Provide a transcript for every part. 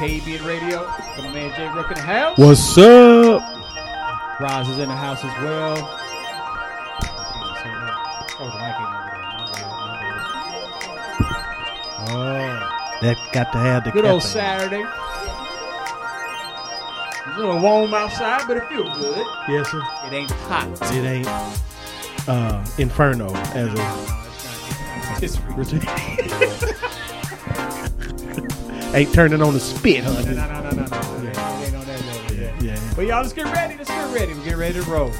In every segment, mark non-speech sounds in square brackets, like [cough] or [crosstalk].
with T-Nu on KEBN Radio. Got my man Jay Rook in the house. What's up? Roz is in the house as well. Oh, the mic ain't over there. My bad, my bad. Oh, that got to have the Good old. Saturday. It's a little warm outside, but it feels good. Yes, sir. It ain't hot. It ain't uh, Inferno as a No, it's not. It's. [laughs] [laughs] ain't turning on the spit, No, huh? no, no, no, no, no. It ain't- on that level yet. Yeah, yeah. But y'all, let's get ready. Let's get ready. We're getting ready to roll.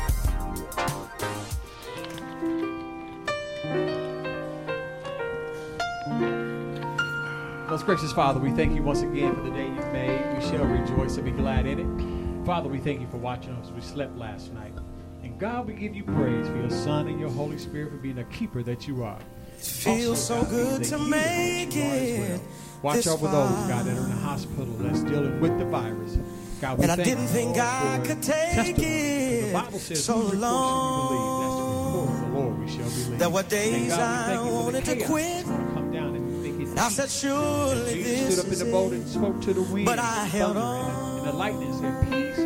Most gracious Father, we thank you once again for the day you've made. We shall rejoice and be glad in it. Father, we thank you for watching us we slept last night. And God, we give you praise for your Son and your Holy Spirit for being a keeper that you are. It feels Also, so God, good to make you are it. Watch over those. God, that are in the hospital that's dealing with the virus. God, we And I didn't think I could take testimonies. The it Bible says, so "Whose report shall? That's the Lord we shall believe. There were days I thank you for the wanted to quit. that's come down and make it And I said, surely this stood up in the boat it. and spoke to the wind. But I and the held thunder, and the- on. And the lightning said, Peace,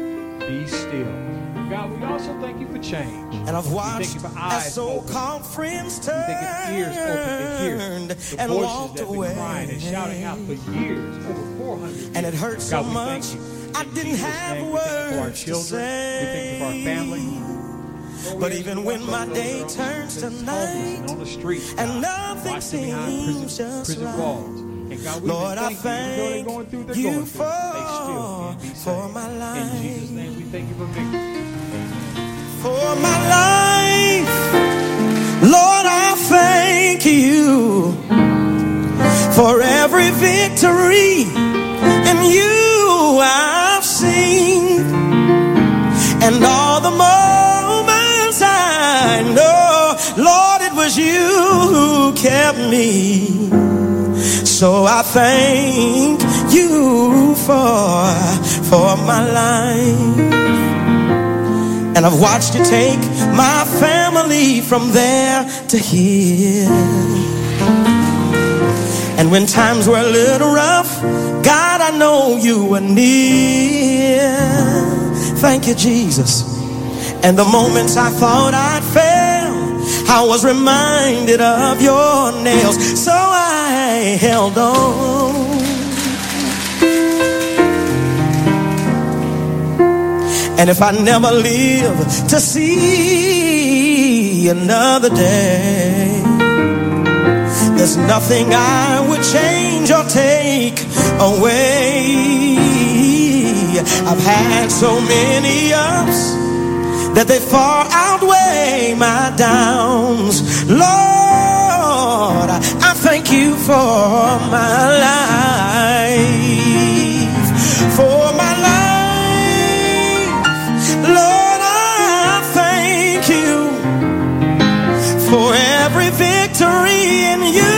be still. God, we also thank you for change. And I've We watched thank you for as eyes so-called friends We thank you for ears open to hear turned the and voices walked that been crying and shouting out for years, over 400 years. And it hurt so God, we much, you. I didn't Jesus' have name, we for our words to children. We thank you for our say. family. But even when my day turns to night, and on the street, and nothing behind prison, seems just prison right. walls. And God, we Lord, I thank you. Even though they're thank going through, they're you going through. They still be for saved. my In Jesus' life. name, we thank you for victory. For my life. Lord, I thank you for every victory in you I've seen and all the moments I know, Lord, it was you who kept me. So I thank you for for my life. And I've watched you take my family from there to here. And when times were a little rough, God, I know you were near. Thank you, Jesus. And the moments I thought I'd fail, I was reminded of your nails. So I held on. And if I never live to see another day, there's nothing I would change or take away. I've had so many ups that they far outweigh my downs. Lord, I thank you for my life, victory in you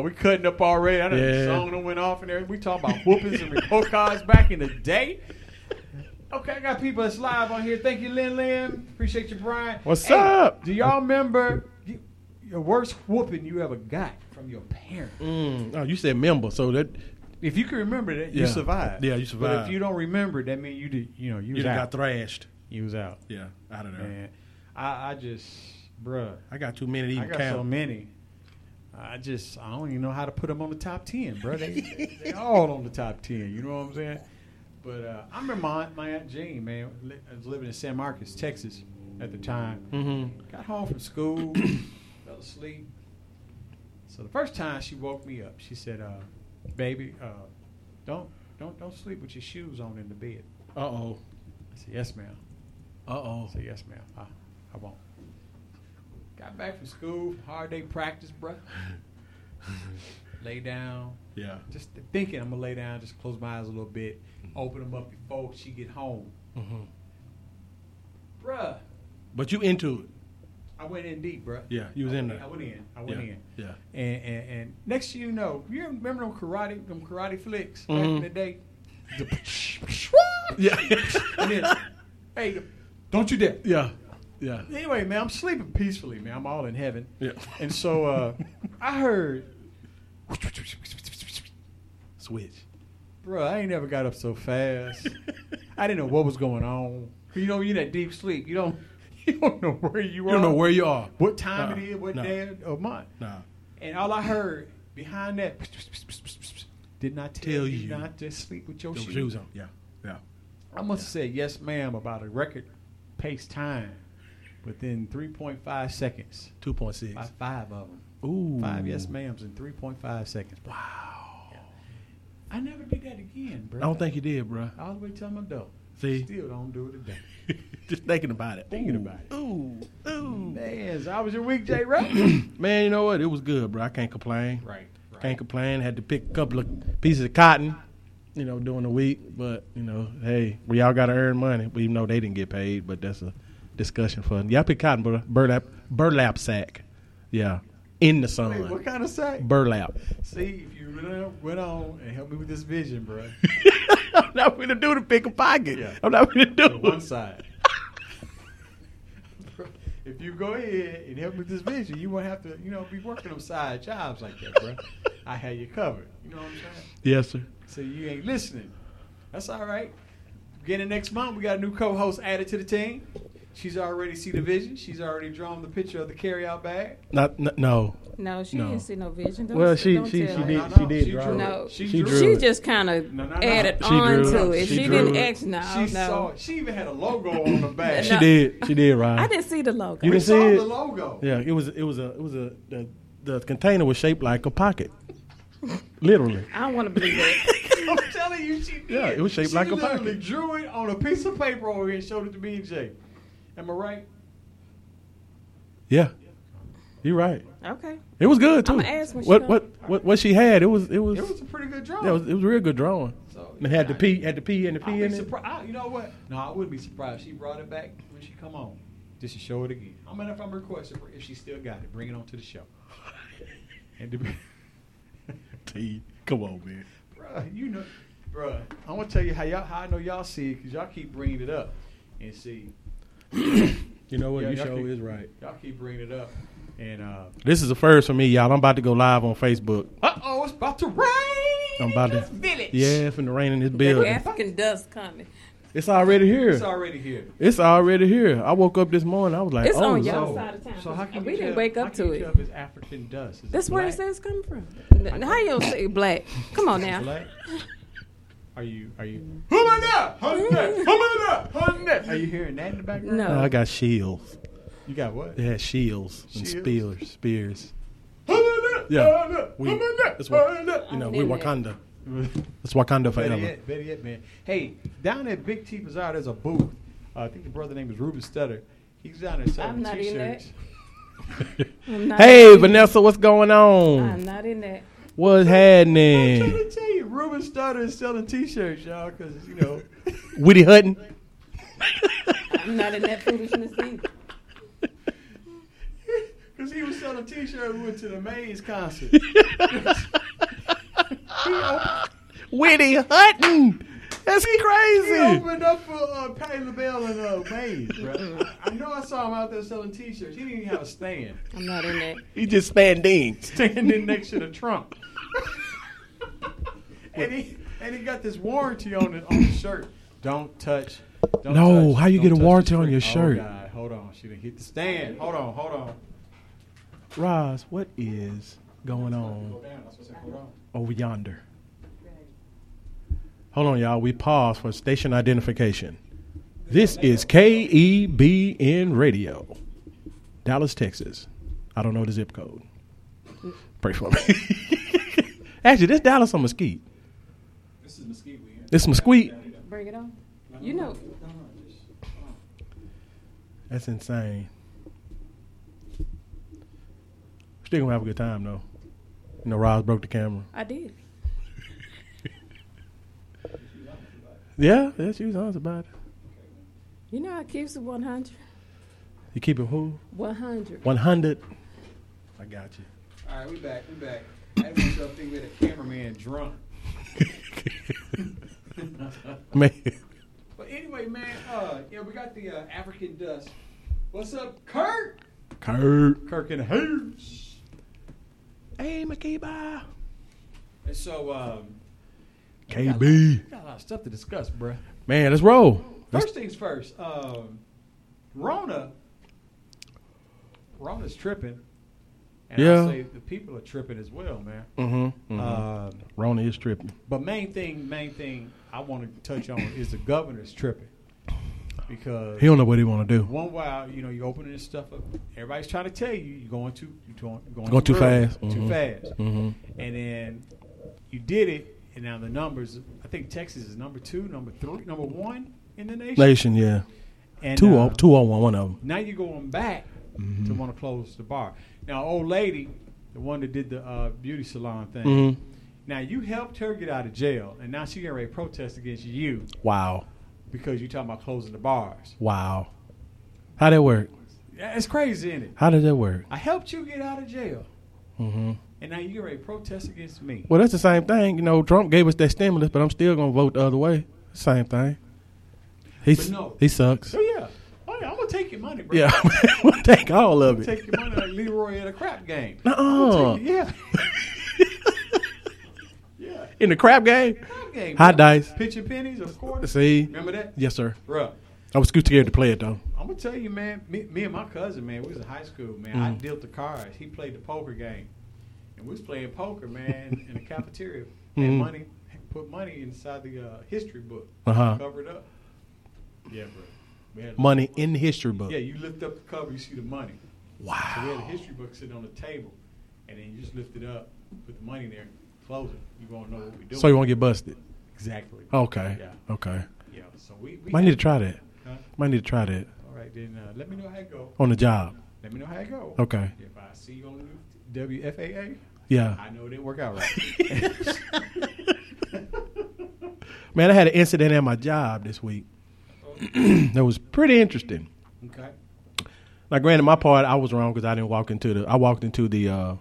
y'all. We cutting up already. I know the song that went off and everything. We talking about whoopings and report cards back in the day. Okay, I got people that's live on here. Thank you, Lin Lin. Appreciate you, Brian. What's up? Do y'all remember you, your worst whooping you ever got from your parents? Mm. Oh, you said member, so that If you can remember that, you survived. Yeah, you survived. But if you don't remember, that means you did. You know, you you got thrashed. you was out. Yeah, out of there. Man, I, I just, bruh, I got too many to I even got count. so many. I just, I don't even know how to put them on the top ten, bro. They, [laughs] they all on the top ten. You know what I'm saying? But uh, I remember my, my aunt Jane, man. li- I was living in San Marcos, Texas, at the time. Mm-hmm. Got home from school, [coughs] fell asleep. So the first time she woke me up, she said, uh, "Baby, uh, don't don't don't sleep with your shoes on in the bed." Uh oh. I said, "Yes, ma'am." Uh oh. I said, "Yes, ma'am. I, I won't." Got back from school, hard day practice, bruh. [laughs] lay down, Yeah. just thinking I'm gonna lay down, just close my eyes a little bit, open them up before she get home, hmm bruh. But you into it. I went in deep, bruh. Yeah, you was I in there. I went in. I went yeah. in. Yeah. And, and and next thing you know, you remember them karate them karate flicks back Mhm. in the day? The [laughs] Yeah. [laughs] and then, hey, don't you dare. yeah. Yeah. Anyway, man, I'm sleeping peacefully, man. I'm all in heaven. Yeah. And so uh, [laughs] I heard, Switch. bro, I ain't never got up so fast. I didn't know what was going on. You know, you're in that deep sleep. You don't, [laughs] you don't know where you You are. You don't know where you are. what time No, it is, what no. day or month. Nah. And all I heard behind that did not tell, Tell you, you. not to sleep with your shoes. shoes on. Yeah. Yeah. I must have said yes, ma'am, about a record pace time within 3.5 seconds. Two point six. About five of them. Ooh. Five yes ma'ams in 3.5 seconds. Bro. Wow. I never did that again, bro. I don't think you did, bro. All the way till I'm adult. See? Still don't do it today. [laughs] Just thinking about it. Thinking Ooh. about it. Ooh. Ooh. Man, so how was your week, J. Ray? [clears throat] Man, you know what? It was good, bro. I can't complain. right. right. Can't complain. Had to pick a couple of pieces of cotton, you know, during the week. But, you know, hey, we all got to earn money. Even though they didn't get paid, but that's a discussion for Y'all pick cotton, bro. Burlap, burlap sack. Yeah. In the sun. Wait, what kind of sack? burlap. See, if you on, went on and helped me with this vision, bro. [laughs] I'm not going to do the pick a pocket. Yeah. I'm not going to do on one side. [laughs] if you go ahead and help me with this vision, you won't have to, you know, be working on side jobs like that, bro. I had you covered. You know what I'm saying? Yes, sir. So you ain't listening. That's all right. Beginning next month, we got a new co-host added to the team. She's already see the vision. She's already drawn the picture of the carry-out bag. Not, n- no. No, she No. didn't see no vision. Don't, Well, she- she- she did- No, no, she did draw. No, She, She drew. drew She just kind of added on to it. it. She She, didn't it. ask. No, She no. saw it. She even had a logo on the bag. She No. did. She did, Right. I didn't see the logo. You didn't saw see the logo. Yeah, it was it was a it was a the, the container was shaped like a pocket. Literally. I don't want to believe that. [laughs] I'm telling you, she did. Yeah, it was shaped she like a pocket. She literally drew it on a piece of paper over here and showed it to me and Jay. Am I right? Yeah. You're right. Okay. It was good too. I'ma ask when she what come. what what what she had, it was it was It was a pretty good drawing. yeah, it was, it was a real good drawing. So, it had the I- P had the P and the I'd P be in it. surprised. You know what? No, I wouldn't be surprised. She brought it back when she come on, just to show it again. I mean, if I'm requesting for if she still got it, bring it on to the show. [laughs] And to be, [laughs] T. Come on, man. bruh, you know, bruh, I want to tell you how y'all how I know y'all see it because y'all keep bringing it up and see. You know what? Yeah, you y'all show keep- is right. Y'all keep bringing it up, and uh, This is a first for me, y'all. I'm about to go live on Facebook. uh oh, it's about to rain. I'm about to. This village. Yeah, it's finna rain in this That building. African dust coming. It's already here. It's already here. It's already here. I woke up this morning. I was like, It's oh, on y'all So, side of town. so how can we you didn't tell- wake how up can to you it. tell if it's African dust? Is That's it where it black? says coming from. How you say black? Come on now. [laughs] Black? Are you are you? Who am that? Who am that? Who am that? Who am that? Are you hearing that in the background? No. No, I got shields. You got what? Yeah, had shields and spears. Spears. Who that? Yeah. Who that? We, that? that's what, that? you know, we Wakanda. [laughs] It's Wakanda Better forever. yet, better yet, man. Hey, down at Big T Bazaar, there's a booth. Uh, I think the brother name is Ruben Studdard. He's down there selling I'm not in that. t-shirts. I'm [laughs] not Hey, in- Vanessa, what's going on? I'm not in that. What's I'm trying happening? to tell you, Ruben Studdard is selling t-shirts, y'all, because you know. [laughs] Woody Hutton? I'm not in that foolishness either. [laughs] Because he was selling t-shirts, we went to the Maze concert. [laughs] Woody Hutton! That's He crazy! He opened up for uh, Patti LaBelle and uh, Maze, bro. I know I saw him out there selling t-shirts. He didn't even have a stand. I'm not in that. He just standing. Standing next to the trunk. [laughs] and he and he got this warranty on it on the shirt. Don't touch. Don't No, touch, how you get a warranty on your shirt? Oh God, hold on. She didn't hit the stand. Hold on, hold on. Roz, what is going on Go down. I was supposed to say, hold on. over yonder? Hold on, y'all. We pause for station identification. This is KEBN Radio, Dallas, Texas. I don't know the zip code. Pray for me. [laughs] Actually, this Dallas on Mesquite. This is Mesquite. We in. This Mesquite. Bring it on. You know, That's insane. Still gonna have a good time though. You know, Roz broke the camera. I did. [laughs] Yeah, yeah, she was honest about it. You know, I keeps it 100. You keep it who? 100. One hundred. I got you. All right, we back. We back. Want think we had a cameraman drunk. [laughs] Man, But anyway, man, uh, yeah, we got the uh, African dust. What's up, Kurt? Kurt. Kirk and house. Hey, Makiba. And so, um, KB. we got a lot of stuff to discuss, bruh. Man, let's roll. Let's- First things first. Um, Rona. Rona's tripping. And Yeah. I say the people are tripping as well, man. Mm-hmm. mm-hmm. Um, Rona is tripping. but main thing, main thing I want to touch on is the governor's tripping. because He don't know what he want to do. one while you know you're opening this stuff up, everybody's trying to tell you you're going too you're going, going, Going too early, fast. too Mhm. fast, Mhm. and then you did it, and now the numbers. I think Texas is number two, number three, number one in the nation. Nation, yeah. And, Two uh, on two on one, one of them. Now you're going back Mm-hmm. to want to close the bar. Now, old lady, the one that did the uh, beauty salon thing. Mhm. Now you helped her get out of jail, and now she getting ready to protest against you Wow, because you talking about closing the bars. wow. How that work? It's crazy, isn't it? How did that work? I helped you get out of jail, Mm-hmm. and now you get ready to protest against me. Well, that's the same thing. You know, Trump gave us that stimulus, but I'm still gonna vote the other way. Same thing. He's But no. he sucks. So yeah, yeah I'm gonna take your money, bro. Yeah, [laughs] we'll take all of it. take your money like Leroy at a crap game. Nuh-uh. I'm gonna take it, yeah. [laughs] yeah, In the crap game. crap game. Hot dice. Pitching pennies, of course. See, Remember that, yes, sir. bro? I was too scared to play it though. I'm gonna tell you, man. Me, me and my cousin, man, we was in high school, man. I Mhm. dealt the cards. He played the poker game, and we was playing poker, man, [laughs] in the cafeteria. Mhm. And money, put money inside the uh, history book, Uh-huh. cover it up. Yeah, bro. We Money in the history book. Yeah, you lift up the cover, you see the money. Wow. So we had a history book sitting on the table, and then you just lift it up, put the money in there, close it. You won't know what we're doing. So you won't get busted. exactly. Okay. Yeah. Okay. Yeah. So we. we Might need to try that. Huh? Might need to try that All right, then uh, let me know how it go. on the job. Let me know how it go. Okay. If I see you on WFAA, Yeah. I know it didn't work out right. [laughs] Man, I had an incident at my job this week. [clears throat] that was pretty interesting. okay. Now, granted, my part I was wrong because I didn't walk into the. I walked into the uh,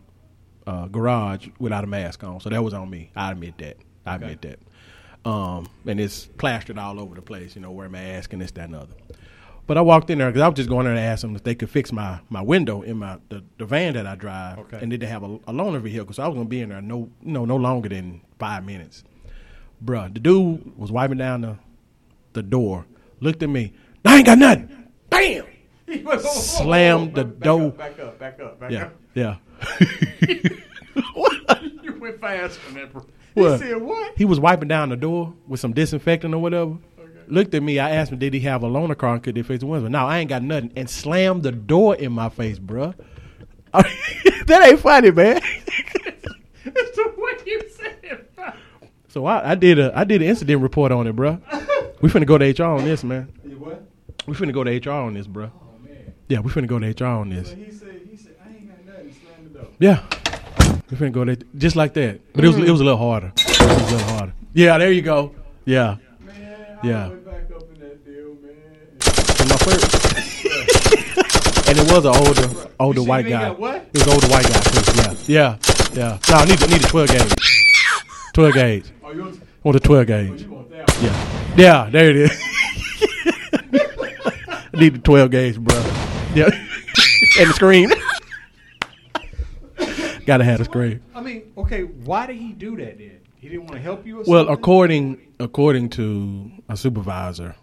uh, garage without a mask on, so that was on me. I admit that. I Okay. admit that. Um, and it's plastered all over the place. You know, wear mask and this, that, and other. But I walked in there because I was just going there to ask them if they could fix my, my window in my the, the van that I drive, Okay. and did they have a, a loaner vehicle, so I was gonna be in there no no no longer than five minutes. Bruh, the dude was wiping down the the door, looked at me. I ain't got nothing. Bam. [laughs] Slammed the door. Back up, back up, back Yeah, up. yeah. [laughs] You went fast on that. What? He said what? He was wiping down the door with some disinfectant or whatever. Looked at me. I asked him, did he have a loaner car and could they fix the windows? No, I ain't got nothing. And slammed the door in my face, bruh. [laughs] that ain't funny, man. It's the way you said it. bro. so I, I did a I did an incident report on it, bruh. We finna go to HR on this, man. What? We finna go to HR on this, bro. Oh man. Yeah, we finna go to HR on this. So he said, he said, I ain't got nothing. Slam the door. Yeah. We finna go there just like that. But it was it was a little harder. It was a little harder. Yeah, there you go. Yeah. Man, Yeah. I went back up in that deal, man. And my first And it was an older older white guy. It was an older white guy too. Yeah. Yeah. Yeah. No, I need I need a twelve gauge. Twelve gauge. Oh, you want, I want a twelve oh, gauge. you want? Yeah. Yeah, there it is. I [laughs] need the twelve gauge, bro. Yeah. [laughs] and the screen. [laughs] Gotta have the screen. I mean, okay, why did he do that then? He didn't want to help you or Well, something? according according to a supervisor,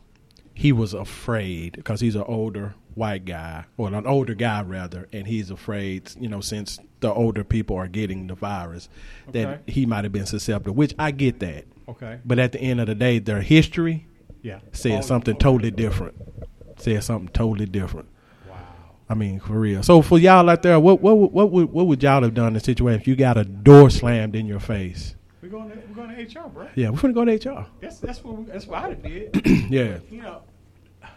he was afraid because he's an older white guy, or an older guy rather, and he's afraid, you know, since the older people are getting the virus, that he might have been susceptible. Which I get that, Okay. but at the end of the day, their history Yeah. said Oh, something totally different. Said something totally different. Wow. I mean, for real. So for y'all out there, what what would- what would what would y'all have done in the situation if you got a door slammed in your face? We're going to, we're going to HR, bro. Yeah, we're gonna go to HR. That's that's what we, that's what I did. [clears throat] yeah. you know, I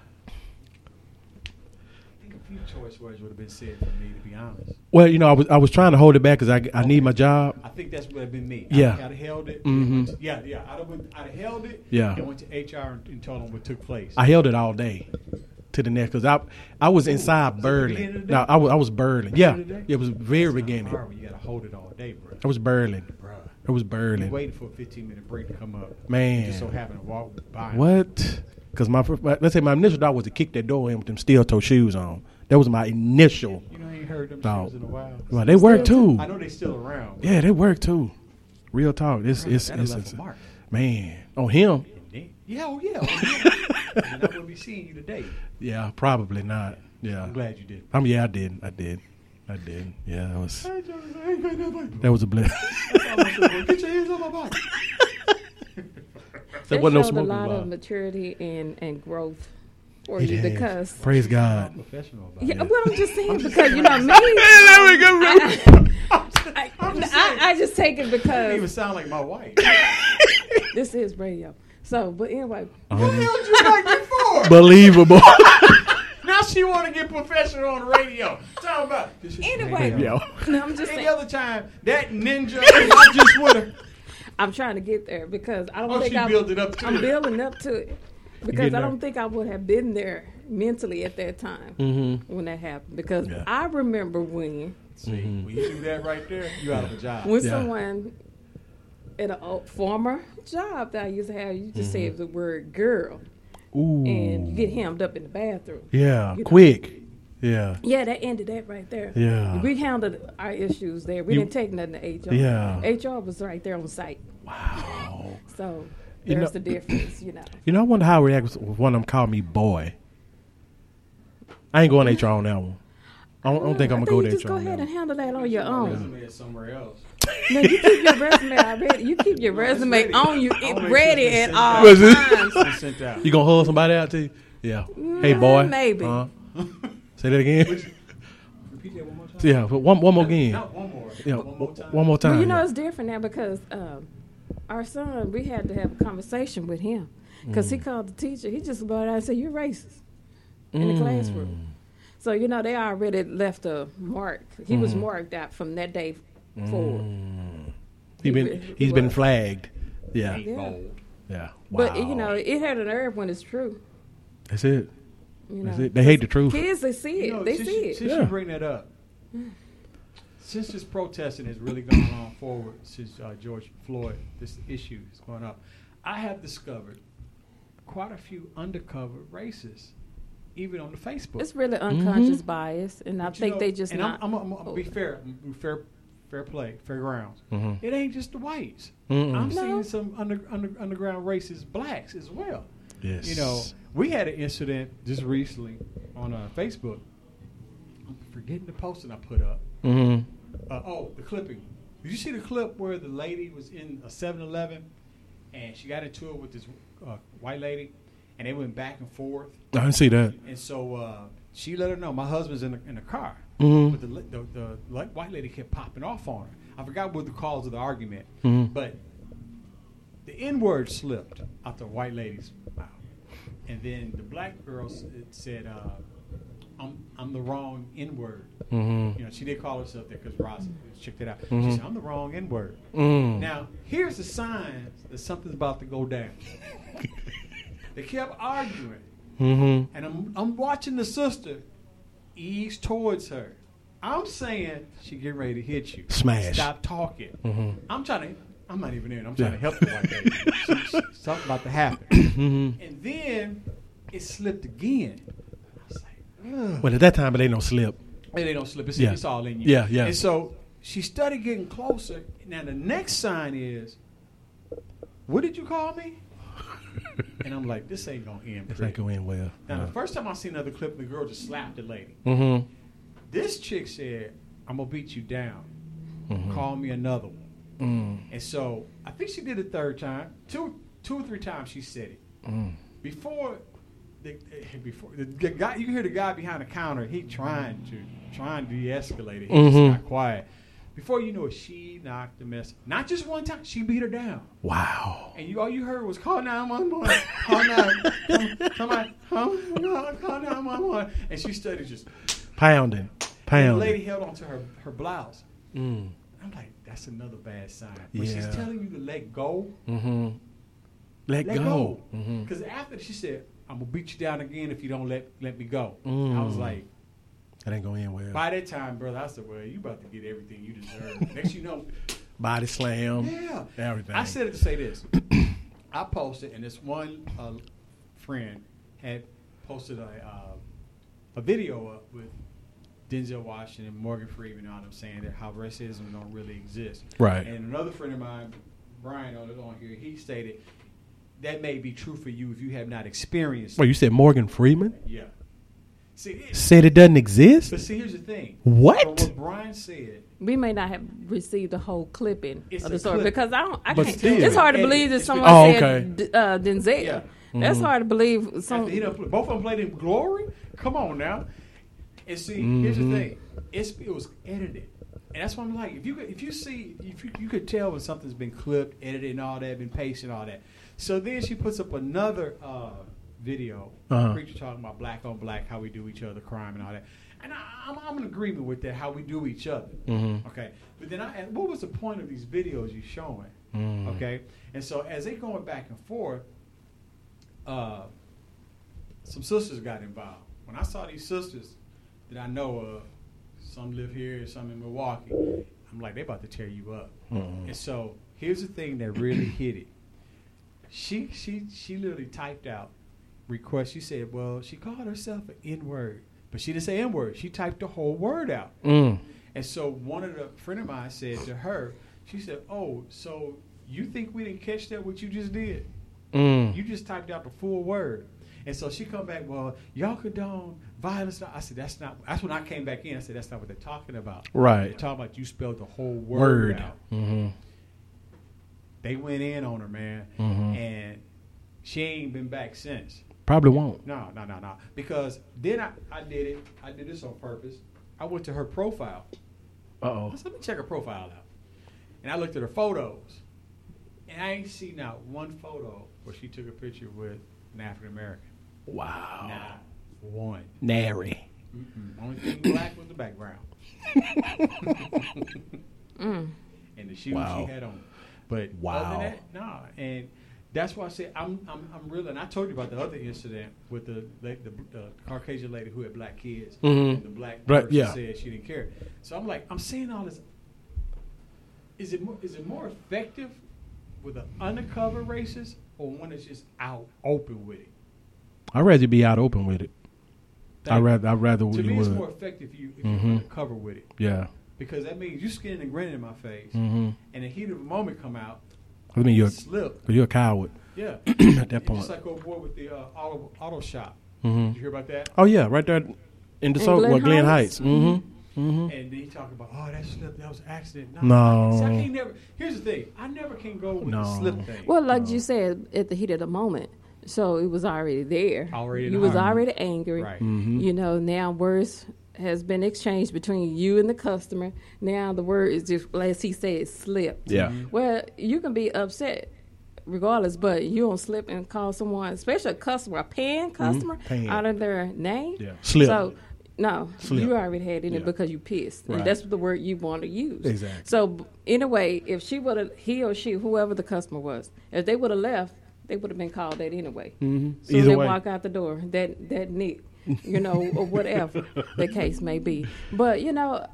think a few choice words would have been said for me, to be honest. Well, you know, I was I was trying to hold it back because I, I need my job. I think that's would have been me. Yeah. I'd have held it. Mhm. Yeah, yeah. I'd have, went- I'd have held it. Yeah. And went to HR and, and told them what took place. I held it all day to the next because I I was inside Was it the of the No. I was I was burling. Yeah, Beginning of the day? it was very beginning. hard you got to hold it all day, bro. I was burling. Bro. I was You burling. waiting for a 15 minute break to come up. Man. Just so happened to walk by. What? Because my, my let's say my initial thought was to kick that door in with them steel toe shoes on. That was my initial. You know, I ain't heard them No. shoes in a while. Well, they work too. I know they still around. Yeah, they work too. Real talk. It's it's, That'd it's, it's a mark. man on him. Yeah, oh yeah. Oh, yeah. and I wouldn't be seeing you today. Yeah, probably not. Yeah, I'm glad you did. Um, yeah, I did. I did. I did. Yeah, that was Hey, Jonas, I ain't got nothing. that was a blessing. [laughs] That's all I said, boy. Get your hands on my body. there [laughs] That wasn't no showed smoke a lot of maturity and, and growth for It you has. because Praise God. Professional about yeah, it. well, I'm just saying because you know me. [laughs] there we go. [laughs] I, I, I just take it because. It doesn't even sound like my wife. [laughs] this is radio. So, but anyway, uh-huh. what the hell did you like before? Believable. now she want to get professional on the radio. Talking about this is Anyway. radio. Yo. no, I'm just Any saying. other time, that ninja, I just would have. I'm trying to get there because I don't Oh, think she I built it up to I'm it. building up to it because I don't think I would have been there mentally at that time Mm-hmm. when that happened. Because Yeah. I remember when See, when you do that right there, you out of a job. when Yeah. someone at a former job that I used to have, you just say the word girl Ooh. and you get hemmed up in the bathroom. yeah. you know. Quick. Yeah. Yeah, that ended that right there. Yeah. We handled our issues there. We You- didn't take nothing to HR. Yeah. HR was right there on site. Wow. So You there's know- the difference, you know. You know, I wonder how I react if one of them called me boy. I ain't going HR on that one. I don't, I don't think I'm gonna go you to just go on that ahead and handle that on your own. Resume somewhere else. [laughs] No, you keep your resume already. You keep your No, resume ready. on you, it make sure ready at all out. Times. It's sent out. You gonna hold somebody out to you? Yeah. Hey boy. maybe. Uh, say that again. Repeat that one more time. yeah. One one more again. Not one more. Yeah. One more time. One more time. Well, you know yeah. it's different now because um, our son, we had to have a conversation with him because Mm. he called the teacher. He just about out and said, "You're racist" in the Mm. classroom. So you know they already left a mark. He was Mm-hmm. marked out from that day forward. He been He he's been flagged. Yeah. Ain't Yeah. bold. Yeah. But you know it had a nerve when it's true. that's it. You That's it. They hate the truth. kids they see it. You know, they see you, it. Since Yeah. you bring that up, since this protesting has really gone on forward since uh, George Floyd, this issue is going up, I have discovered quite a few undercover racists, even on the Facebook. It's really unconscious bias, and I But you think know- they just and not. I'm, I'm, I'm, I'm gonna be oh, fair, I'm gonna be fair, fair play, fair grounds. Mhm. It ain't just the whites. Mm-mm. I'm No. seeing some under, under, underground racist blacks as well. Yes. You know, we had an incident just recently on uh, Facebook. I'm forgetting the posting I put up. Mm-hmm. Uh, oh, the clipping. Did you see the clip where the lady was in a 7-Eleven and she got into it with this uh, white lady, and they went back and forth. I didn't see that. And so uh, she let her know my husband's in the, in the car, Mhm. but the, the the white lady kept popping off on her. I forgot what the cause of the argument, Mhm. but the N word slipped out the white lady's mouth, and then the black girl said, uh, "I'm I'm the wrong N word." Mm-hmm. You know, she did call herself that because Ross checked it out. Mhm. She said, "I'm the wrong N word." Mm. Now, here's the sign that something's about to go down. [laughs] they kept arguing, Mm-hmm. and I'm I'm watching the sister ease towards her. I'm saying she getting ready to hit you. Smash. Stop talking. Mhm. I'm trying to. I'm not even in. I'm trying Yeah. to help lady. [laughs] She- she- Something about to happen. Mm-hmm. And then it slipped again. I was like, Ugh. But at that time, it ain't no slip. And they don't slip. It's, Yeah. it's all in you. Yeah, yeah. And so she started getting closer. Now the next sign is, "What did you call me?" [laughs] and I'm like, "This ain't gonna end." It's pretty." not going well. Now the first time I seen another clip, the girl just slapped the lady. Mm-hmm. This chick said, "I'm gonna beat you down. Mhm. Call me another one." Mm. And so I think she did it third time, two, two or three times. She said it Mm. before. Before the guy, you hear the guy behind the counter. He trying to trying to de-escalate it. He Mhm. just got quiet. Before you know it, she knocked the mess. Not just one time. She beat her down. Wow. And you all you heard was call nine one one. Call nine. Somebody call call nine one one. And she started just. Pounding. And the lady held onto her her blouse. Mm. I'm like, that's another bad sign. When she's telling you to let go, Mm-hmm. Let, let go. go. Mm-hmm. Because after she said, "I'm gonna beat you down again if you don't let let me go," Mm. I was like, That ain't going to end well. by that time, brother, I said, "Well, you about to get everything you deserve." [laughs] Next, you know, Body slam. yeah, Everything. I said it to say this. [clears throat] I posted, and this one uh, friend had posted a uh, a video up with Denzel Washington, Morgan Freeman, and all them saying that how racism don't really exist. Right. And another friend of mine, Brian, on on here, he stated that may be true for you if you have not experienced. Well, you said Morgan Freeman Yeah. See, it, said it doesn't exist. but see, here's the thing. What? From what Brian said, We may not have received the whole clipping It's of the story clip. because I don't. I But can't. still. it's hard to believe that someone Oh, said okay. D- uh, Denzel. Yeah. That's hard to believe. Some he done play- both of them played in Glory. Come on now. And see, here's the thing: it's, it was edited, and that's what I'm like. If you could, if you see, if you, you could tell when something's been clipped, edited, and all that, been pasted, and all that. So then she puts up another uh, video, Uh-huh. preacher talking about black on black, how we do each other, crime, and all that. And I, I'm, I'm in agreement with that, how we do each other. Okay, but then I, what was the point of these videos you showing? Okay, and so as they going back and forth, uh, some sisters got involved. When I saw these sisters that I know of, some live here, some in Milwaukee, I'm like, they about to tear you up. And so here's the thing that really hit it. She she she literally typed out request. She said, well, she called herself an N word, but she didn't say N word. She typed the whole word out. Mm. And so one of the friend of mine said to her, she said, "Oh, so you think we didn't catch that? What you just did? Mm. You just typed out the full word." And so she come back, well, y'all condone violence. I said, that's not. That's when I came back in. I said, that's not what they're talking about. Right. They're talking about you spelled the whole word, Word. out. Mm-hmm. They went in on her, man, Mhm. and she ain't been back since. Probably won't. No, no, no, no. Because then I, I did it. I did this on purpose. I went to her profile. Uh oh. Let me check her profile out. And I looked at her photos. And I ain't seen not one photo where she took a picture with an African American. Wow. Not one. Nary. Mm-mm. Only thing black was the background. [laughs] [laughs] And the shoes Wow. she had on. But Wow. that, nah. And that's why I said I'm, I'm, I'm really, and I told you about the other incident with the the, the, the Caucasian lady who had black kids. Mhm. And the black Right, person yeah. said she didn't care. So I'm like, I'm saying all this. Is it more, is it more effective with an undercover racist or one that's just out open with it? I'd rather be out open with it. I'd rather, I'd rather to me, it's would. more effective if you if Mhm. you're undercover with it yeah. Because that means you're skinning and grinning in my face, Mm-hmm. and the heat of the moment come out, I mean, you're, slip. you're a coward Yeah. [clears throat] at that It's point. Just like old boy with the uh, auto auto shop. Mhm. Did you hear about that? Oh yeah, right there in the In so Glen well, Glen Heights? Heights. Mm-hmm. Mm-hmm. And then he talking about, oh, that slip, that was an accident. No. See, I can't never. Here's the thing, I never can go with the No. slip thing. well, like you said, at the heat of the moment, so it was already there. Already in you was already angry. Right. Mm-hmm. You know, now words has been exchanged between you and the customer. Now the word is just, as he said, slipped. Yeah. Mm-hmm. Well, you can be upset regardless, but you don't slip and call someone, especially a customer, a paying customer, Paying. out of their name. Yeah. Slip. So, no, Slip. you already had it in Yeah. it because you pissed, Right. and that's the word you want to use. Exactly. So, b- anyway, if she would have, he or she, whoever the customer was, if they would have left, they would have been called that anyway. Mm-hmm. So Either they way. walk out the door, that that Nick, you know, or whatever the case may be. But you know,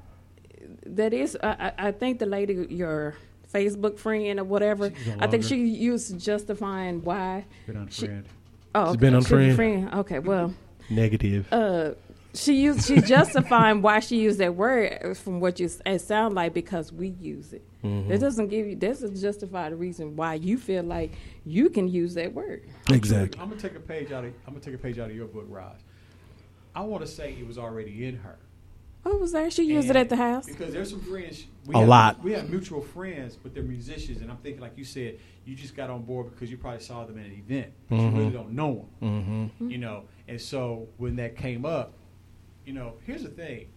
that is, I, I I think the lady, your Facebook friend or whatever, no I think she used justifying why. Been She- unfriend. Oh, She's been okay, she was a unfriend? friend. Okay, well, Negative. uh, she used she justifying why she used that word from what you it sound like because we use it. Mm-hmm. That doesn't give you. that's doesn't justify the reason why you feel like you can use that word. exactly. I'm gonna take a page out of. I'm gonna take a page out of your book, Raj. I want to say it was already in her. Oh, was there? She used it at the house. Because there's some friends. We A have, lot. We have mutual friends, but they're musicians, and I'm thinking, like you said, you just got on board because you probably saw them at an event, but Mhm. you really don't know them. Mm-hmm. You know, and so when that came up, you know, here's the thing: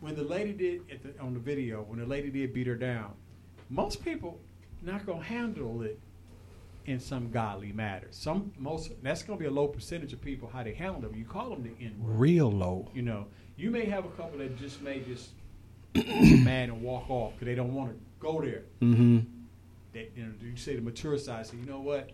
when the lady did at the, on the video, when the lady did beat her down, most people not gonna handle it in some godly matters. Some most that's gonna be a low percentage of people how they handle them. You call them the N word. Real low. You know, you may have a couple that just may just [coughs] mad and walk off because they don't want to go there. Mm-hmm. That you know, you say the mature side, say, you know what,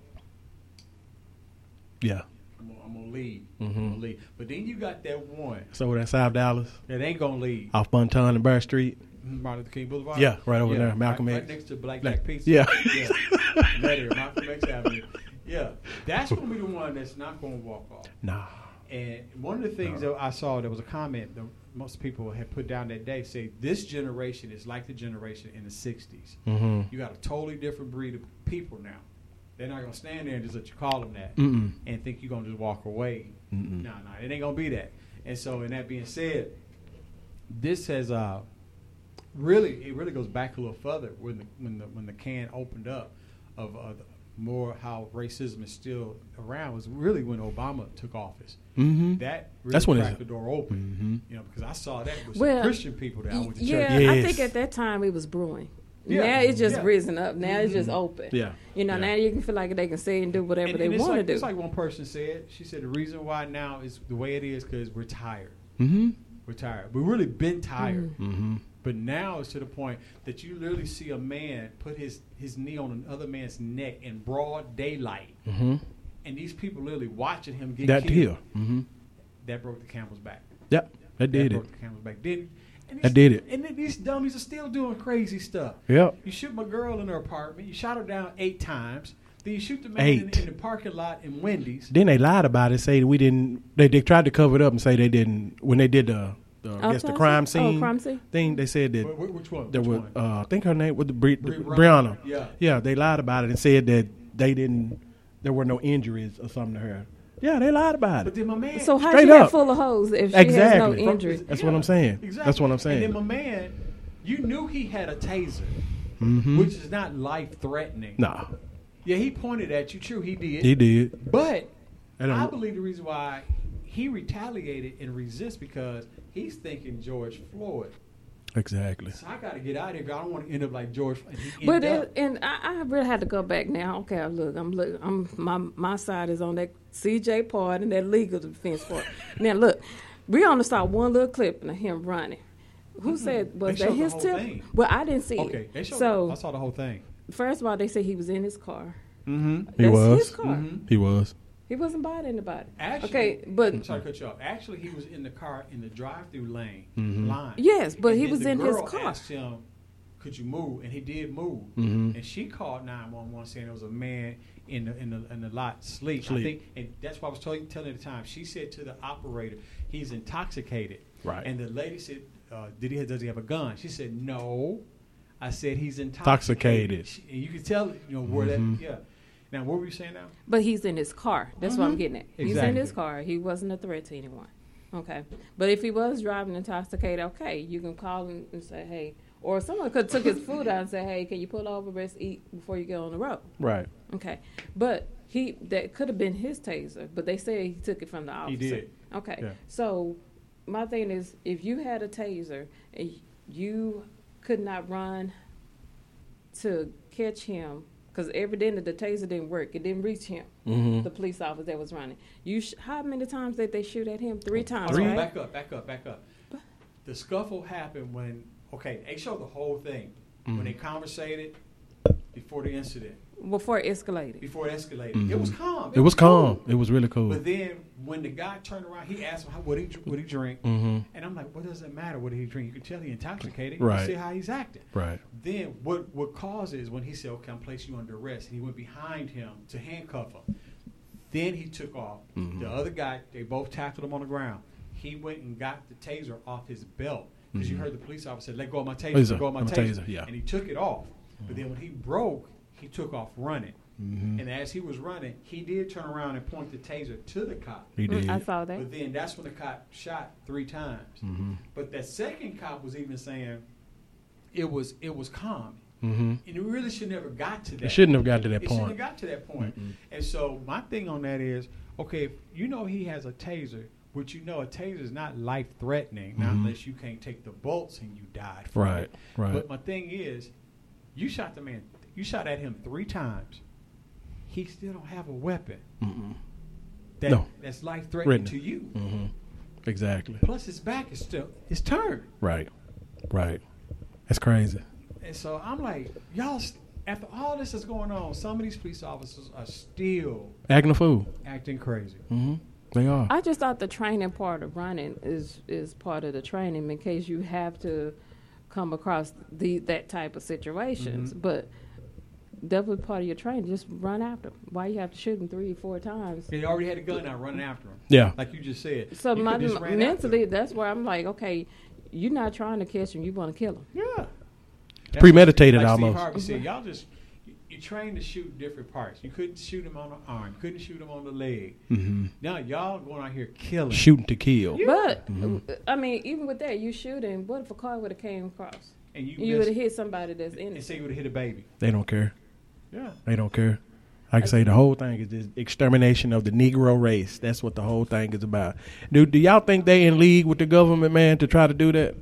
Yeah. I'm gonna, I'm gonna leave. Mhm. I'm gonna leave. But then you got that one So that's South Dallas that ain't gonna leave. off Bunton and Bexar Street. Martin Luther King Boulevard. Yeah, right over there, Malcolm right, X. right next to Black Black- Jack Pizza. yeah. yeah. [laughs] Here, Malcolm X Avenue. Yeah, that's gonna be the one that's not gonna walk off. Nah. And one of the things that I saw, there was a comment that most people had put down that day, say this generation is like the generation in the '60s. Mm-hmm. You got a totally different breed of people now. They're not gonna stand there and just let you call them that Mm-mm. and think you're gonna just walk away. No, no, it ain't gonna be that. And so, in that being said, this has uh, really it really goes back a little further when the when the when the can opened up of uh, more how racism is still around was really when Obama took office. Mm-hmm. That really That's when cracked it's- the door open. Mhm. You know, because I saw that with Well, some Christian people that I went to yeah, church. I Yes. think at that time it was brewing. Yeah, Now it's just yeah. risen up. Now it's just open. Yeah. You know, Yeah. now you can feel like they can say and do whatever And- they want to like, do. It's like one person said. She said the reason why now is the way it is because we're tired. Mm-hmm. We're tired. We've really been tired. But now it's to the point that you literally see a man put his, his knee on another man's neck in broad daylight, Mm-hmm. and these people literally watching him get That killed. here. Mm-hmm. That broke the camel's back. Yep. That did it. broke the camel's back. Did and That these- did it. And then these dummies are still doing crazy stuff. Yep. You shoot my girl in her apartment. You shot her down eight times. Then you shoot the man in, in the parking lot in Wendy's. Then they lied about it. Say we didn't. They, they tried to cover it up and say they didn't when they did the, the I guess the Autopsy? crime Oh, scene crime scene? thing. They said that Wh- wh- Which one? there Which was one? uh, I think her name was the Bri- Bri- Breonna. Breonna. Yeah. yeah. They lied about it and said that they didn't. There were no injuries or something to her. Yeah, they lied about it. But it. then my man. so how Straight she have up. full of hoes if she Exactly. has no injuries? injury? That's what I'm saying. Exactly. That's what I'm saying. And then my man, you knew he had a taser, Mhm. which is not life threatening. Nah, Yeah, he pointed at you. True, he did. he did. But I I believe the reason why he retaliated and resist because he's thinking George Floyd. Exactly. So I got to get out of here. 'cause I don't want to end up like George. And he But it, and I, I really had to go back now. Okay, look, I'm look, I'm my my side is on that CJ part and that legal defense part. [laughs] now look, we only saw one little clip of him running. Who said was They that his tip? thing. Well, I didn't see Okay, it. they showed. so I saw the whole thing. first of all, they said he was in his car. Mm-hmm. He That's was. his car. Mhm. He was. He wasn't buying anybody. Actually, okay, but I'm sorry to cut you off. Actually, he was in the car in the drive-through lane Mhm. line. Yes, but And he then was the in his girl car. Asked him, "Could you move?" And he did move. Mhm. And she called nine one one saying there was a man in the in the in the lot sleep. I think, and that's what I was telling telling at the time. She said to the operator, "He's intoxicated." Right. And the lady said, uh, "Did he? Does he have a gun?" She said, "No." I said, "He's Intoxicated. intoxicated." She, and you can tell, you know, where Mhm. that. Yeah. Now, what were you saying now? But he's in his car. That's what I'm Mhm. getting at. He's in his car. He wasn't a threat to anyone. Okay. But if he was driving intoxicated, okay, you can call him and say, hey, or someone could took his food out and say, hey, can you pull over, rest, eat before you get on the road? Right. Okay. But he that could have been his taser, but they say he took it from the officer. He did. Okay. Yeah. So my thing is, if you had a taser and you could not run to catch him, because evidently the taser didn't work, it didn't reach him, Mm-hmm. the police officer that was running. You, sh- how many times did they shoot at him? Three times, Hold on, right? Back up, back up, back up. The scuffle happened when okay, they showed the whole thing Mm-hmm. when they conversated before the incident, Before it escalated. before it escalated. It was calm. Mm-hmm. It was calm. cool. It was really cool. But then when the guy turned around, he asked him how, what he what he drink, Mm-hmm. and I'm like, what does it matter? What did he drink? You can tell he intoxicated. Right. You see how he's acting. Right. Then what what causes when he said, "Okay, I'm placing you under arrest," and he went behind him to handcuff him. Then he took off. Mhm. The other guy, they both tackled him on the ground. He went and got the taser off his belt because you Mhm. heard the police officer say, "Let go of my taser, Taser, let go of my my taser." taser, yeah. And he took it off. But then when he broke, he took off running. Mm-hmm. And as he was running, he did turn around and point the taser to the cop. He did. I saw that. But then that's when the cop shot three times. Mm-hmm. But that second cop was even saying it was it was calm. Mm-hmm. And it really should never got to that. It shouldn't have got to that It shouldn't have got to that point. And so my thing on that is, okay, if you know he has a taser, which you know a taser is not life threatening, not Mhm. unless you can't take the bolts and you died. From Right. it. Right. But my thing is, you shot the man. You shot at him three times. He still don't have a weapon Mm-hmm. that No. that's life threatening Threatening. to you. Mm-hmm. Exactly. Plus, his back is still his turned. Right. Right. That's crazy. And so I'm like, y'all. s- After all this is going on, some of these police officers are still Acting a fool. acting crazy. Mm-hmm. They are. I just thought the training part of running is is part of the training in case you have to come across the that type of situations. Mhm. But definitely part of your training. Just run after 'em. Why you have to shoot them three or four times? They already had a gun out running after him. Yeah. Like you just said. So You my, just mentally, that's where I'm like, okay, you're not trying to catch him. You want to kill him. Yeah. Premeditated like almost. Steve Harvey said, y'all just you, you trained to shoot different parts. You couldn't shoot him on the arm. You Couldn't shoot him on the leg. Mm-hmm. Now y'all going out here killing. Shooting to kill. But Mhm. I mean, even with that, you shooting. What if a car would have came across? And you, You would have hit somebody that's in it. and innocent. say you would have hit a baby. They don't care. Yeah. They don't care. I can say the whole thing is just extermination of the Negro race. That's what the whole thing is about. Do do y'all think they in league with the government, man, to try to do that?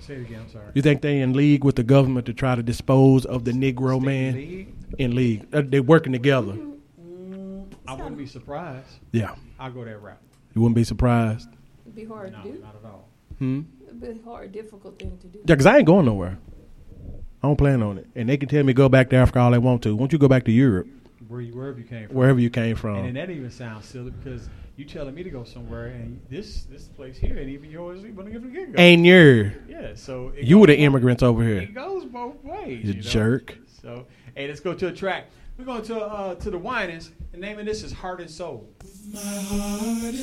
Say it again. I'm sorry. You think they in league with the government to try to dispose of the Negro Stay man? league? In league, uh, they working together. I wouldn't be surprised. Yeah, I'll go that route. you wouldn't be surprised. It'd be hard No, to do. not at all. Hmm. It'd be a hard, difficult thing to do. Yeah, because I ain't going nowhere. I don't plan on it. And they can tell me go back to Africa all they want to. Won't you go back to Europe, Where you, wherever you came from. wherever you came from. And then from? that even sounds silly because you telling me to go somewhere and this this place here ain't even yours even from the get go. Ain't your Yeah, so you were the goes immigrants over here. It goes both ways. You know? jerk. So hey, let's go to a track. We're going to uh, to the Winans. The name of this is Heart and Soul. And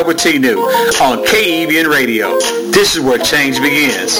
up with T-Nu on KEBN Radio. This is where change begins.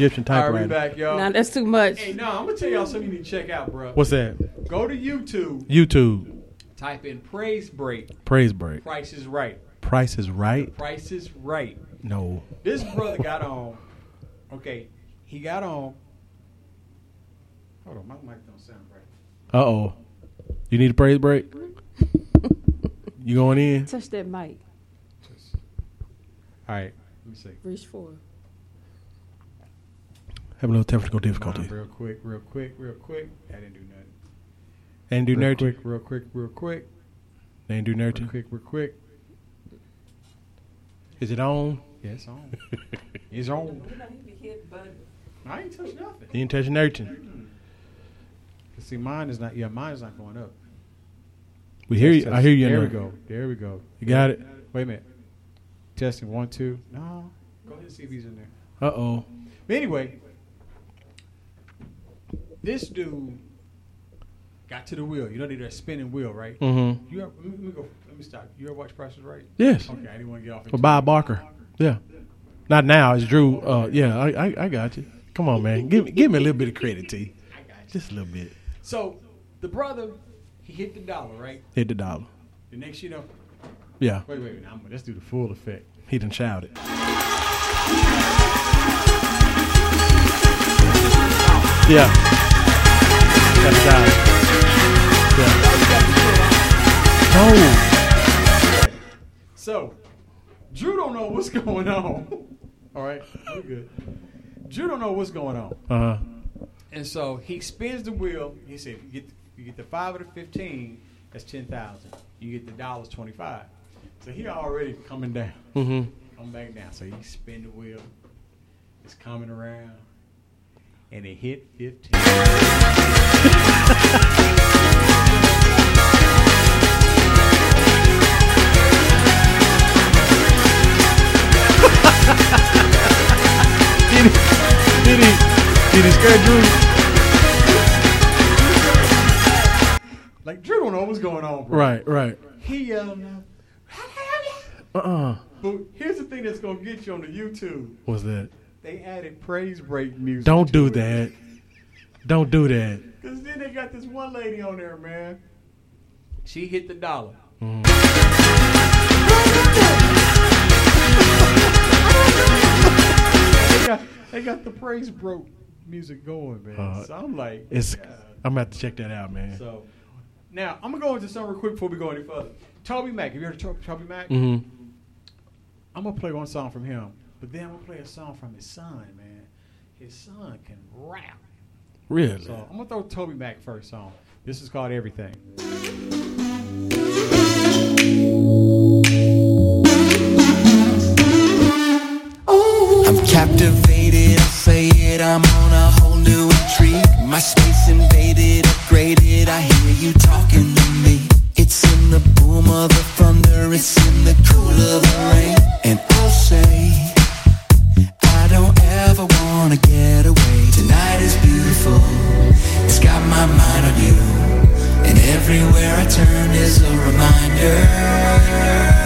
Egyptian typewriter. All right, we back, y'all. Nah, that's too much. Hey, no, I'm gonna tell y'all something you need to check out, bro. What's that? Go to YouTube. YouTube. Type in praise break. Praise break. Price is right. Price is right. The price is right. No. This brother got on. Okay, he got on. Hold on, my mic don't sound right. Uh oh. You need a praise break. [laughs] you going in? Touch that mic. All right. Let me see. Reach forward. Having a little technical difficulty. real quick, real quick, real quick. I didn't do nothing. And do nothing. do real. Quick, real quick, real quick. And do nothing. do Real quick, real quick. Is it on? Yeah, it's on. it's on. [laughs] I ain't touched nothing. He didn't touch nerding. See, mine is not. Yeah, mine is not going up. We hear you. Test, I hear you. There we go. There we go. You got it. Wait a minute. Testing one, two. No. Go ahead and see if he's in there. Uh oh. But anyway, this dude got to the wheel. You know that spinning wheel, right? Mm-hmm. You ever, let, me, let me go. Let me stop. You ever watch Price is Right? Yes. Okay, I didn't want to get off. For Bob Barker. Yeah. Not now. It's Drew. Uh, yeah, I, I I got you. Come on, man. Give me give me a little bit of credit, T. Just a little bit. So the brother, he hit the dollar, right? Hit the dollar. The next, you know, Yeah. wait, wait, wait. I'm, let's do the full effect. He done shouted. Yeah. That's shouted. Yeah. No. So, Drew don't know what's [laughs] going on. All right, we're good. Drew don't know what's going on, Uh huh. and so he spins the wheel. He said, "You get you get the five or the fifteen, that's ten thousand. You get the dollars, twenty five. So he already coming down, Mm-hmm. coming back down. So he spin the wheel. It's coming around, and it hit fifteen. Did he? Did he? Did he scare Drew? Like Drew don't know what's going on, bro. Right. Right. He yelling out. Uh uh But here's the thing that's gonna get you on the YouTube. What's that? They added praise break music. Don't do it. that. Don't do that. Cause then they got this one lady on there, man. She hit the dollar. they, got, they got the praise broke music going, man. Uh, so I'm like, It's. yeah. I'm gonna have to check that out, man. so. Now I'm gonna go into something real quick before we go any further. TobyMac, have you heard of To- TobyMac? Mm-hmm. I'm gonna play one song from him, but then I'm gonna play a song from his son, man. His son can rap. Really? So I'm gonna throw TobyMac first song. This is called Everything. I'm captivated, I say it, I'm on a whole new intrigue. My space invaded, upgraded, I hear you talking to me. It's in the boom of the thunder, it's in the cool of the rain. And I'll say, I don't ever wanna get away. Tonight is beautiful, it's got my mind on you. And everywhere I turn is a reminder.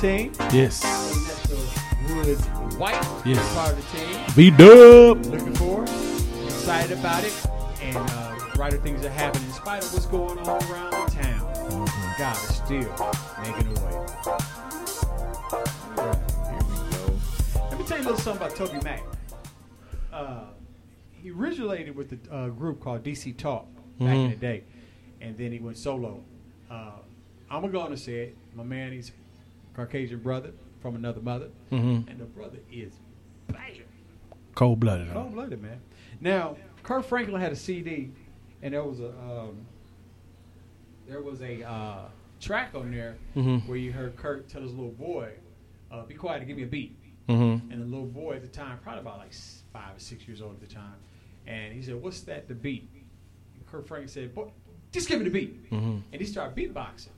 Team. Yes. Woods White. Yes. Part of the team. V Dub. Looking forward. Excited about it. And uh, brighter things are happening in spite of what's going on around the town. God is still making a way. Alright, here we go. Let me tell you a little something about TobyMac. Uh, he originated with the uh, group called DC Talk back in the day, and then he went solo. Uh, I'm gonna go on and say it. My man, he's a Caucasian brother from another mother, and the brother is. Cold blooded. Cold blooded, man. Now, Kirk Franklin had a CD, and there was a um, there was a uh, track on there Mhm. where you heard Kirk tell his little boy, uh, "Be quiet and give me a beat." Mm-hmm. And the little boy at the time, probably about like five or six years old at the time, and he said, "What's that? The beat?" And Kirk Franklin said, "Boy, just give me the beat." Mm-hmm. And he started beatboxing.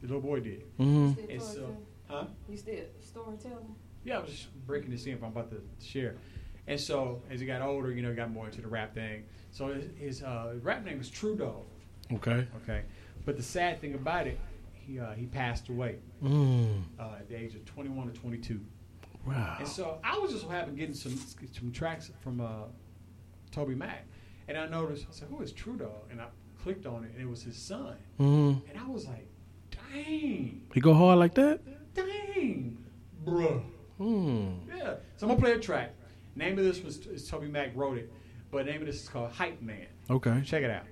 The little boy did. Mm-hmm. And so, huh? You still storytelling? Yeah, I was just breaking this in. I'm about to share. And so, as he got older, you know, he got more into the rap thing. So his, his uh, rap name was True Dog. Okay. Okay, but the sad thing about it, he uh, he passed away Mm. uh, at the age of 21 or 22. Wow. And so I was just so happy getting some some tracks from uh, TobyMac, and I noticed I said, "Who is True Dog?" And I clicked on it, and it was his son. Mm-hmm. And I was like, "Dang, He go hard like that? dang, bruh." Mm. Yeah. So I'm gonna play a track. Name of this was is TobyMac wrote it, but name of this is called Hype Man. Okay. Check it out.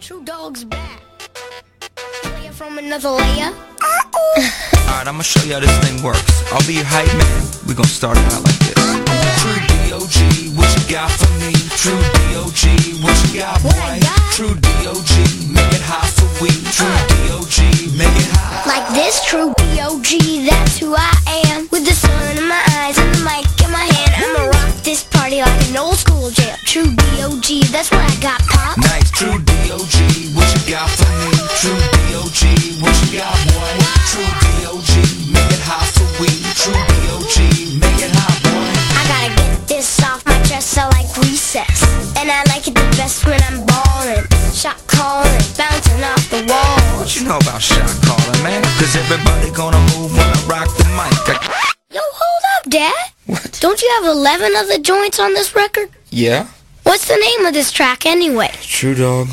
True dog's back. Layer from another layer. Alright, I'm gonna show you how this thing works. I'll be your hype man. We're gonna start it out like this. Got for me? True D.O.G., what you got, boy? True D.O.G., make it hot for we. True uh. D.O.G., make it hot. Like this true D.O.G. That's who I am. With the sun in my eyes and the mic in my hand. I'ma rock this party like an old school jam. True D.O.G. That's what I got, pop. Nice, true D.O.G., what you got for me? True D.O.G., what you got, boy? True when I'm ballin'. Shot callin', bouncing off the wall. What you know about shot callin', man? Cause everybody gonna move when I rock the mic. I- Yo, hold up, Dad. What? Don't you have 11 other joints on this record? Yeah? What's the name of this track anyway? True dog.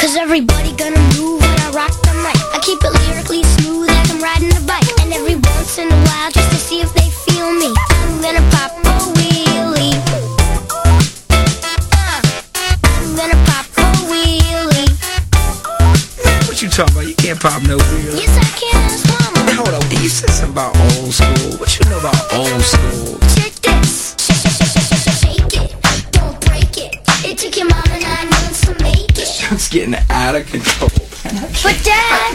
Cause everybody gonna move when I rock the mic. I keep it lyrically smooth as I'm riding a bike. And every once in a while, just to see if they talking about? You can't pop no wheel. Yes, I can, ask mama. Hey, hold on. You said something about old school. What you know about old school? Check this. Sh- sh- sh- sh- sh- Shake it, don't break it. It took your mama nine months to make it. It's getting out of control. But dad,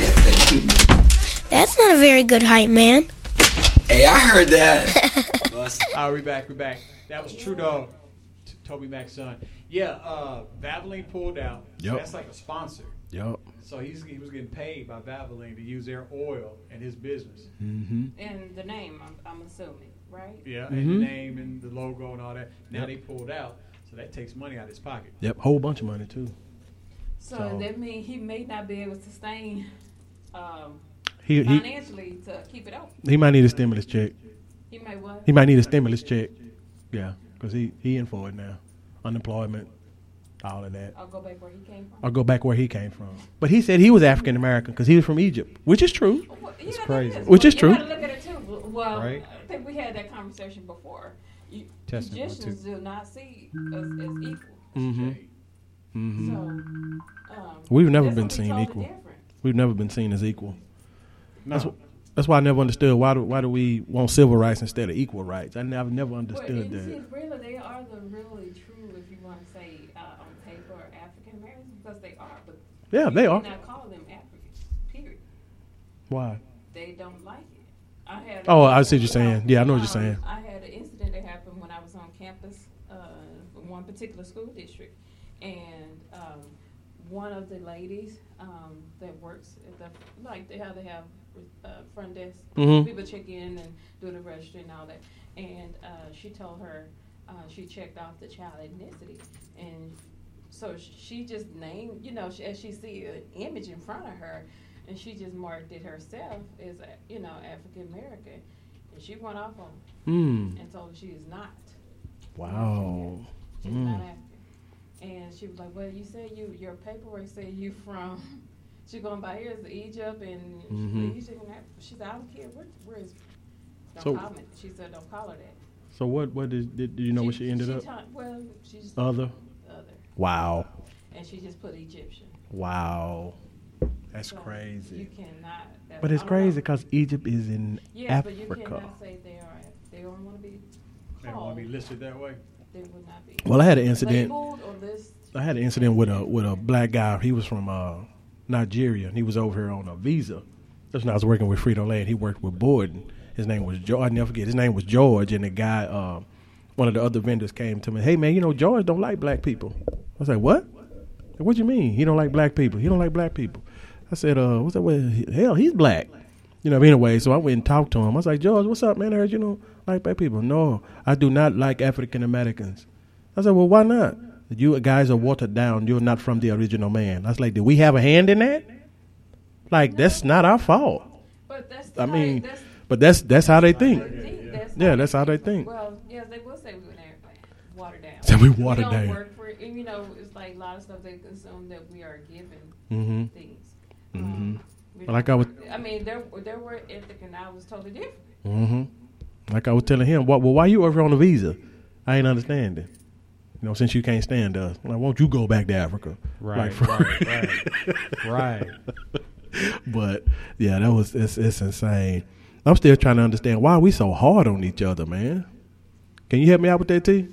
that's not a very good hype, man. Hey, I heard that. [laughs] All right, we back. We back. That was True Dog, TobyMac's son. Yeah, uh, Valvoline pulled out. Yep. that's like a sponsor. Yup. So he's he was getting paid by Valvoline to use their oil in his business. Mm-hmm. And the name, I'm, I'm assuming, right? Yeah, Mhm. and the name and the logo and all that. Now Yep. they pulled out, so that takes money out of his pocket. Yep. Whole bunch of money too. So, So- that means he may not be able to sustain um, He he financially to keep it out. he might need a stimulus check. He might what? He might need a stimulus check. Yeah, because he he in for it now. Unemployment, all of that. I'll go back where he came from. I'll go back where he came from. But he said he was African American because he was from Egypt, which is true. Well, It's crazy. is. Which Well, is true. look at it too. Well, Right. I think we had that conversation before. You, Testing Egyptians do not see us as equal. Mm-hmm. Mm-hmm. So um, We've never been seen equal. different. We've never been seen as equal. No. That's, that's why I never understood why do why do we want civil rights instead of equal rights? I never never understood and you see, that. really, they are the really true, if you want to say paper, African Americans, because they are. But Yeah, they are. cannot call them Africans. Period. Why? They don't like it. I had. Oh, I see what you're saying. Yeah, I know what you're Um, saying. I had an incident that happened when I was on campus, uh, one particular school district, and um, one of the ladies um, that works at the like they how they have uh, front desk. Mhm. People check in and do the registry and all that. And uh, she told her uh, she checked off the child ethnicity, and so she just named, you know, she, as she see an image in front of her, and she just marked it herself as, a, you know, African American, and she went off on, Hmm. and told her she is not. Wow. She's Mm. not African. And she was like, "Well, you say you your paperwork say you from." [laughs] She going by here is Egypt and Mhm. Egypt and Africa. She said, "I don't care where, where is." Don't So- call me. She said, "Don't call her that." So what? What did, did, did you know what she ended up? ta- well, she's Other. Other. Wow. And she just put Egyptian. Wow. That's So You crazy. cannot. that- But it's I don't know. crazy because Egypt is in Yeah, but you Africa. cannot say they are. They don't want to be They want to be listed that way. They would not be. Well, I had an incident. Labeled or list. I had an incident with a with a black guy. He was from uh, Nigeria, and he was over here on a visa. That's when I was working with Frito Lay. and He worked with Borden. His name was George. I never forget. His name was George, and the guy, uh, one of the other vendors, came to me. Hey man, you know George don't like black people. I was like, what? What do you mean? He don't like black people. He don't like black people. I said, uh, what's that? Well, hell, he's black. You know. Anyway, so I went and talked to him. I was like, George, what's up, man? I heard you don't like black people. No, I do not like African Americans. I said, well, why not? You guys are watered down. You're not from the original man. I was like, did we have a hand in that? Like, that's not our fault. But that's I mean, that's- but that's that's how they think. think that's Yeah, that's how they think. Well, yes, they will say we were there, watered down. Say we watered don't down. Work for it. And, you know, it's like a lot of stuff they consume that we are given Mhm. things. Mm-hmm. We Like I was, I mean, their their work ethic and I was totally different. hmm like I was telling him, what? Well, why you over on a visa? I ain't understanding. You know, since you can't stand us, like, won't you go back to Africa? Right, Like, right, right, right. [laughs] but yeah, that was it's, it's insane. I'm still trying to understand why we so hard on each other, man. Can you help me out with that, T?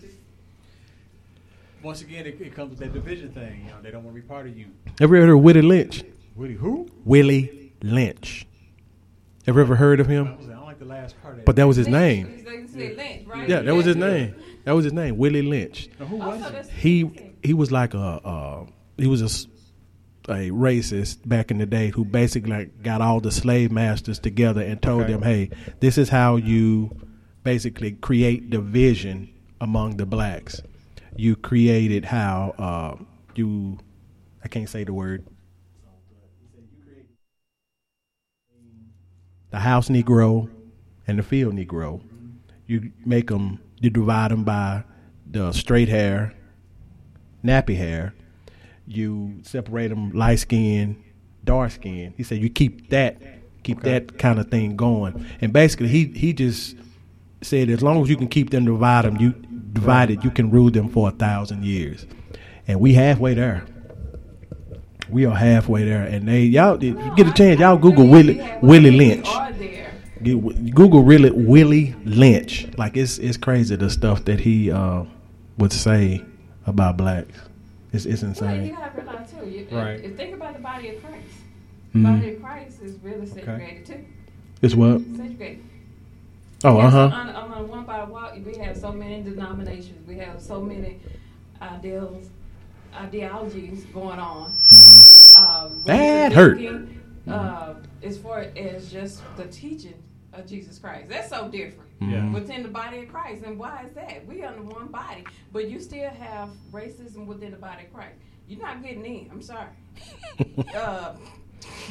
Once again, it, it comes with that division thing. You know, they don't want to be part of you. Ever heard of Willie Lynch? Willie who? Willie Lynch. Ever ever heard of him? I don't like the last part of But that was his name. They say Lynch, right? Yeah, that was his name. That was his name, Willie Lynch. Now, who Oh, was so it? He he was like a uh, he was a s- a racist back in the day who basically like got all the slave masters together and told Okay. them, "Hey, this is how you basically create division among the blacks. You created how uh, you I can't say the word. The house Negro and the field Negro. You make them, you divide them by the straight hair, nappy hair. You separate them light skin, dark skin. He said you keep that, keep that kind of thing going. And basically, he he just said as long as you can keep them divided, you divided, you can rule them for a thousand years. And we halfway there. We are halfway there, and they y'all if you get a chance, y'all Google Willie Willie Lynch. Are there? Get- Google really Willie Lynch. Like it's it's crazy the stuff that he uh, would say about blacks. It's it's Well, insane. you gotta realize too. You, Right. If, think about the body of Christ. Mhm. Body of Christ is really segregated too. It's what? Segregated. Oh, uh huh. On, on one by one, we have so many denominations. We have so many ideals, ideologies going on. Um, That hurt. thinking, Uh, as far as just the teaching of Jesus Christ, that's so different Yeah. within the body of Christ. And why is that? We are the one body, but you still have racism within the body of Christ. You're not getting in. I'm sorry. [laughs] uh,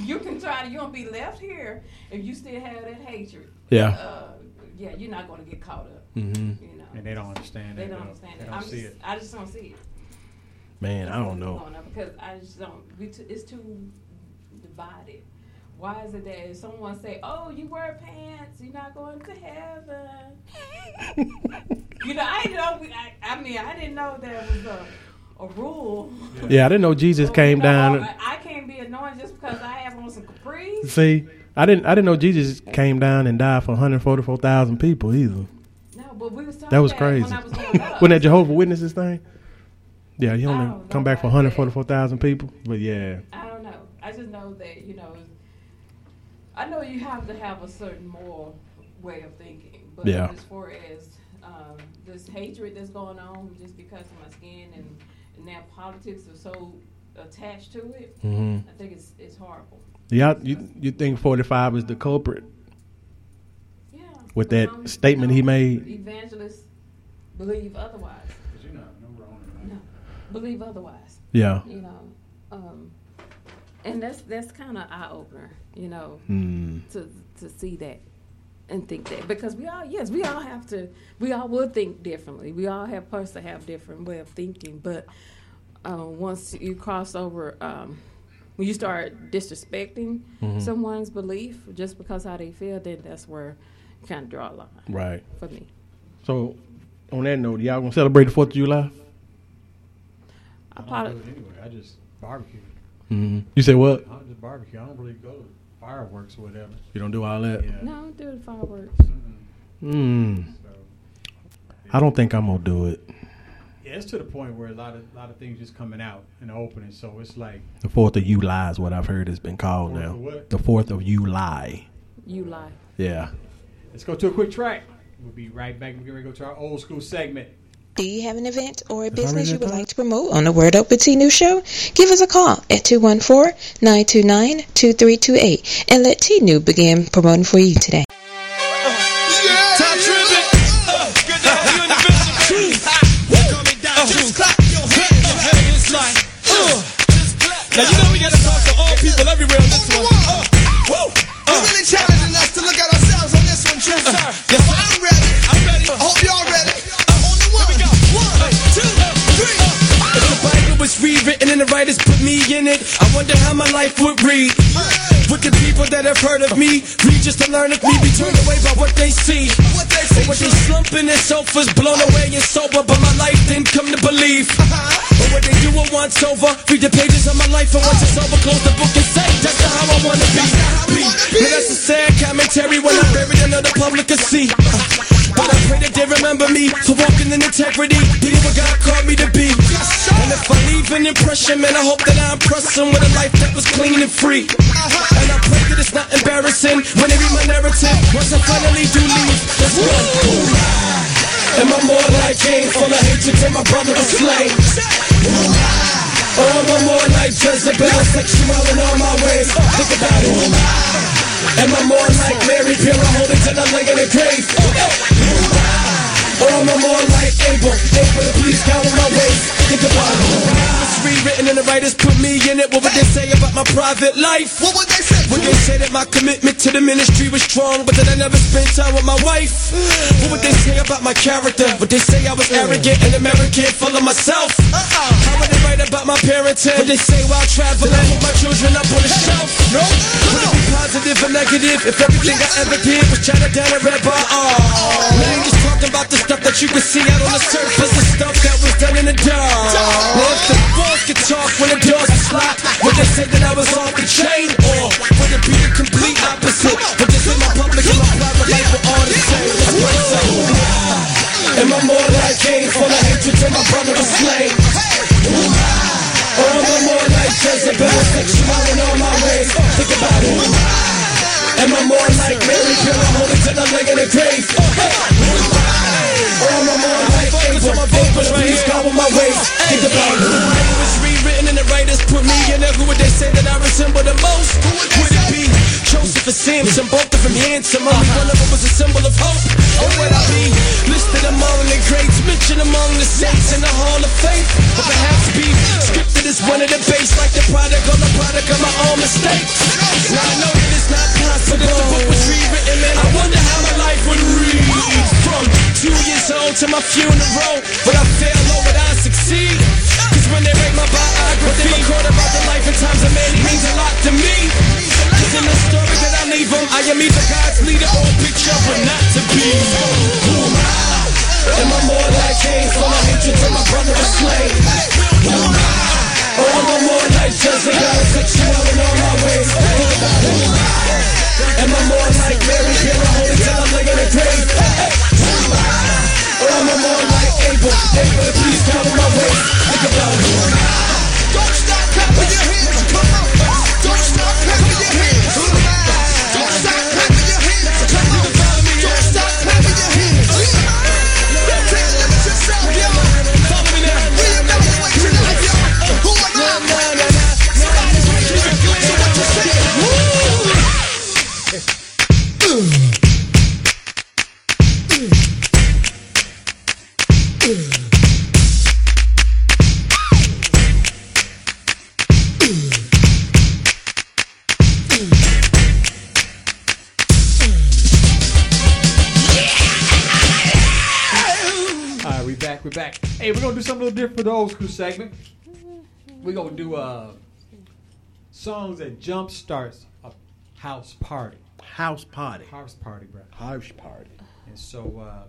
you can try to. You won't be left here if you still have that hatred. Yeah. Uh, yeah, you're not going to get caught up. Mm-hmm. You know. And they don't understand it. They it. don't though. understand They it. don't I'm see just, it. I just don't see it. Man, I don't know. Because I just don't. We t- it's too divided. Why is it that if someone say, "Oh, you wear pants, you're not going to heaven"? you know, I didn't know. I, I mean, I didn't know there was a, a rule. Yeah, I didn't know Jesus Oh, came you know, down. I, I can't be annoying just because I have on some capris. See, I didn't I didn't know Jesus came down and died for 144,000 people either. No, but we was talking That was that crazy. When I was growing [laughs] that Jehovah Witnesses thing? Yeah, he only I come back for 144,000 people. But yeah, I don't know. I just know that you know. I know you have to have a certain moral way of thinking, but Yeah. as far as um, this hatred that's going on just because of my skin and, and now politics are so attached to it, Mhm. I think it's it's horrible. Yeah, you you think forty five is the culprit Yeah. with that Um, statement he made? Evangelists believe otherwise. No, believe otherwise. Yeah. You know, um, and that's that's kind of eye opener. You know, Hmm. to to see that and think that because we all yes we all have to we all would think differently. We all have supposed to have different way of thinking, but uh, once you cross over. Um, when you start disrespecting Mhm. someone's belief just because how they feel, then that's where you kind of draw a line. Right. For me. So, on that note, y'all gonna celebrate the Fourth of July? I I probably, don't do it anyway. I just barbecue. hmm You say what? I just barbecue. I don't really go to fireworks or whatever. You don't do all that. Yeah. no, I don't do the fireworks. Hmm. I don't think I'm gonna do it. Yeah, it's to the point where a lot of lot of things just coming out in the opening. So it's like The Fourth of July is what I've heard has been called Fourth now. of what? The Fourth of July. You lie. Yeah. let's go to a quick track. We'll be right back. We're gonna go to our old school segment. Do you have an event or a business you would like to promote on the Word Up with T-Nu's show? Give us a call at 214-929-2328 and let T-Nu begin promoting for you today. Now you know we gotta talk to all people everywhere on this one. Uh, woo. You're really challenging us to look at ourselves on this one, Chip. Uh. Yes, sir. I'm ready. I'm ready. I hope y'all ready. On the one. Here we go. One, two, three. Uh. If the Bible was rewritten and the writers put me in it, I wonder how my life would read. With the people that have heard of me, read just to learn of me, be turned away by what they see. What they say, Or what they slumping their sofas, blown away and sober, but my life didn't come to believe. Or what they do it once over, read the pages of my life, and once it's over, close the book and say, that's not how I wanna be. Now that's a sad commentary when I'm buried under the public can see. Uh, but I pray that they remember me for walking in integrity, being what God called me to be. And if I leave an impression, man, I hope that I impress them with a life that was clean and free. And I pray that it's not embarrassing when they read my narrative. Once I finally do leave, let's go. Am I more like Cain, full of hatred to my brother was slain? Am I more like Jezebel, sexual in all my ways? Think about it. Am I more like Mary, pure, holding till I lay in the grave? Or am I more like Abel to please count my ways? Think about it. It's rewritten and the writers put me in it. What would they say about my private life? What would they say? Would they say that my commitment to the ministry was strong, but that I never spent time with my wife? What would they say about my character? Would they say I was arrogant and American, full of myself? Uh-uh. How would they write about my parenting? Would they say while traveling, I put my children up on the shelf? No. Would it be positive or negative if everything I ever did was jotted down and read by all? Ain't just talking about the stuff that you can see out on the surface, the stuff that was done in the dark. If the walls could talk when the doors are locked, would they say that I was off the chain? Or would it be the complete opposite? Would they say my public and my private life were all the same? What. Am I more like Cain, full of hatred to my brother was slain? Or am I more like Jezebel, sexual in all my ways? Think about it. Am I more like Mary, pure, holy till I lay in the grave? It. It rewritten and the writers put me in it. Who would they say that I resemble the most? Would it be Joseph or Samson? Both of them handsome. Only one of them was a symbol of hope. Or would I be listed among the greats, mentioned among the saints in the hall of faith? Or perhaps be scripted as one of the base, like the prodigal, the product of my own mistakes. Now I know that it's not possible. If the book was rewritten, man, I wonder how my life would read. Two years old to my funeral, but I fail or would I succeed? Cause when they write my biography, they record about the life and times of man means a lot to me. Cause in the story that I leave them, I am either God's leader or a picture but not to be. Who am I? Am I more like Cain, full of hatred to my brother was slain? Who oh, am I? Or am I more like Jezebel, sexual in all my ways? Think about it. Am I more like Mary, pure, holy till I lay in the grave? Am I'm I more like Abel to please count my ways? Think about it. Don't stop clapping your hands. Come on. Back. Hey, we're gonna do something a little different for the old school segment. We're gonna do uh songs that jump starts a house party. House party. House party, bro. House party. And so uh,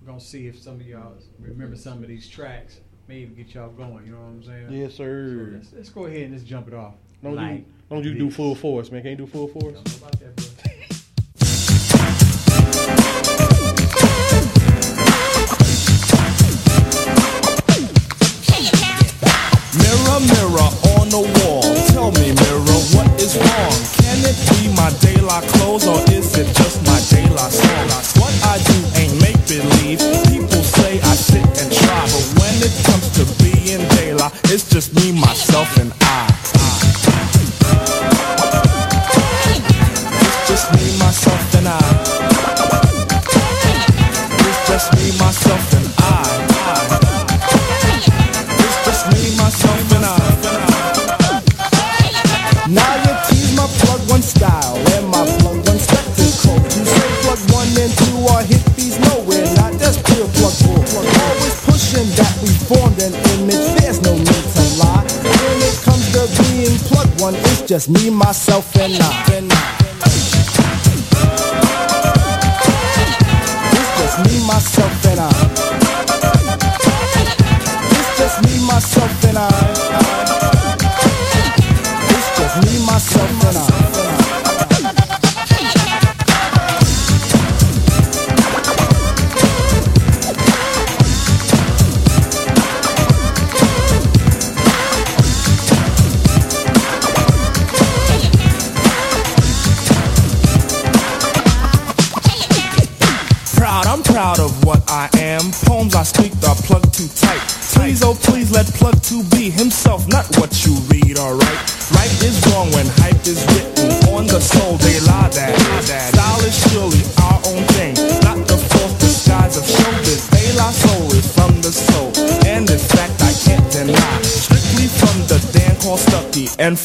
we're gonna see if some of y'all remember some of these tracks. Maybe get y'all going. You know what I'm saying? Yes, sir. So let's, let's go ahead and just jump it off. Don't you don't you do full force, man? Can't you do full force? Mirror, mirror on the wall. Tell me, mirror, what is wrong? Can it be my daylight clothes or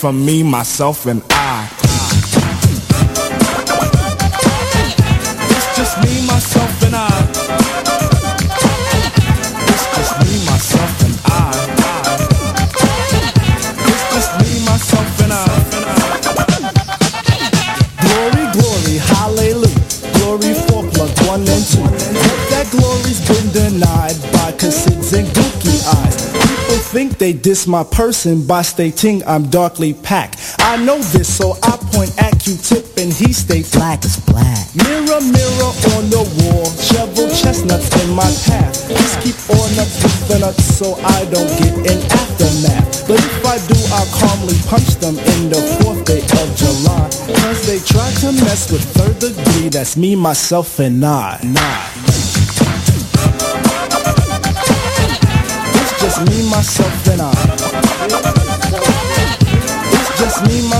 from me, myself, and I. they diss my person by stating I'm darkly packed. I know this, so I point at Q-tip and he states black is black. Mirror, mirror on the wall, shovel chestnuts in my path. Just keep on nuts with the nuts so I don't get an aftermath. But if I do, I'll calmly punch them in the fourth day of July. Cause they try to mess with third degree, that's me, myself, and I. Nah. It's just me, myself,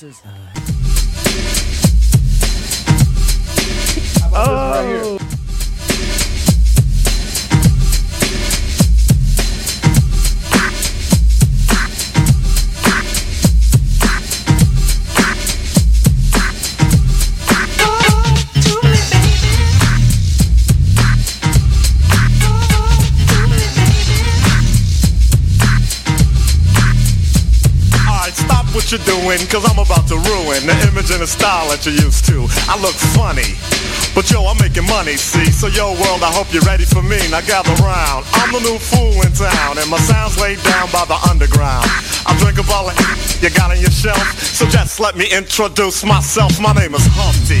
do doing, cause I'm about to ruin the image and the style that you're used to. I look funny. But yo, I'm making money, see? So yo, world, I hope you're ready for me. Now gather round. I'm the new fool in town, and my sound's laid down by the underground. I drink a bottle of you got on your shelf. So just let me introduce myself. My name is Humpty,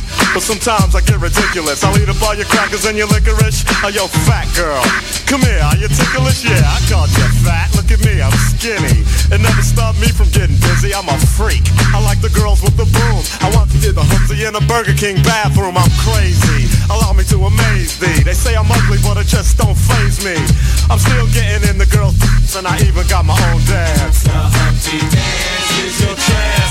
But sometimes I get ridiculous. I'll eat up all your crackers and your licorice. Oh, yo, fat girl, come here. Are you ticklish? Yeah, I called you fat. Look at me, I'm skinny. It never stopped me from getting busy. I'm a freak. I like the girls with the boom. I want to get the hoopsie in a Burger King bathroom. I'm crazy. Allow me to amaze thee. They say I'm ugly, but it just don't phase me. I'm still getting in the girls' and I even got my own dance. The Humpty Dance is your chance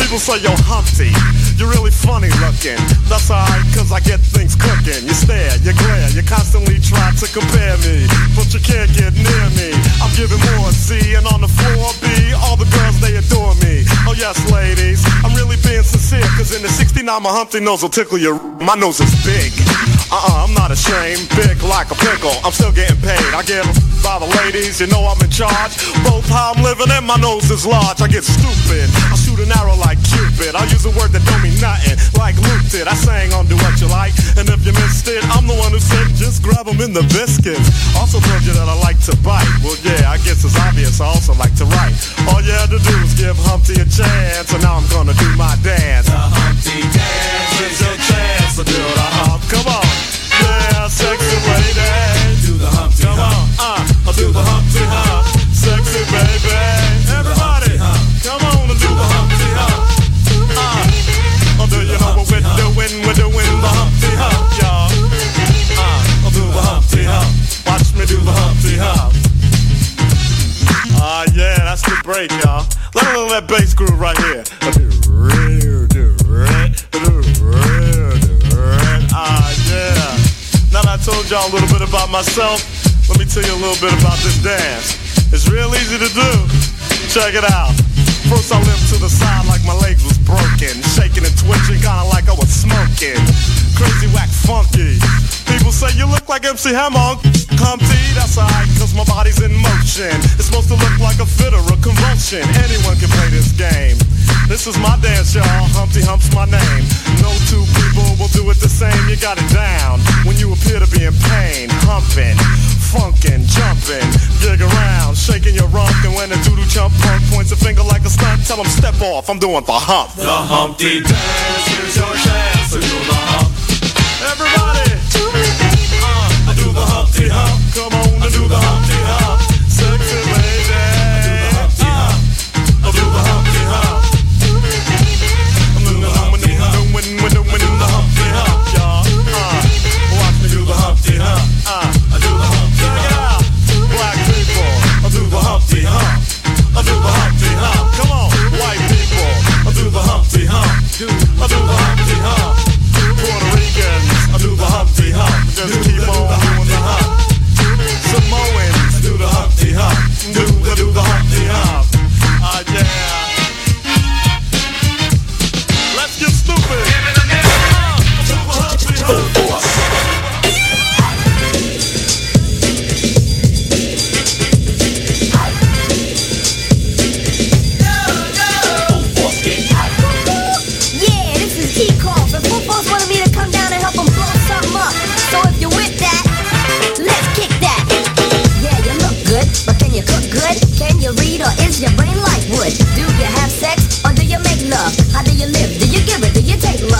People say, you're Humpty, you're really funny looking. That's alright, cause I get things cooking. You stare, you glare, you constantly try to compare me. But you can't get near me. I'm giving more C, and on the floor B, all the girls, they adore me. Oh, yes, ladies, I'm really being sincere, cause in the 69, my Humpty nose will tickle your. My nose is big. Uh-uh, I'm not ashamed. Big like a pickle. I'm still getting paid. I get by the ladies, you know I'm in charge. Both how I'm living and my nose is large. I get stupid. I shoot an arrow like Cupid. I use a word that don't mean nothing, like Luke did. I sang on Do What You Like, and if you missed it, I'm the one who said just grab 'em in the biscuits. Also told you that I like to bite. Well, yeah, I guess it's obvious. I also like to write. All you had to do was give Humpty a chance, and now I'm gonna do my dance. The Humpty dance is your chance to do the hump. Come on, yeah, sexy lady. Do the Humpty Come on, uh, I'll do the Humpty Hump. Sexy baby, everybody, come on and do the Humpty Hump. Uh, do you know what we're doing? We're doing the Humpty Hump, y'all. Uh, I'll do the Humpty Hump. Watch me do the Humpty Hump. Ah, yeah, that's the break, y'all. Let me know that bass groove right here. Let me Ah, told y'all a little bit about myself, let me tell you a little bit about this dance. It's real easy to do. Check it out. First I limped to the side like my leg was broken. Shaking and twitching, kinda like I was smoking. Crazy, whack, funky. People say you look like MC Hammer. Humpty, that's alright, cause my body's in motion. It's supposed to look like a fit or a convulsion. Anyone can play this game. This is my dance, y'all. Humpty Hump's my name. No two people will do it the same. You got it down when you appear to be in pain. Humping, funkin', jumping, jig around, shaking your rump. And when a doodle chump punk points a finger like a stunt, tell him step off. I'm doing the hump. The Humpty dance is your chance to do the hump. Everybody, Hump. Come on, I do the Hump.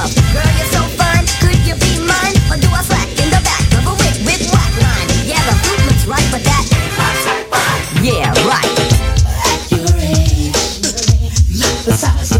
Girl, you're so fine. Could you be mine? Or do I slack in the back of a whip with whack line? Yeah, the looks right, but. Yeah, right. The size of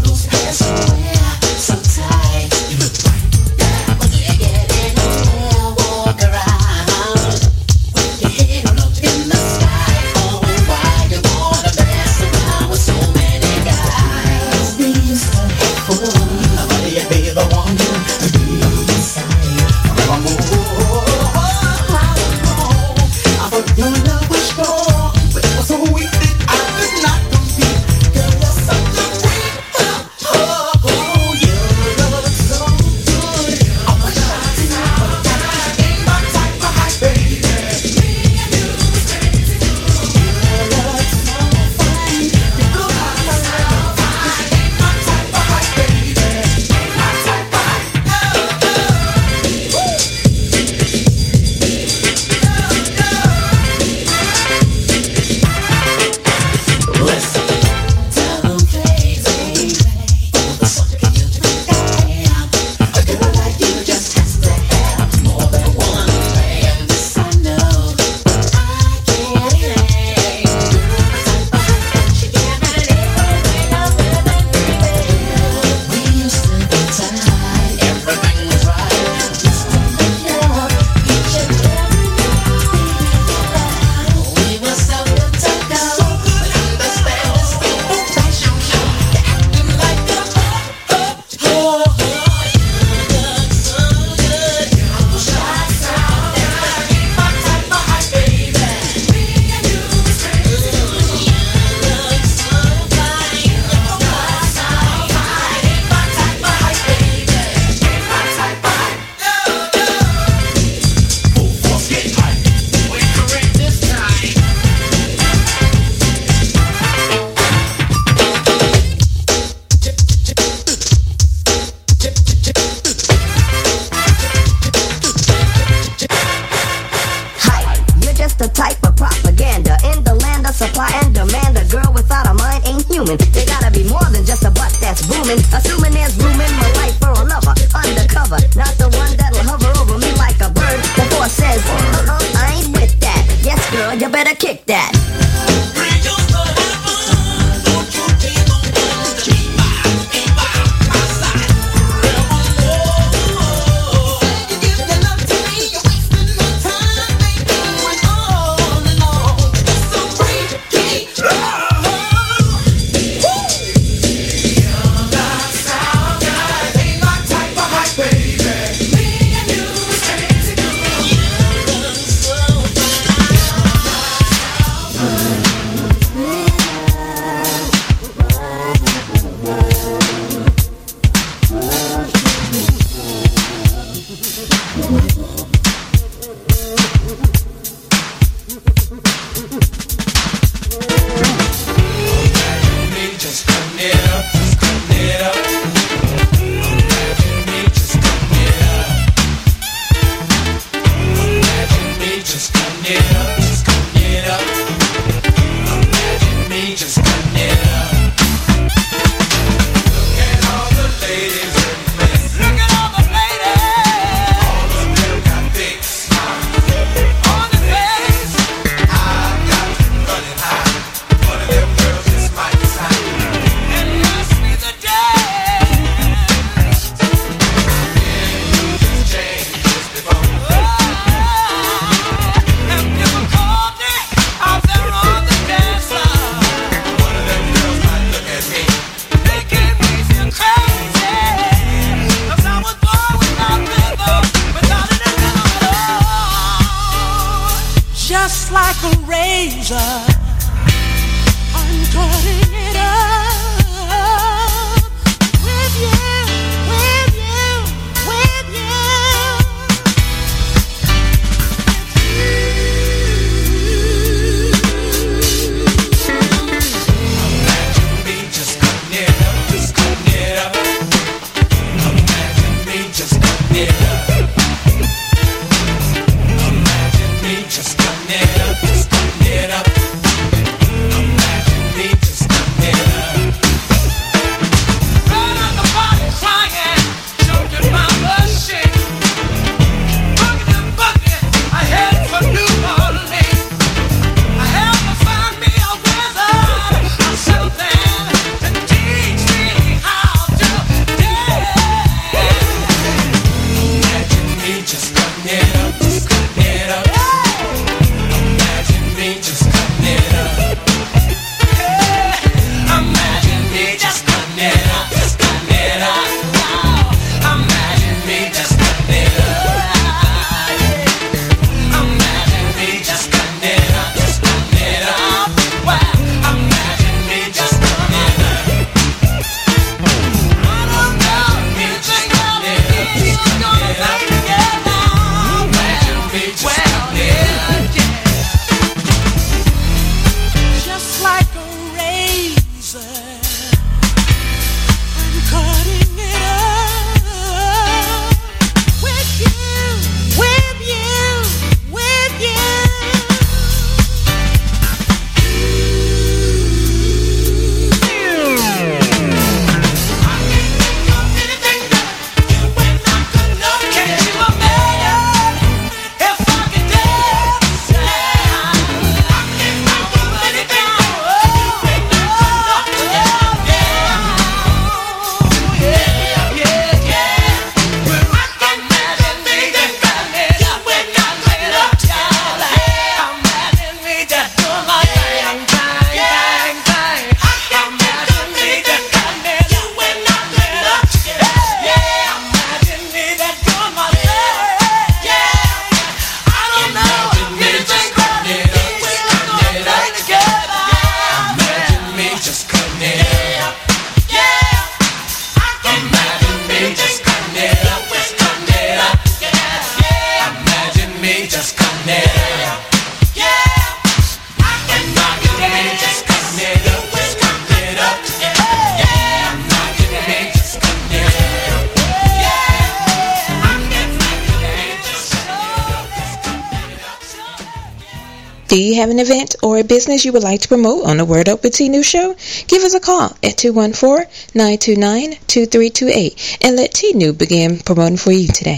those pants a business you would like to promote on the Word Up with T-Nu's show, give us a call at 214-929-2328 and let T-Nu begin promoting for you today.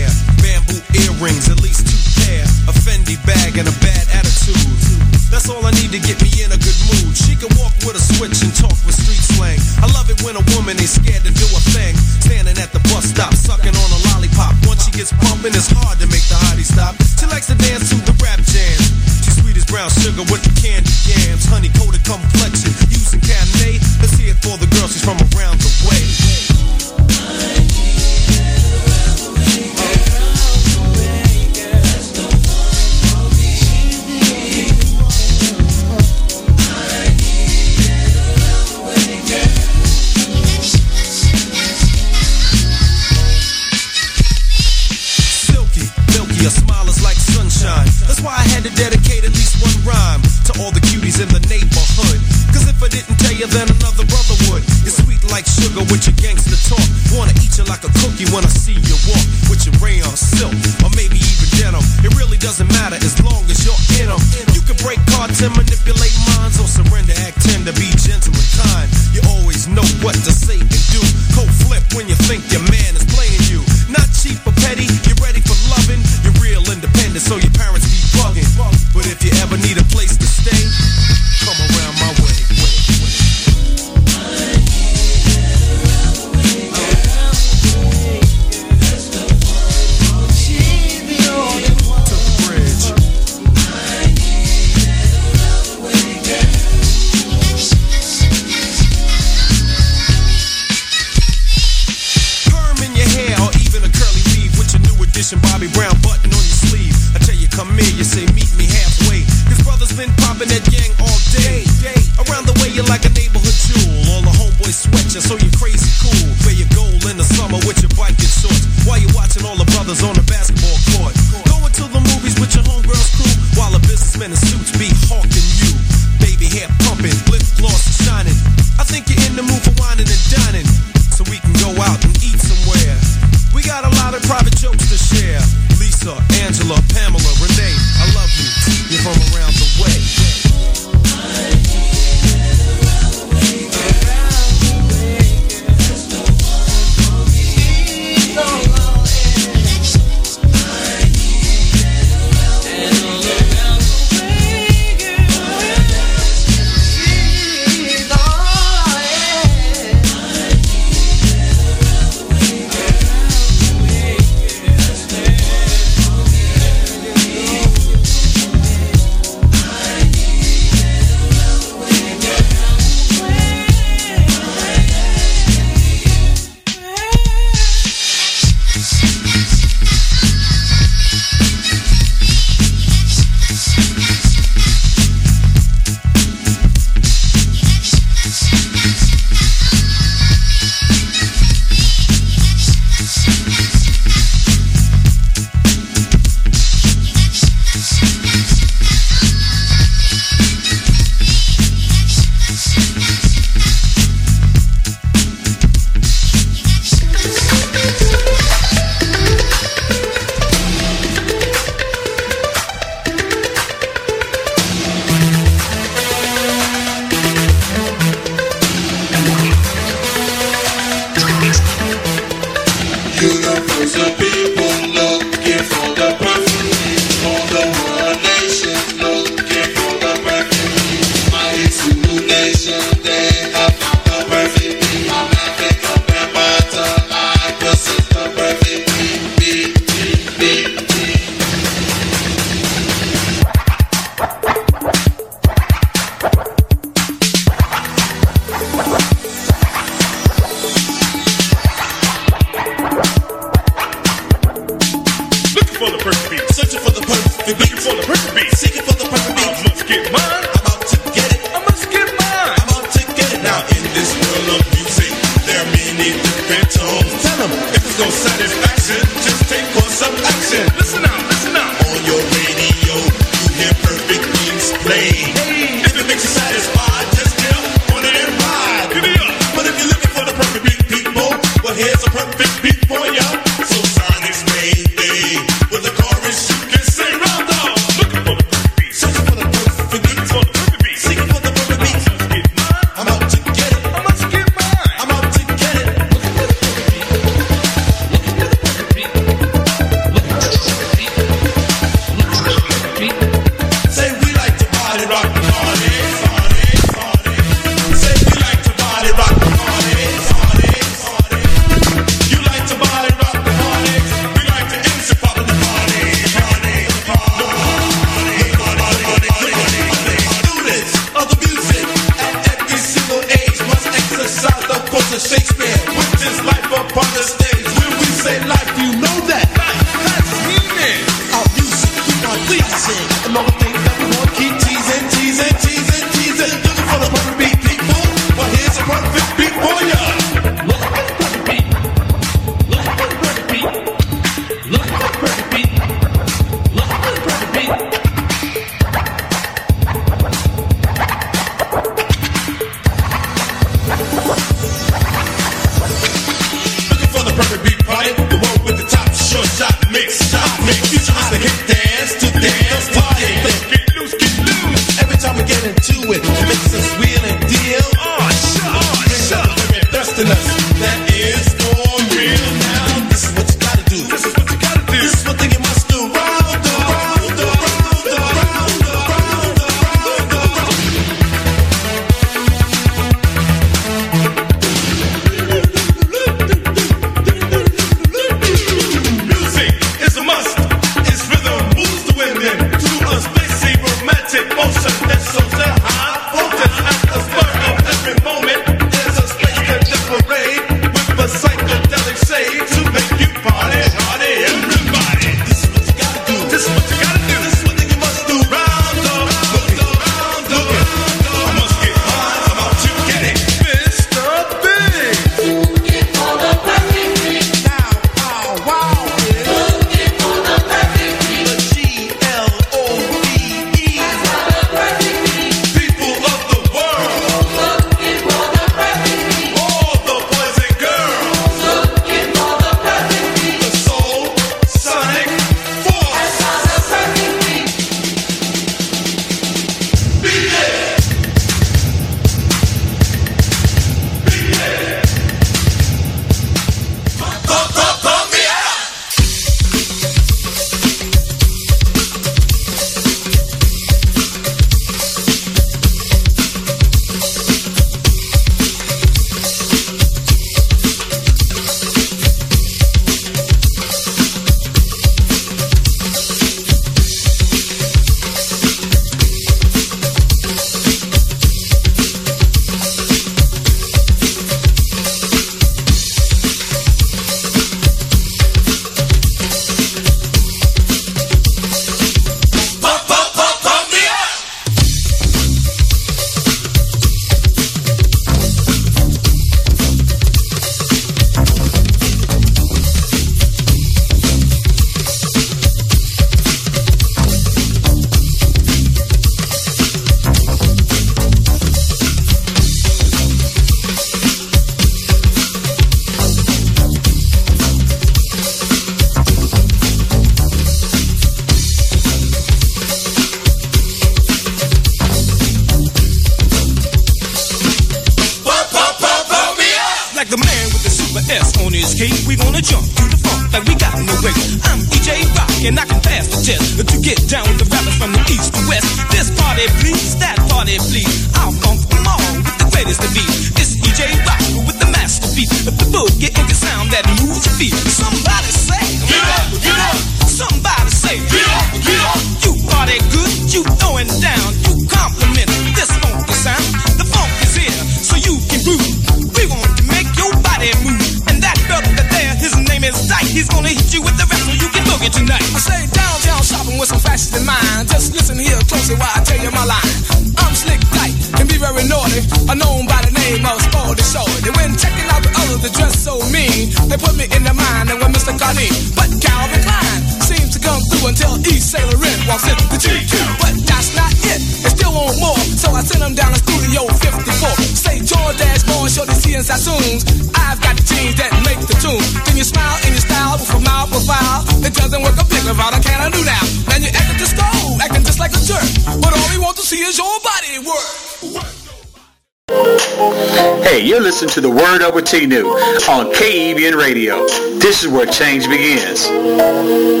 This is where change begins.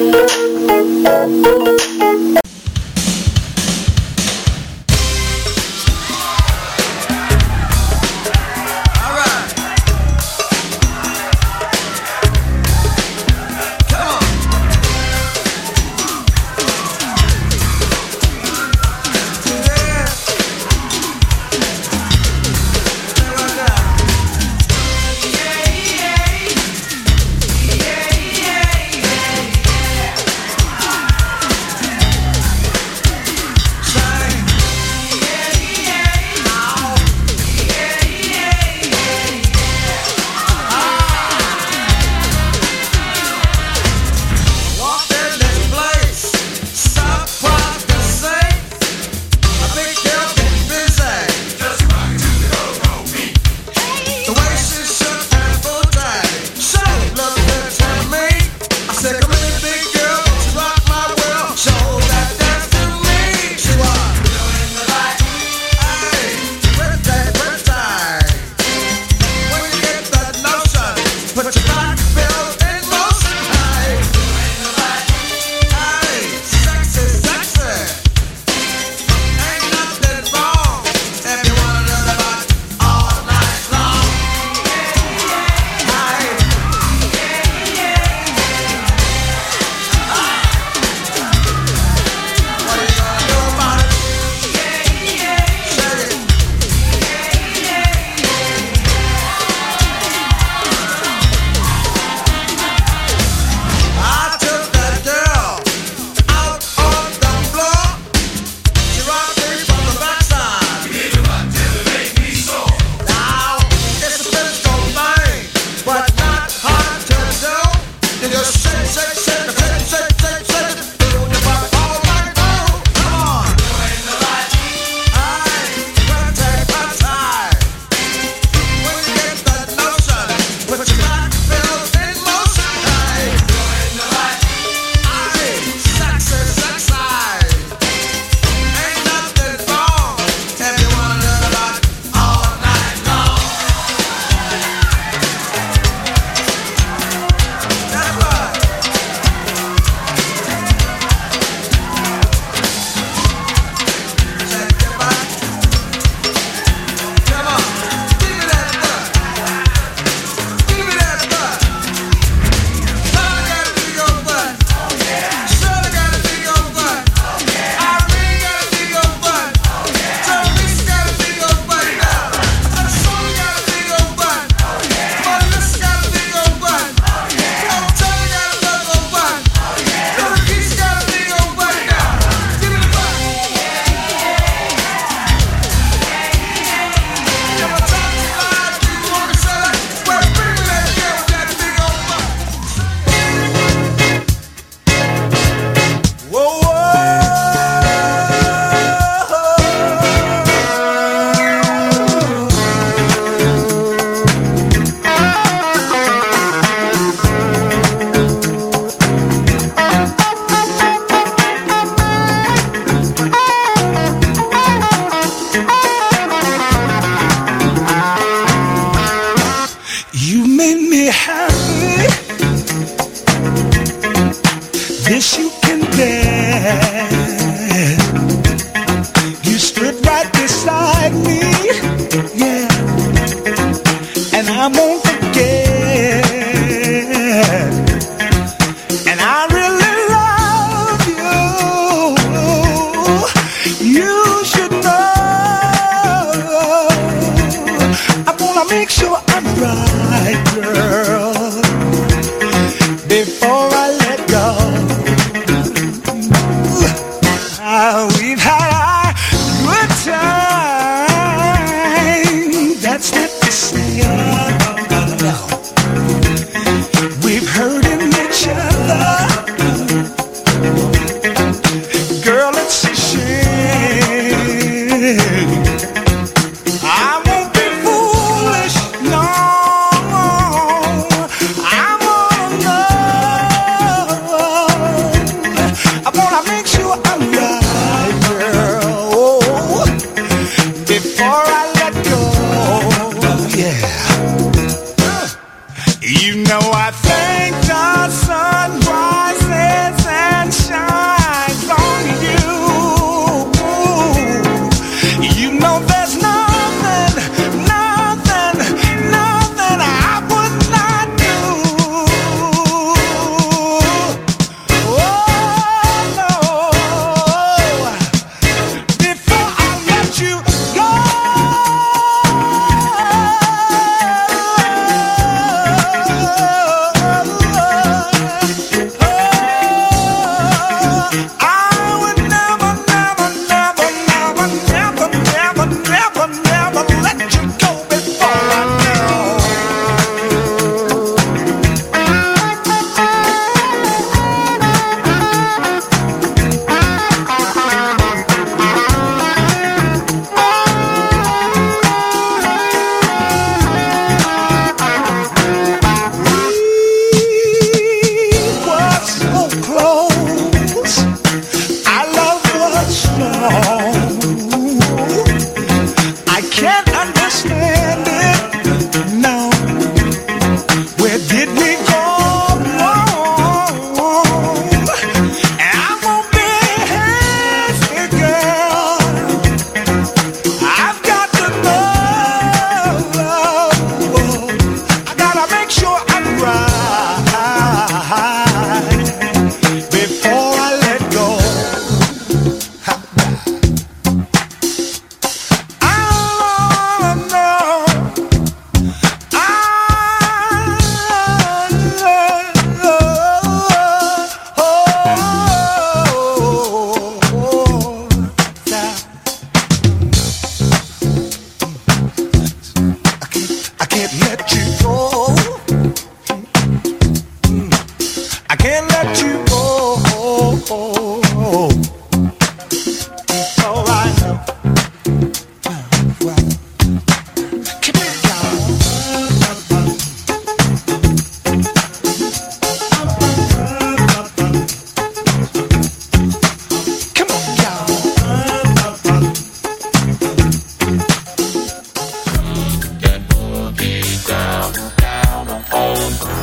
Let's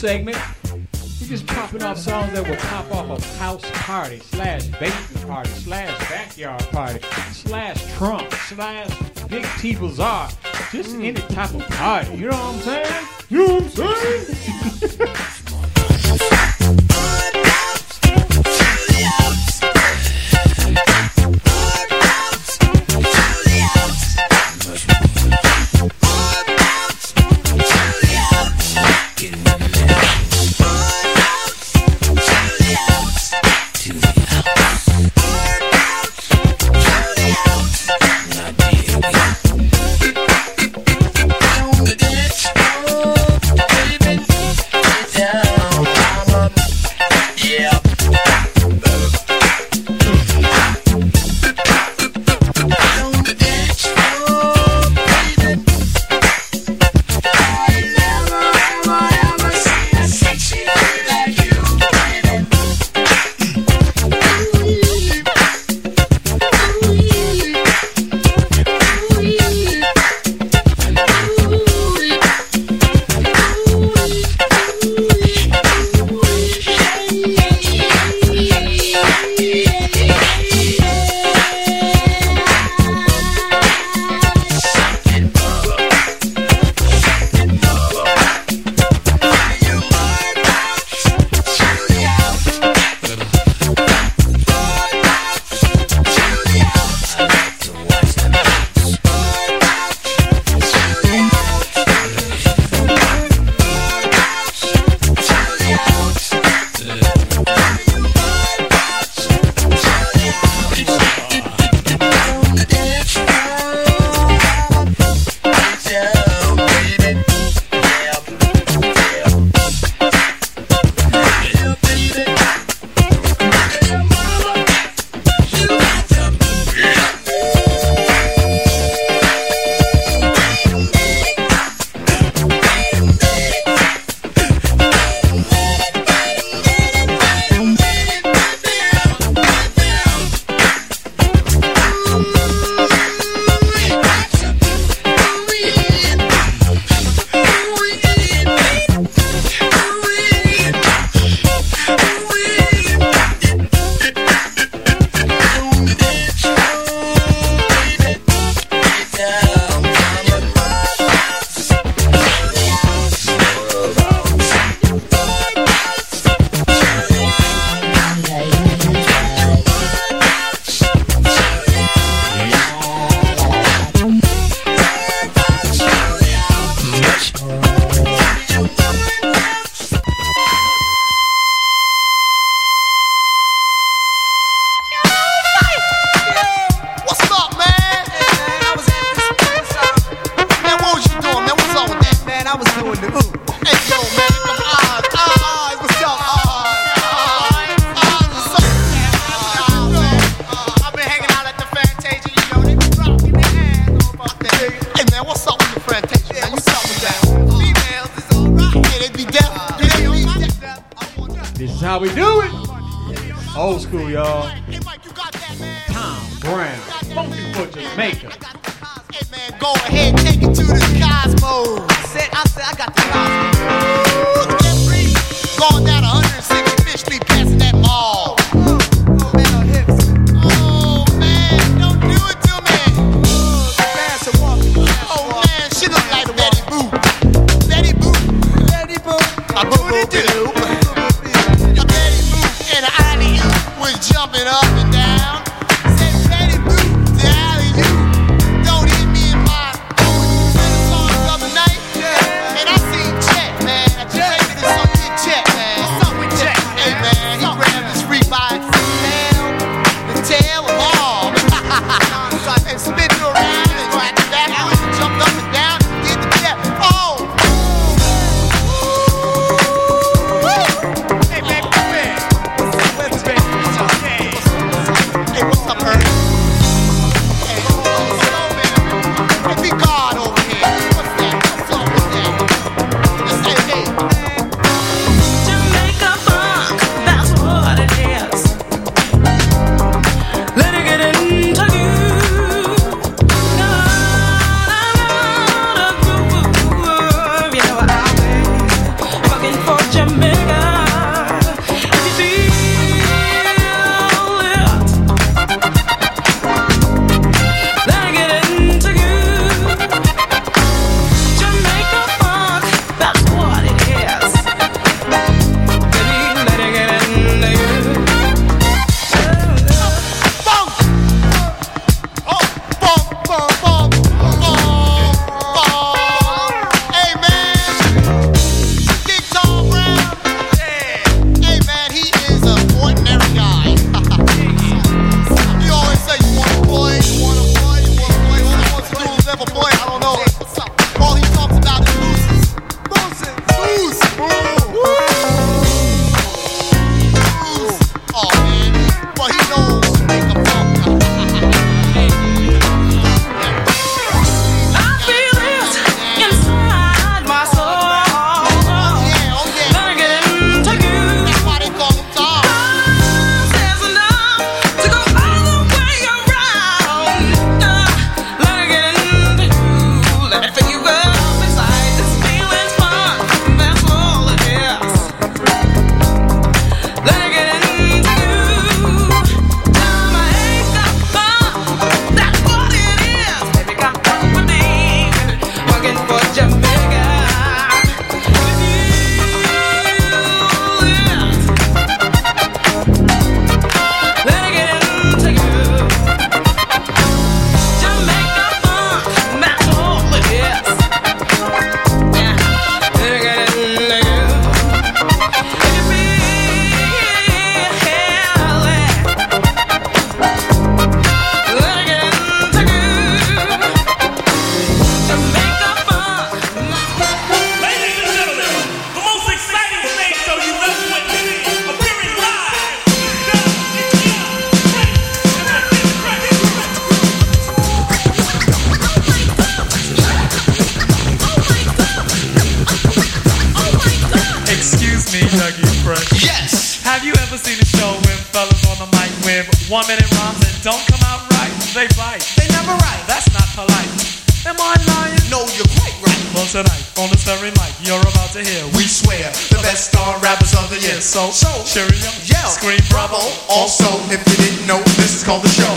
segment. for. Am I lying? No, you're quite right. Well, tonight, on this very mic, you're about to hear, we swear, the best star rappers of the year. So, so cheerio, yell, scream, bravo. Also, if you didn't know, this is called the show.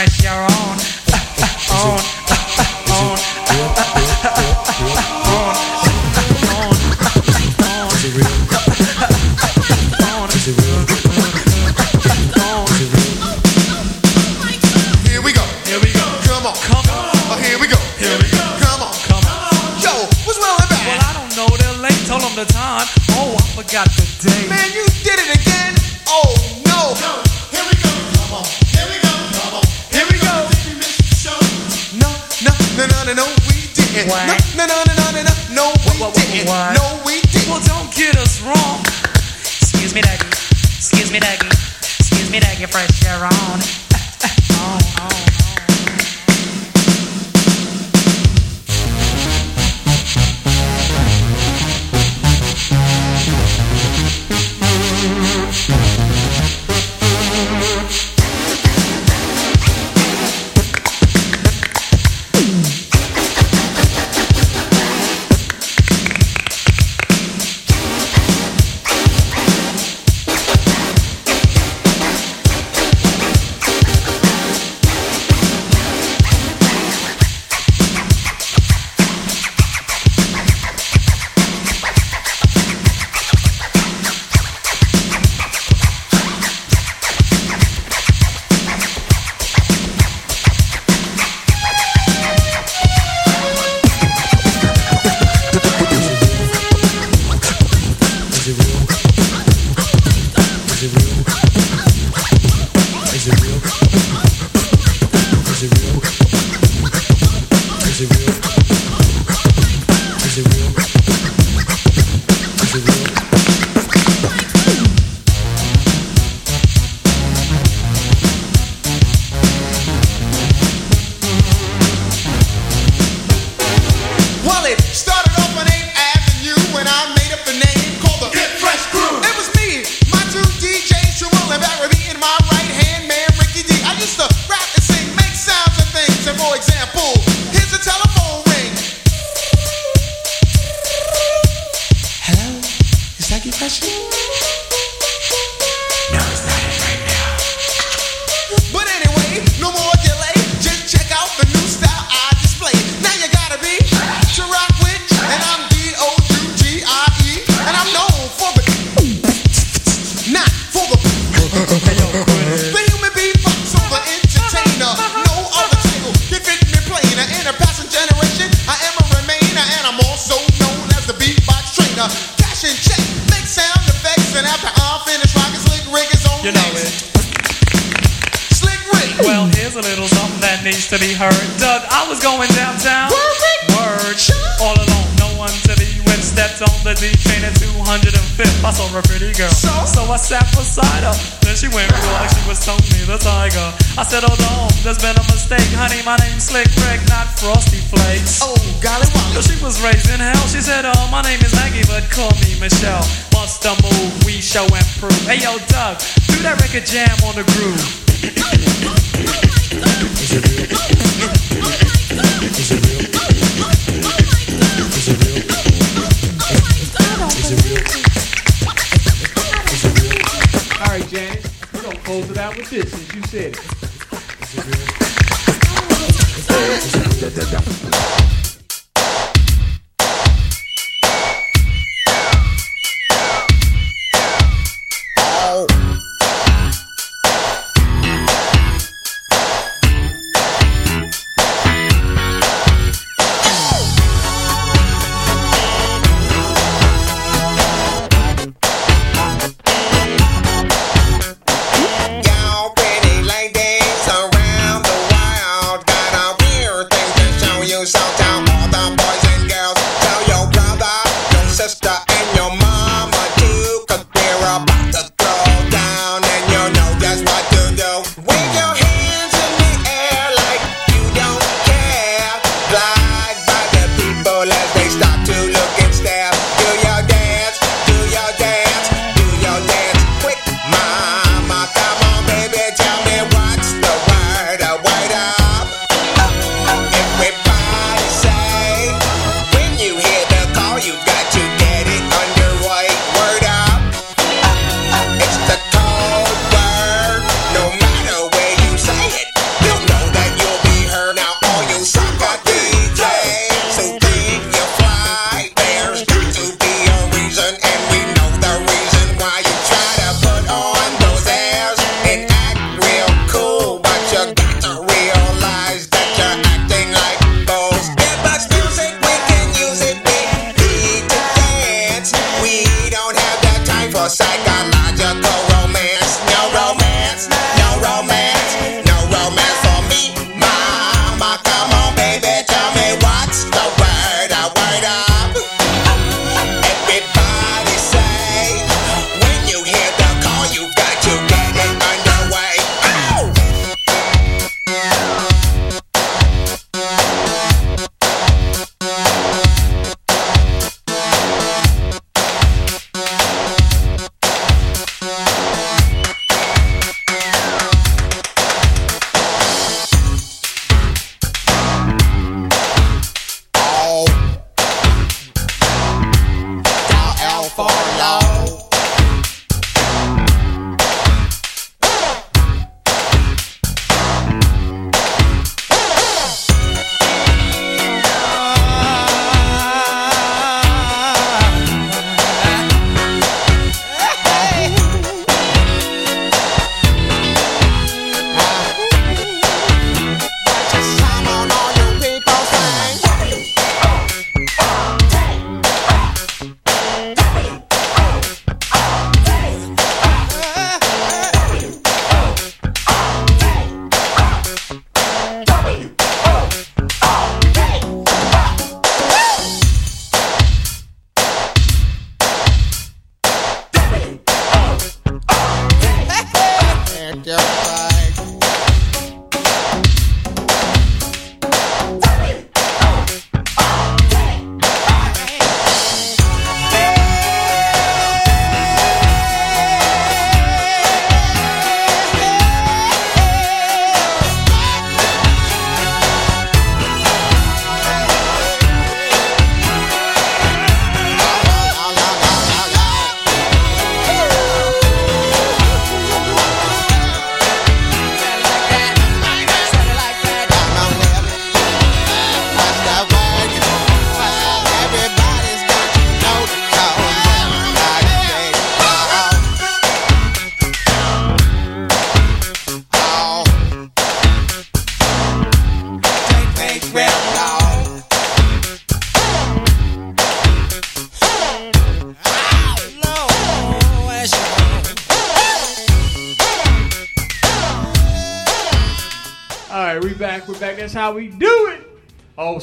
pressure on.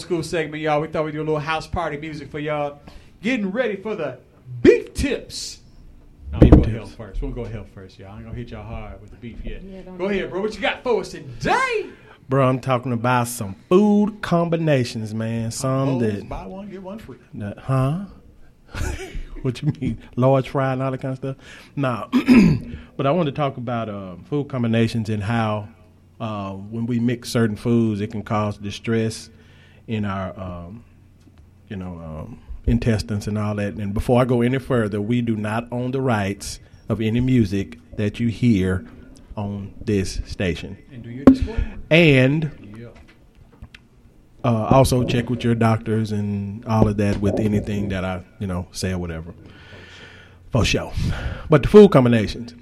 School segment, y'all. We thought we'd do a little house party music for y'all. Getting ready for the beef tips. No, Beef we'll go tips. health first. We'll go health first, y'all. I ain't gonna hit y'all hard with the beef yet. Yeah, go do ahead, bro. What you got for us today? Bro, I'm talking about some food combinations, man. Some Oh, that, buy one get one free. that huh? [laughs] what you mean, large fry and all that kind of stuff? Nah, [clears throat] but I want to talk about uh, food combinations and how uh, when we mix certain foods, it can cause distress in our, um, you know, um, intestines and all that. And before I go any further, we do not own the rights of any music that you hear on this station. And do your disclaimer. And Yeah. uh, also check with your doctors and all of that with anything that I, you know, say or whatever. For sure. But the food combinations.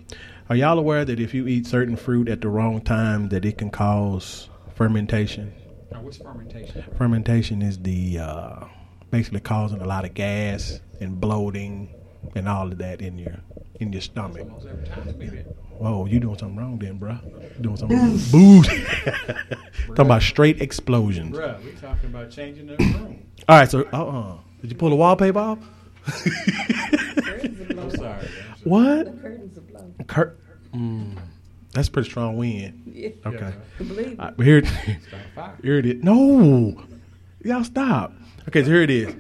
Are y'all aware that if you eat certain fruit at the wrong time, that it can cause fermentation? Now, what's fermentation? Fermentation is the uh, basically causing a lot of gas and bloating and all of that in your in your stomach. Almost every time it's been it. Whoa, you doing something wrong then, bruh. You doing something wrong. [laughs] Booze. [laughs] Talking about straight explosions. Bruh, we talking about changing the room. All right, so uh uh Did you pull the wallpaper off? [laughs] I'm sorry. What? The curtains are blown. Cur- mm, that's pretty strong wind. Yeah. Okay. Believe it. All right, but here, fire. here it is. No, y'all stop. Okay, so here it is.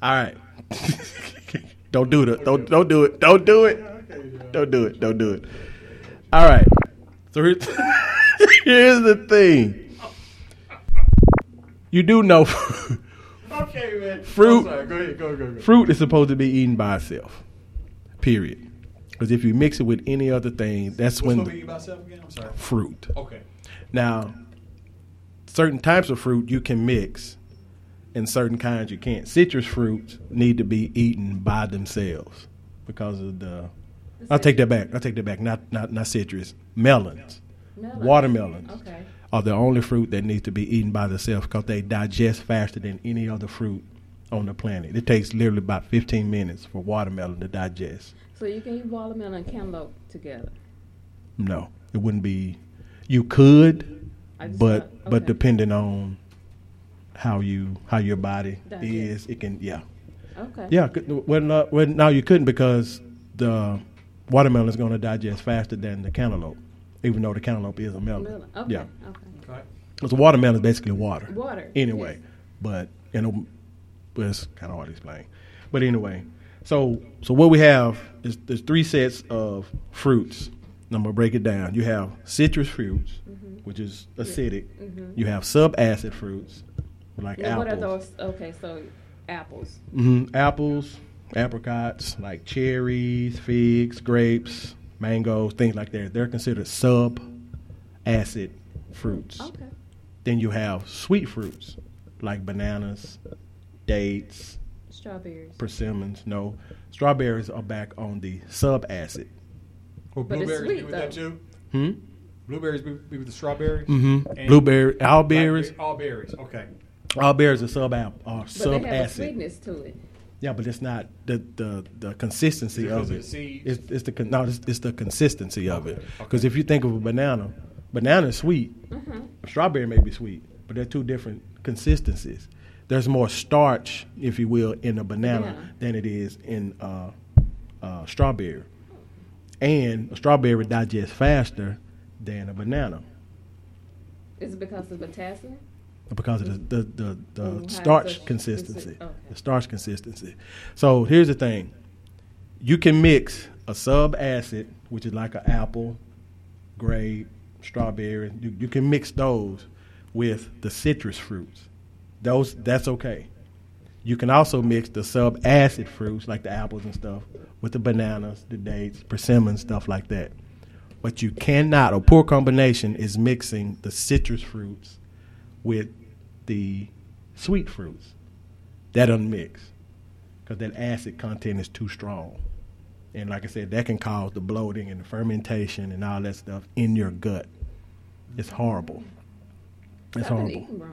All right. [laughs] don't do it. Don't don't do it. Don't do it. Don't do it. Don't do it. All right. So here's, [laughs] here's the thing. You do know [laughs] Okay, man. Fruit. Go ahead. Go, go, go. fruit is supposed to be eaten by itself. Period. Because if you mix it with any other thing, that's What's when supposed to be myself again? I'm sorry. fruit. Okay. Now, certain types of fruit you can mix, and certain kinds you can't. Citrus fruits need to be eaten by themselves because of the. I'll take that back. I'll take that back. Not not not citrus. Melons, Melons. watermelons Okay. are the only fruit that needs to be eaten by themselves because they digest faster than any other fruit on the planet. It takes literally about 15 minutes for watermelon to digest. So you can eat watermelon and cantaloupe together. No, it wouldn't be. You could, I just but thought- but depending on how you how your body Digest. is, it can yeah Okay. yeah. could- Well, no, well, now you couldn't because the watermelon is going to digest faster than the cantaloupe, even though the cantaloupe is a melon. Melon. Okay. Yeah, Okay. Okay. because watermelon is basically water. Water, Anyway, but you know, but it's kind of hard to explain. But anyway, so so what we have is there's three sets of fruits. And I'm gonna break it down. You have citrus fruits, Mm-hmm. which is acidic. Mhm. You have subacid fruits, like Now, what are those? Okay, so apples. hmm Apples, apricots, like cherries, figs, grapes, mangoes, things like that. They're considered sub-acid fruits. Okay. Then you have sweet fruits, like bananas, dates, Strawberries. persimmons. No, strawberries are back on the sub-acid. Will But it's blueberries be sweet, with that though. too? Hmm. Blueberries be, be with the strawberries? Mm-hmm. And Blueberry- all berries. All berries. Okay. All berries are sub are But they have a sub-acid. sweetness to it. Yeah, but it's not the the, the consistency Because of of it. seeds? It's, it's the con- no, it's, it's the consistency of it. Because if you think of a banana, banana is sweet. Mhm. Strawberry may be sweet, but they're two different consistencies. There's more starch, if you will, in a banana Banana. than it is in uh, uh, strawberry. And a strawberry digests faster than a banana Is it because of the potassium? because of the the, the, the Mm, starch consistency. okay. The starch consistency. So here's the thing: you can mix a sub acid, which is like an apple, grape, strawberry. You, you can mix those with the citrus fruits. Those that's okay. You can also mix the sub acid fruits like the apples and stuff with the bananas, the dates, persimmons, stuff like that. But you cannot, a poor combination is mixing the citrus fruits with the sweet fruits. That doesn't because that acid content is too strong. And like I said, that can cause the bloating and the fermentation and all that stuff in your gut. It's horrible. It's I've horrible.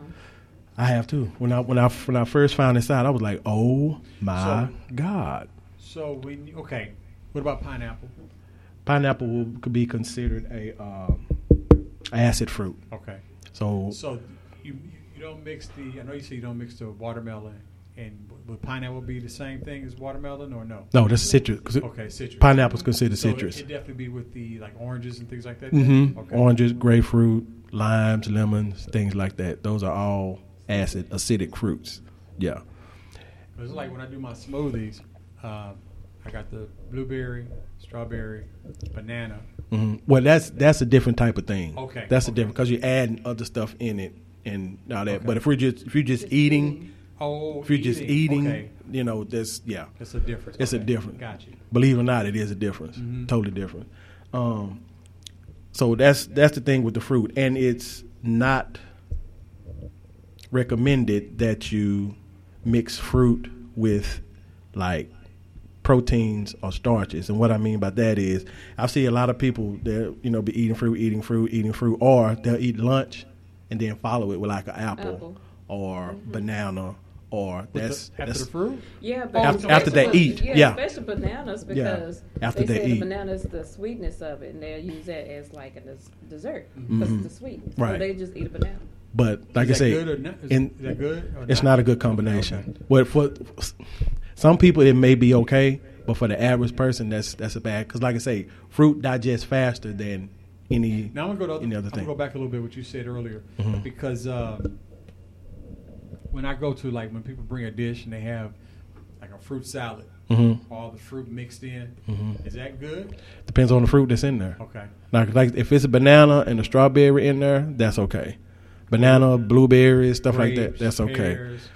I have too. When I when I when I first found this out, I was like, "Oh my god!" So we okay. What about pineapple? Pineapple will, could be considered a um, acid fruit. Okay. So, So you you don't mix the. I know you say you don't mix the watermelon and would pineapple be the same thing as watermelon or no? No, that's citrus. it- Okay, citrus. pineapple's considered So it- citrus. It definitely be with the like oranges and things like that. Mm-hmm. Okay. Oranges, grapefruit, limes, lemons, things like that. Those are all acid, acidic fruits. Yeah. It's like when I do my smoothies, um, I got the blueberry, strawberry, banana. hmm Well, that's that's a different type of thing. Okay, That's a different because you're adding other stuff in it and all that. Okay. But if we're just if you're just eating, Oh, if you're just eating, eating, okay. you know, that's yeah, It's a difference. It's a Okay, difference. got you. Believe it or not, it is a difference. Mhm. Totally different. Um, so that's that's the thing with the fruit, and it's not recommended that you mix fruit with like proteins or starches. And what I mean by that is, I see a lot of people that you know be eating fruit, eating fruit, eating fruit, or they'll eat lunch and then follow it with like an apple, Apple. or mm-hmm. banana, or the- that's after that's the fruit? Yeah, but After- after they eat, yeah, yeah. especially bananas Yeah, because after they, they say eat. the bananas the sweetness of it, and they'll use that as like a des- dessert because mm-hmm. it's the sweet. So Right. they just eat a banana. But like I say, good or not? Is- in- that good or it's not? a good combination. But for some people, it may be okay. But for the average person, that's that's a bad. Because like I say, fruit digests faster than any Now I'm gonna go to other, any other I'm gonna thing. go back a little bit what you said earlier Mhm. because um, when I go to like when people bring a dish and they have like a fruit salad, Mhm. all the fruit mixed in, Mhm. is that good? Depends on the fruit that's in there. Okay. Like like if it's a banana and a strawberry in there, that's okay. Banana, blueberries, stuff like that, that's okay. pears.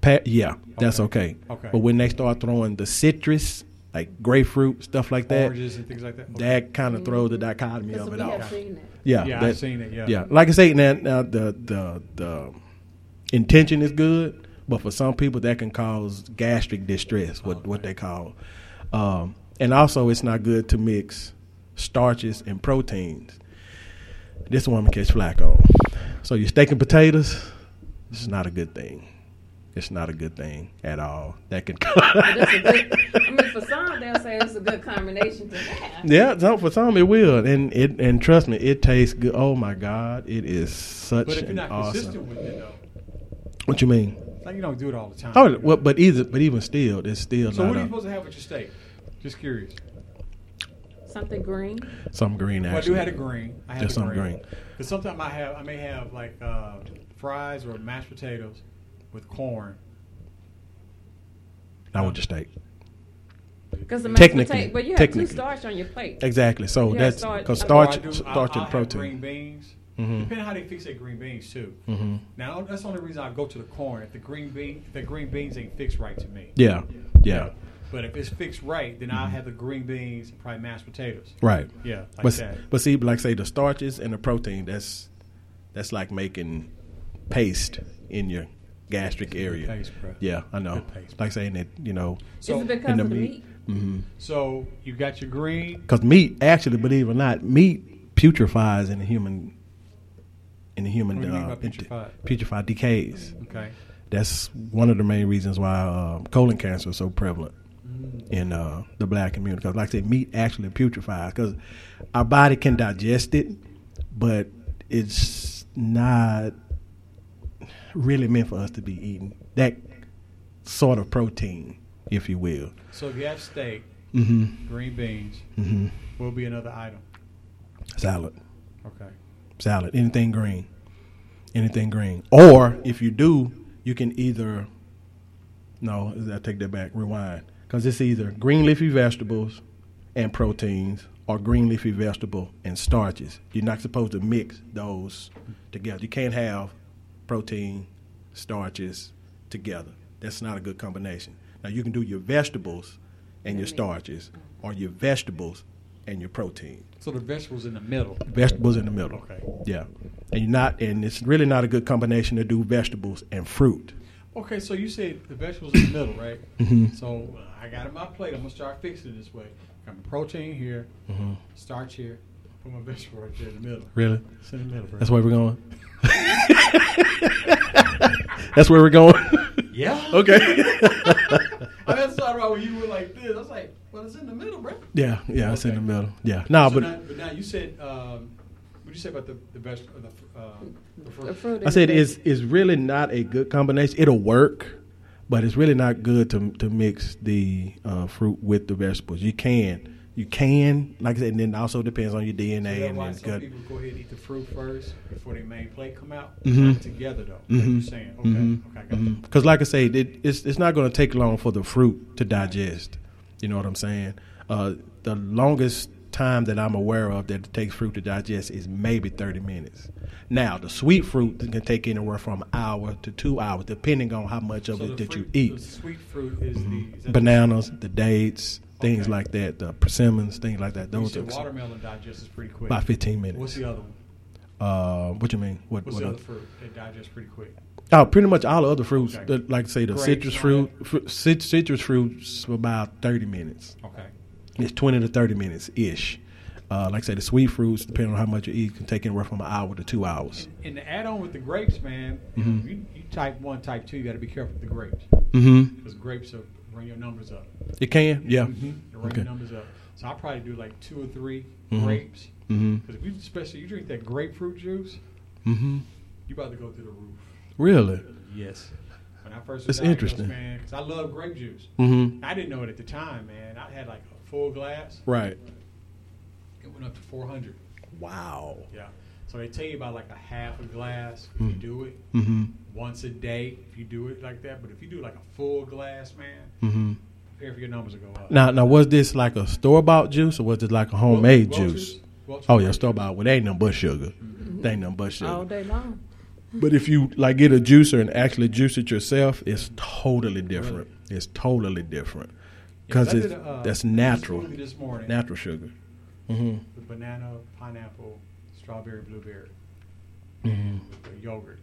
Pa- yeah, that's okay. Okay. But when they start throwing the citrus, like grapefruit, stuff like that, Oranges and things like that? Okay. that kind of throws the dichotomy of it have off. seen that. Yeah, Yeah, that- I've seen it, yeah. yeah. Like I say, now, now the the the intention is good, but for some people that can cause gastric distress, what what they call. Um, and also, it's not good to mix starches and proteins. This one catch flack on. So you're steaking potatoes. It's not a good thing. It's not a good thing at all. That can. But that's [laughs] good, I mean, for some they'll say it's a good combination to have. Yeah, some, for some it will, and it and trust me, it tastes good. Oh my God, it is such But if you're an not awesome. consistent with it though, What you mean? like you don't do it all the time. Oh, well, but either, but even still, it's still so not what are you a- supposed to have with your steak? Just curious. Something green. some green. Well, I do have a green. I have Just a green. green. Because sometimes I have, I may have like uh, fries or mashed potatoes with corn. Not with the steak. Because the mashed Technically, potato, but you have two starch on your plate. Exactly. So You that's because I- starch, Or I do- starch I'll- and I'll have protein. green beans. Mhm. Depending how they fix their green beans too. Mhm. Now that's the only reason I go to the corn. If the green bean, if the green beans ain't fixed right to me. Yeah, yeah. But if it's fixed right, then I'll have the green beans and probably mashed potatoes. Right. Yeah, like but that. but see, like say the starches and the protein, that's that's like making paste in your gastric area. paste, bro. Yeah, I know. Paste, like saying that you know. So- Is it because of the meat? Mm-hmm. So you got your green. Because meat, actually, believe it or not, meat putrefies in the human in the human What do you mean uh, by putrefied? putrefied decays. Okay. That's one of the main reasons why uh, colon cancer is so prevalent. In uh, the black community. Because, like I said, meat actually putrefies because our body can digest it, but it's not really meant for us to be eating that sort of protein, if you will. So if you have steak, Mhm. green beans, Mhm. will be another item. Salad. Okay. salad, anything green, anything green. Or if you do, you can either no, I take that back. Rewind, because it's either green leafy vegetables and proteins, or green leafy vegetable and starches. You're not supposed to mix those together. You can't have protein, starches together. That's not a good combination. Now you can do your vegetables and your starches, or your vegetables and your protein So the vegetables in the middle. vegetables in the middle. Okay. Yeah, and you're not, and it's really not a good combination to do vegetables and fruit. Okay, so you said the vegetables in the middle, right? Mhm. So uh, I got it on my plate. I'm gonna start fixing it this way. Got my protein here, Mhm. starch here, put my vegetable right there in the middle. Really? It's in the middle, bro. That's where we're going. [laughs] That's where we're going. Yeah. Okay. [laughs] I mean, that's not right when you were like this. I was like, well, it's in the middle, bro. yeah, yeah, it's in the middle. Yeah, no, So but now, but now you said, um, what you you say about the the best the, fr- uh, the fruit? The fruit I said it's it's really not a good combination. It'll work, but it's really not good to to mix the uh, fruit with the vegetables. You can, you can, like I said, and then also depends on your DNA that's and why some gut. people go ahead and eat the fruit first before their main plate come out. Mhm. Not together though. Mhm. you're saying. Okay. Mhm. Okay. I got you. Because, like I say, it, it's it's not going to take long for the fruit to digest. You know what I'm saying? Uh, the longest time that I'm aware of that it takes fruit to digest is maybe 30 minutes. Now, the sweet fruit can take anywhere from an hour to two hours, depending on how much of So it that fruit- you eat. Sweet fruit is the is Bananas, the dates, things like that, the persimmons, things like that. The, you Those said watermelon digests pretty quick. about 15 minutes. What's the other one? Uh, what you mean? What? What's what the other- other fruit that digests pretty quick? Oh, pretty much all the other fruits. Okay. the- like I say, the Grapes citrus fruit, fr- citrus fruits for about thirty minutes. Okay. It's twenty to thirty minutes ish. Uh, like I say, the sweet fruits, depending on how much you eat, can take anywhere from an hour to two hours. And the add on with the grapes, man, Mhm. you, you type one, type two, you got to be careful with the grapes. Mm-hmm. Because grapes will bring your numbers up. It can, yeah. Mhm. It'll run Okay. your numbers up. So I'll probably do like two or 3 Mhm. grapes. Mhm. Because if you, especially you drink that grapefruit juice, Mm-hmm. you about to go through the roof. Really? Yes. When I first was diagnosed, interesting. man, because I love grape juice. Mhm. I didn't know it at the time, man. I had like a full glass. Right. It went up to 400. Wow. Yeah. So they tell you about like a half a glass if Mm. you do it Mhm. once a day if you do it like that. But if you do like a full glass, man, Mm-hmm. prepare for your numbers to go up. Now, now, was this like a store bought juice or was it like a homemade Welch's- juice? Welch's oh yeah, store bought. Well, they ain't nothing but sugar. They ain't nothing but sugar. all day long. But if you like get a juicer and actually juice it yourself, it's totally different. It's totally different because I it's uh, that's I did natural, this morning. natural sugar. hmm With banana, pineapple, strawberry, blueberry, Mhm. with the yogurt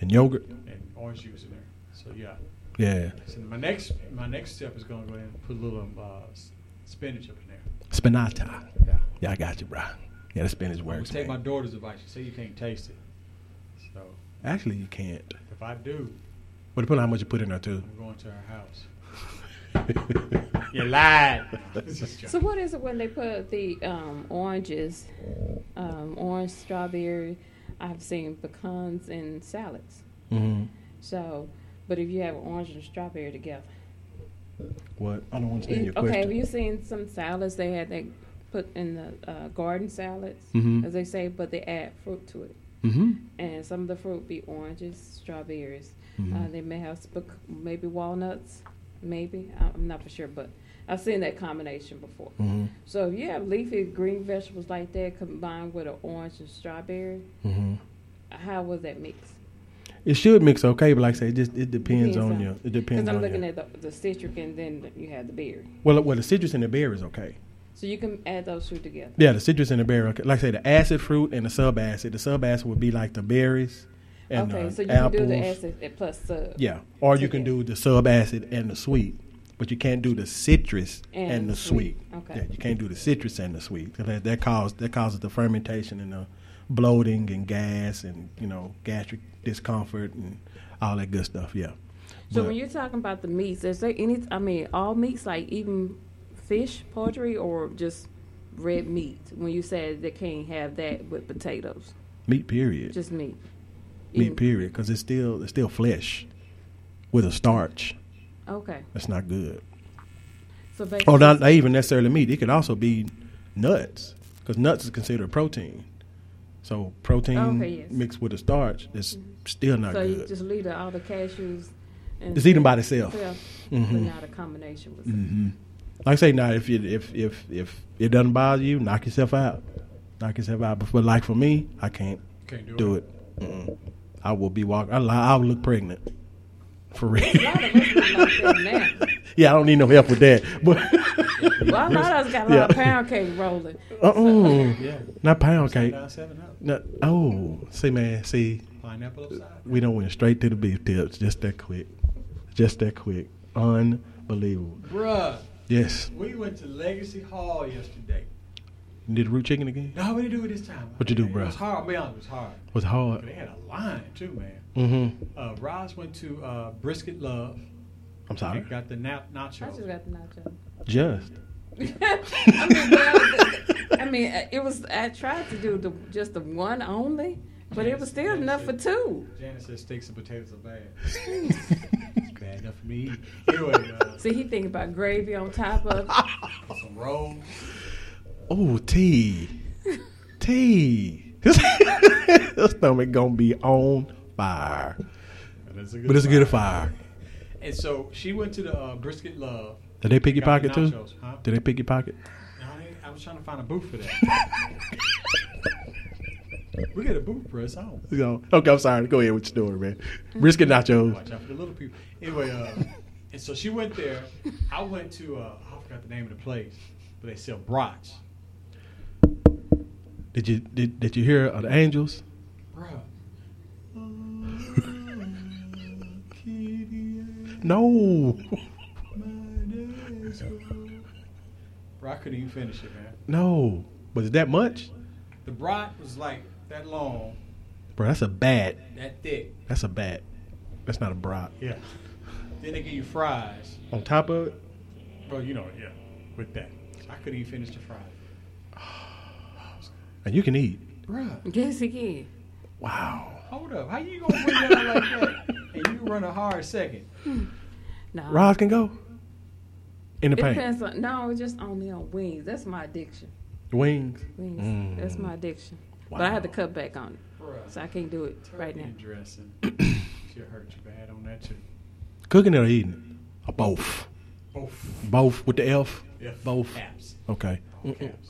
And yogurt. and orange juice in there. So yeah. Yeah. So my next my next step is going to go ahead and put a little um, uh, s- spinach up in there. Spinata. Yeah. Yeah, I got you, bro. Yeah, the spinach I'm works. take man. my daughter's advice. She said you can't taste it. So Actually, you can't. if I do, But depending on how much you put in there too. I'm going to her house. [laughs] you lied. So what is it when they put the um, oranges, um, orange, strawberry? I've seen pecans in salads. hmm So, but if you have orange and strawberry together, What? I don't understand your okay. question. Have you seen some salads they had they put in the uh, garden salads, Mhm. as they say, but they add fruit to it. Mhm. And some of the fruit be oranges, strawberries. Mhm. Uh, they may have spec- maybe walnuts, maybe I- I'm not for sure, but I've seen that combination before. Mhm. So if you have leafy green vegetables like that combined with an orange and strawberry, hmm how was that mix? It should mix okay, but like I say, it just it depends, Depends on on- you. It depends Because I'm looking you. at the, the citric and then you have the berry. Well, well, the citrus and the berry is okay. So you can add those two together. Yeah, the citrus and the berry. Okay. Like I say, the acid fruit and the sub acid. The sub acid would be like the berries and okay, the so you apples. can do the acid plus sub. Yeah, or you can do the sub acid and the sweet, but you can't do the citrus and, And the sweet. sweet. Okay. Yeah, you can't do the citrus and the sweet. That, that cause that causes the fermentation and the bloating and gas and you know gastric discomfort and all that good stuff. Yeah. So But- when you're talking about the meats, is there any? I mean, all meats, like even fish, poultry, or just red meat? When you said they can't have that with potatoes, meat period. just meat. meat Even- period because it's still it's still flesh with a starch. Okay. That's not good. So basically, Oh, not, not even necessarily meat. It could also be nuts because nuts is considered protein. So protein Okay, yes. mixed with a starch is still not good. so you just leave the, all the cashews. And Just eat them by themselves. but Mhm. not a combination with. hmm Like I say, now if you, if if if it doesn't bother you, knock yourself out. Knock yourself out. But for, like for me, I can't, Can't do do it. Mm-mm. I will be walking. I, I will look pregnant. For real. A lot of us look like that now. [laughs] yeah, I don't need no help with that. But [laughs] Well, a lot of us got a lot of pound cake rolling. Uh-uh. Yeah. Not pound cake. down. No, oh, see, man, see, Pineapple upside. we don't went straight to the beef tips just that quick, just that quick, unbelievable. Bruh. Yes, We went to Legacy Hall yesterday. You did the root chicken again? No, we didn't do it this time. What you do, bro? It was hard. I'll be honest, it was hard. It Was hard? But they had a line too, man. Mm-hmm. Uh, Roz went to uh, Brisket Love. I'm sorry. And got the na- I nachos. just got the nacho. Just [laughs] I mean, well, I mean, uh, it was. I tried to do the just the one only, but it was still enough for two. Janice says steaks and potatoes are bad. [laughs] it's bad enough for me. Anyway, uh, See, he thinking about gravy on top of some rolls. Oh, T. [laughs] T. [laughs] His stomach gonna be on fire. But it's a But it's a good fire. And so she went to the uh, brisket love. Did they pick your Got the pocket too? Huh? Did they pick your pocket? No, I, I was trying to find a booth for that. [laughs] we got a booth for us on. You know, okay, I'm sorry. Go ahead with your story, man. Brisket nachos. Watch out for the little people. Anyway, uh, and so she went there. I went to uh, I forgot the name of the place, but they sell brats. Did you did, did you hear of the angels? Bruh. No. Bro, I couldn't even finish it, man. No. Was it that much? The brat was like that long, Bro, that's a bat. that thick. That's a bat. That's not a brat. Yeah. Then they give you fries. On top of it? Bro, you know, yeah, with that. I couldn't even finish the fries. And you can eat. Bruh, Yes, he can. Wow. hold up. How you gonna bring that like that? And you run a hard second. No. Roz can go? In the It paint. depends on no, it's just only on wings. That's my addiction. Wings. Wings. Mm. That's my addiction. But I had to cut back on it, Bruh. so I can't do it right now. Turkey dressing. [clears throat] Should hurt you bad on that too. Cooking it or eating it? Or both? Both. Both with the F? Yeah. Both. Caps. Okay. Caps.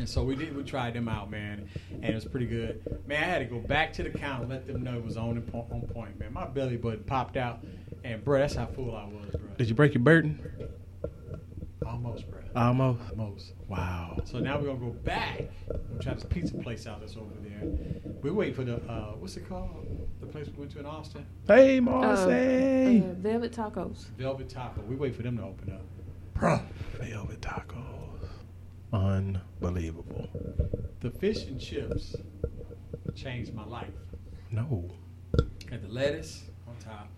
And so we did. We tried them out, man, and it was pretty good. Man, I had to go back to the counter, let them know it was on po- on point, man. My belly button popped out, and bro, that's how full I was, bro. Did you break your burden? Almost, bro. Almost. Almost. Wow. So now we're gonna go back. We'll try this pizza place out that's over there. We wait for the uh, what's it called? The place we went to in Austin, Hey, Uh, Marcy. uh, Velvet tacos. Velvet Taco. We wait for them to open up. Bruh. Velvet tacos. Unbelievable. The fish and chips changed my life. No. Had the lettuce on top,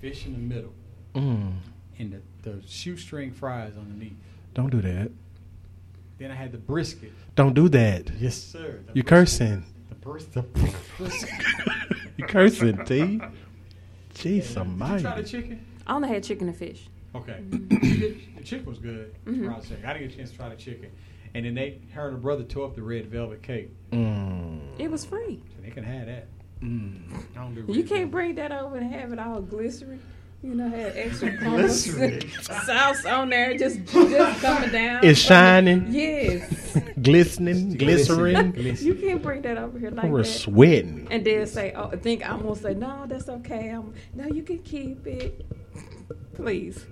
fish in the middle, Mm. and the, the shoestring fries underneath. Don't do that. Then I had the brisket. Don't do that. Yes, sir. The You brisket. cursing. The, bris- the brisket. [laughs] You cursing, T. Jeez, Did you try the chicken? I only had chicken and fish. Okay. You did- the chicken was good. Mhm. I didn't get a chance to try the chicken. And then they, her and her brother tore up the red velvet cake. Mm. It was free. So they can have that. Mm. I don't do You can't bring that over and have it all glycerin. You know, have extra [laughs] Glycerin. [laughs] sauce on there, just just coming down. It's shining. Yes. [laughs] Glistening, glycerin. you can't bring that over here like We're that. sweating. And then say, "Oh, I think I'm gonna say, no, that's okay. I'm no, you can keep it, please."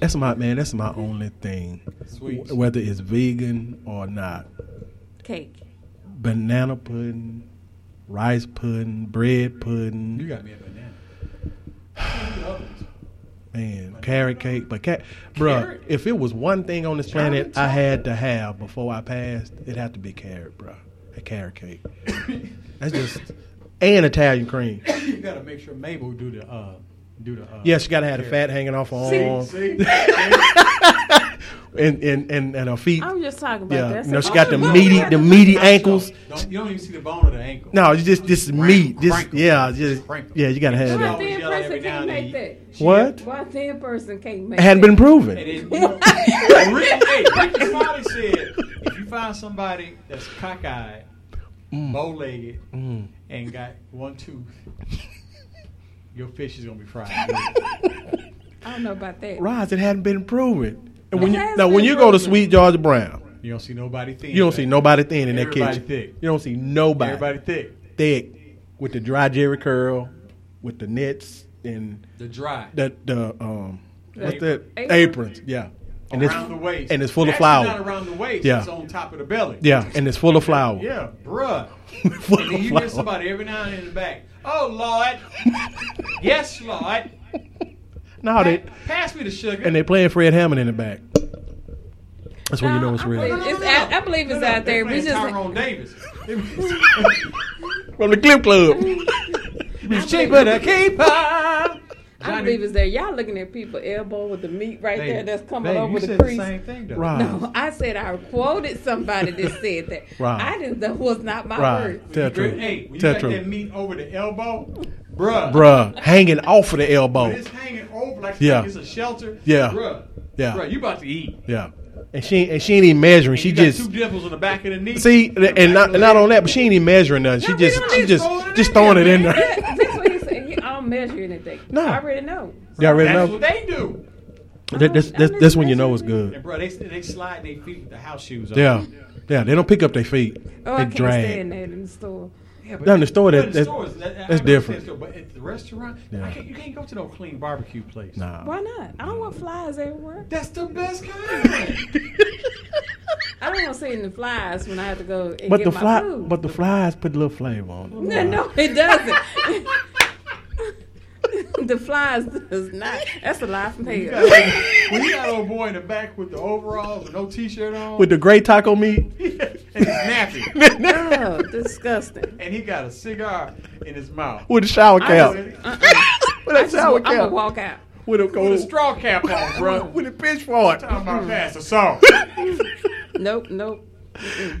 That's my man. That's my only thing. Sweets. W- Whether it's vegan or not, Cake. banana pudding, rice pudding, bread pudding. You got me a banana. [sighs] Man, carrot cake, but cat, bruh, if it was one thing on this planet I had to have before I passed, it'd have to be carrot, bruh. A carrot cake. [laughs] That's just and Italian cream. you gotta make sure Mabel do the uh do the uh Yes, you gotta have the fat hanging off her See? arm. See? [laughs] and, and and and her feet. I'm just talking about Yeah, that. you know, she got the meaty, the meaty ankles. Don't, you don't even see the bone of the ankle. No, you just this meat. Just crank 'em. yeah, just Crank 'em. yeah. You gotta have Why that. thin yell person now can't make that? What? Why thin person can't make It hadn't been proven. And then, you know, Rick, hey, Rickey Smiley said, if you find somebody that's cockeyed, bow-legged, Mm. and got one tooth, your fish is gonna be fried. I don't know about that. Rise, it hadn't been proven. And when It you has now been when you go to proven. Sweet Georgia Brown, You don't see nobody thin. you don't see nobody thin in that Everybody kitchen. thick. You don't see nobody Everybody thick. thick with the dry jerry curl, with the nets and The dry. the the um what's that Apron. aprons? Yeah, and around it's the waist. and it's full of Actually flour. Not around the waist. Yeah. It's on top of the belly. Yeah, and it's full of flour. Yeah, bruh. [laughs] Full and then you flour. get somebody every now and then in the back. Oh Lord. [laughs] yes, Lord. No, they Pass me the sugar. and they playing Fred Hammond in the back. That's when you know it's I real. believe it's out- I believe it's out there. We just playing Tyrone Davis. [laughs] From the Clip Club. It's cheaper to keep her. I I believe it's there. Y'all looking at people elbow with the meat right Hey, there that's coming babe, over you the said the crease. same thing, though. Right. No, I said I quoted somebody that said that. [laughs] Right. I didn't. That was not my Right. word. Tell Hey, truth. when you Tell got that meat over the elbow, bruh. Bruh, hanging off of the When elbow. it's hanging over like Yeah. it's a shelter. Yeah. Bruh. Yeah. Bruh, you about to eat. Yeah. And she and she ain't even measuring. She you got just two dimples on the back of the knee. see and not, and not on that, but she ain't even measuring nothing. She just she just just throwing it in there. [laughs] [laughs] Yeah, that's what he said. He, I don't measure anything. No. I already know. You already That's know. what they do. That, that's, that's, that's when you know it's good. And bro, they they slide their feet with the house shoes on. Yeah, yeah. They don't pick up their feet. Oh, they I can't drag. stand that in the store. Yeah, Down the store, but that- in the that- stores, that- that's different. store, But at the restaurant, Yeah. I can't, you can't go to no clean barbecue place. Nah. Why not? I don't want flies everywhere. That's the best kind. [laughs] I don't want to see any flies when I have to go and But get the my fly, food. but the flies put a little flavor on it. [laughs] No, no, it doesn't. [laughs] [laughs] the flies does not. That's a lie from You hell. got- when you got old boy in the back with the overalls and no t-shirt on, With the gray taco meat, [laughs] and he's nappy, oh, [laughs] disgusting. and he got a cigar in his mouth with a shower cap, uh-uh. with I a just, shower I'm gonna cap, walk out. with a, with a straw cap on, bro. with a pitchfork. Talking about Pastor Saul. Nope, nope.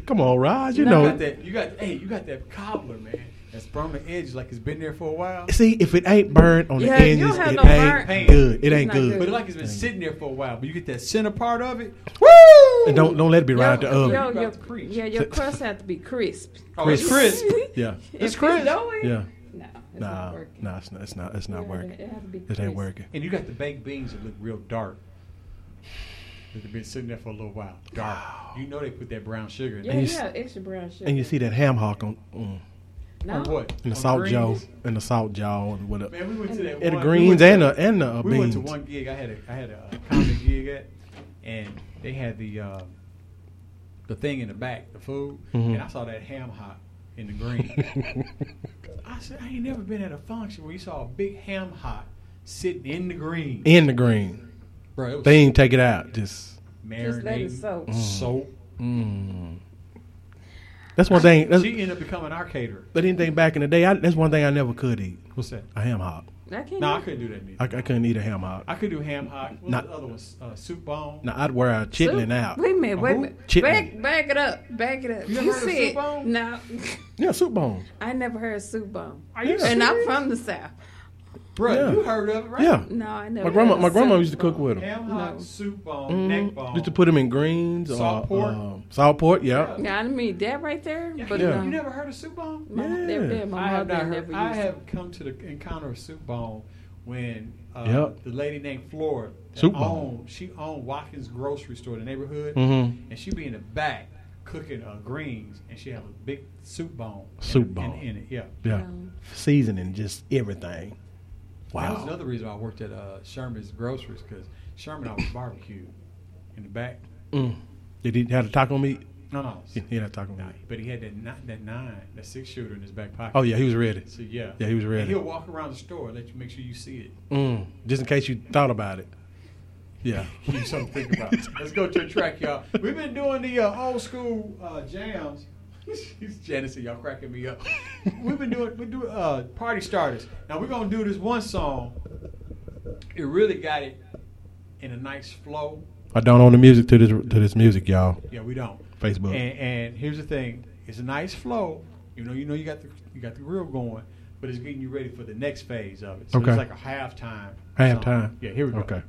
Come on, Raj. You You know. got that. You got. Hey, you got that cobbler, man. That's from the edge, like it's been there for a while. See, if it ain't burned on the Yeah, you edges, it no ain't burnt- good. It It's ain't good. good. But like it's been sitting there for a while. But you get that center part of it. And don't don't let it be right Your- the oven. your- About your- to yeah, your crust have to be crisp. Oh, it's Crisp. crisp. [laughs] Yeah, It's crisp. doughy, yeah. No, it's Nah, not working. nah, it's not. It's not. It's not Yeah, working. It has It ain't working. And you got the baked beans that look real dark. That have been sitting there for a little while. Dark. You know they put that brown sugar in Yeah, there. you you s- extra brown sugar. And you see that ham hock on mm, no? On what? in the On salt jaw, greens? in the salt jaw, and with a, Man, we went to that and the one- we greens went to- and the and the uh, we beans. went to one gig. I had a I had a comedy gig at, and they had the uh, the thing in the back, the food, Mhm. and I saw that ham hock in the green. [laughs] I said I ain't never been at a function where you saw a big ham hock sitting in the green. in the green. Bro, it was They ain't take it out. Just Just let it marinating, soak. soap. mm. That's one thing. That's, she ended up becoming our caterer. but anything back in the day, I, that's one thing I never could eat. What's that? A ham hock. I can't. No, I couldn't do that neither. I, I couldn't eat a ham hock. I could do ham hock. What Not- the other one? Uh, soup bone. No, I'd wear a chitlin Soup? out. Wait a minute, wait a minute. Chitlin. Back, back it up. Back it up. You You, never heard of soup bone? no. Yeah, soup bones. I never heard soup bone. Are you and I'm from the south. Bro, Yeah. you heard of it, right? Yeah. No, I never. My grandma, my grandma used to cook with them. Ham hock, No. soup bone, Mm, neck bone. Used to put them in greens. Salt or, pork? um, salt pork, yeah. Yeah, I didn't mean that right there. But Yeah. no. You never heard of soup bone? My, never did. My I have mother not never heard. I used have come to the encounter of soup bone when uh, Yep. the lady named Flora that Soup Bone. owned, she owned Watkins grocery store in the neighborhood, Mhm. and she be in the back cooking uh, greens, and she have a big soup bone. in- Soup in, bone. in, it. Yeah. Yeah. Um, Seasoning, just everything. That was another reason why I worked at uh, Sherman's Groceries because Sherman always barbecued in the back. Mm. Did he have a taco meat? No, no. He he had a taco meat. but he had that ni- that nine, that six shooter in his back pocket. Oh yeah, he was ready. So yeah, Yeah, he was And ready. he'll walk around the store, and let you make sure you see it. Mm. Just in case you thought about it. Yeah. [laughs] You something to think about. Let's go to a track, y'all. We've been doing the uh, old school uh, jams. [laughs] He's Janice, y'all cracking me up. [laughs] We've been doing we do uh, party starters. Now we're gonna do this one song. It really got it in a nice flow. I don't own the music to this to this music, y'all. Yeah, we don't. Facebook. And, and here's the thing: it's a nice flow. You know, you know, you got the you got the grill going, but it's getting you ready for the next phase of it. So Okay. it's like a halftime. Halftime. Yeah, here we go. Okay.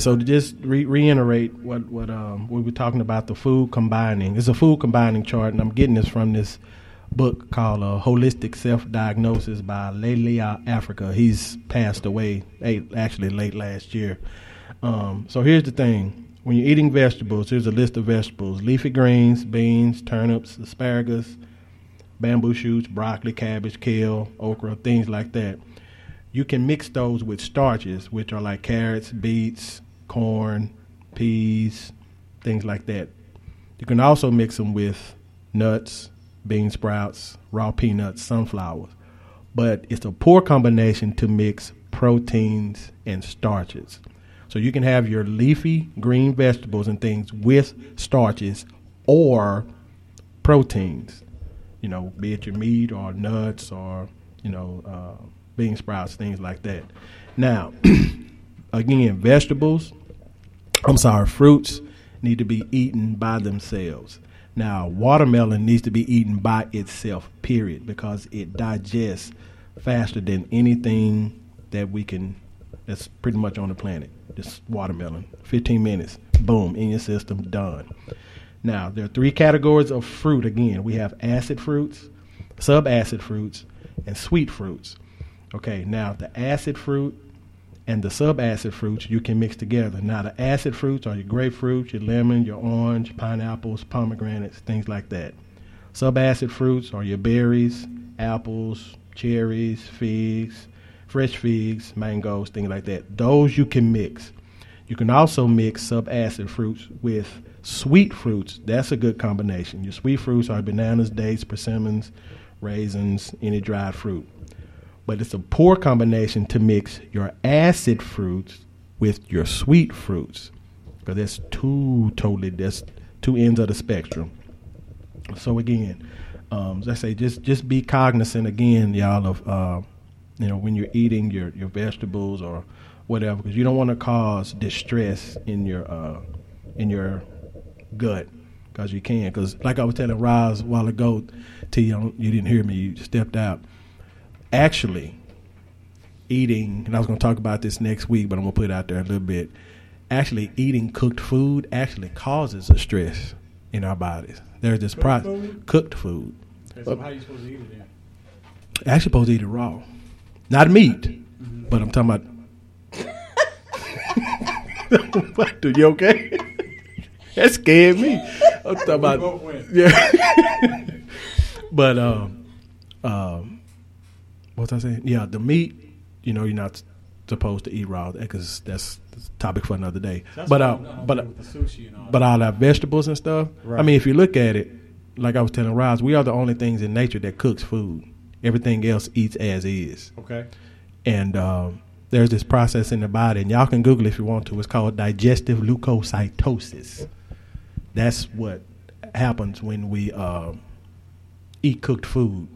Right, so to just re- reiterate what what um we were talking about the food combining. It's a food combining chart, and I'm getting this from this book called uh, "Holistic Self Diagnosis" by Llaila Afrika. He's passed away, eh, actually late last year. Um, so here's the thing: when you're eating vegetables, here's a list of vegetables: leafy greens, beans, turnips, asparagus, bamboo shoots, broccoli, cabbage, kale, okra, things like that. You can mix those with starches, which are like carrots, beets, corn, peas, things like that. You can also mix them with nuts, bean sprouts, raw peanuts, sunflowers. But it's a poor combination to mix proteins and starches. So you can have your leafy green vegetables and things with starches or proteins, you know, be it your meat or nuts or, you know, uh, bean sprouts, things like that. Now, [clears throat] again, vegetables, I'm sorry, fruits need to be eaten by themselves. Now, watermelon needs to be eaten by itself, period, because it digests faster than anything that we can, that's pretty much on the planet. Just watermelon. 15 minutes, boom, in your system, done. Now, there are three categories of fruit again. We have acid fruits, subacid fruits, and sweet fruits. Okay, now the acid fruit and the subacid fruits you can mix together. Now, the acid fruits are your grapefruit, your lemon, your orange, pineapples, pomegranates, things like that. Subacid fruits are your berries, apples, cherries, figs, fresh figs, mangoes, things like that. Those you can mix. You can also mix subacid fruits with sweet fruits. That's a good combination. Your sweet fruits are bananas, dates, persimmons, raisins, any dried fruit. But it's a poor combination to mix your acid fruits with your sweet fruits because that's two totally that's two ends of the spectrum. So again, um, as I say, just just be cognizant again, y'all, of uh, you know when you're eating your your vegetables or whatever, because you don't want to cause distress in your uh, in your gut, because you can. Because like I was telling Roz a while ago, to you, you didn't hear me, you stepped out. Actually, eating, and I was going to talk about this next week, but I'm going to put it out there a little bit. Actually, eating cooked food actually causes a stress in our bodies. There's this Cooked process, food? cooked food. Okay, so how are you supposed to eat it then? Actually, supposed to eat it raw, not meat, Mm-hmm. but I'm talking about. [laughs] what? Do you okay? [laughs] that scared me. I'm talking about. [laughs] Yeah. but um, um, what was I saying? Yeah, the meat. You know, you're not supposed to eat raw because that's, that's topic for another day. That's but why uh, but with the sushi and all but all our vegetables and stuff. I mean, if you look at it, like I was telling Roz, we are the only things in nature that cooks food. Everything else eats as is. Okay. And um, there's this process in the body, and y'all can Google it if you want to. It's called digestive leukocytosis. That's what happens when we uh, eat cooked food.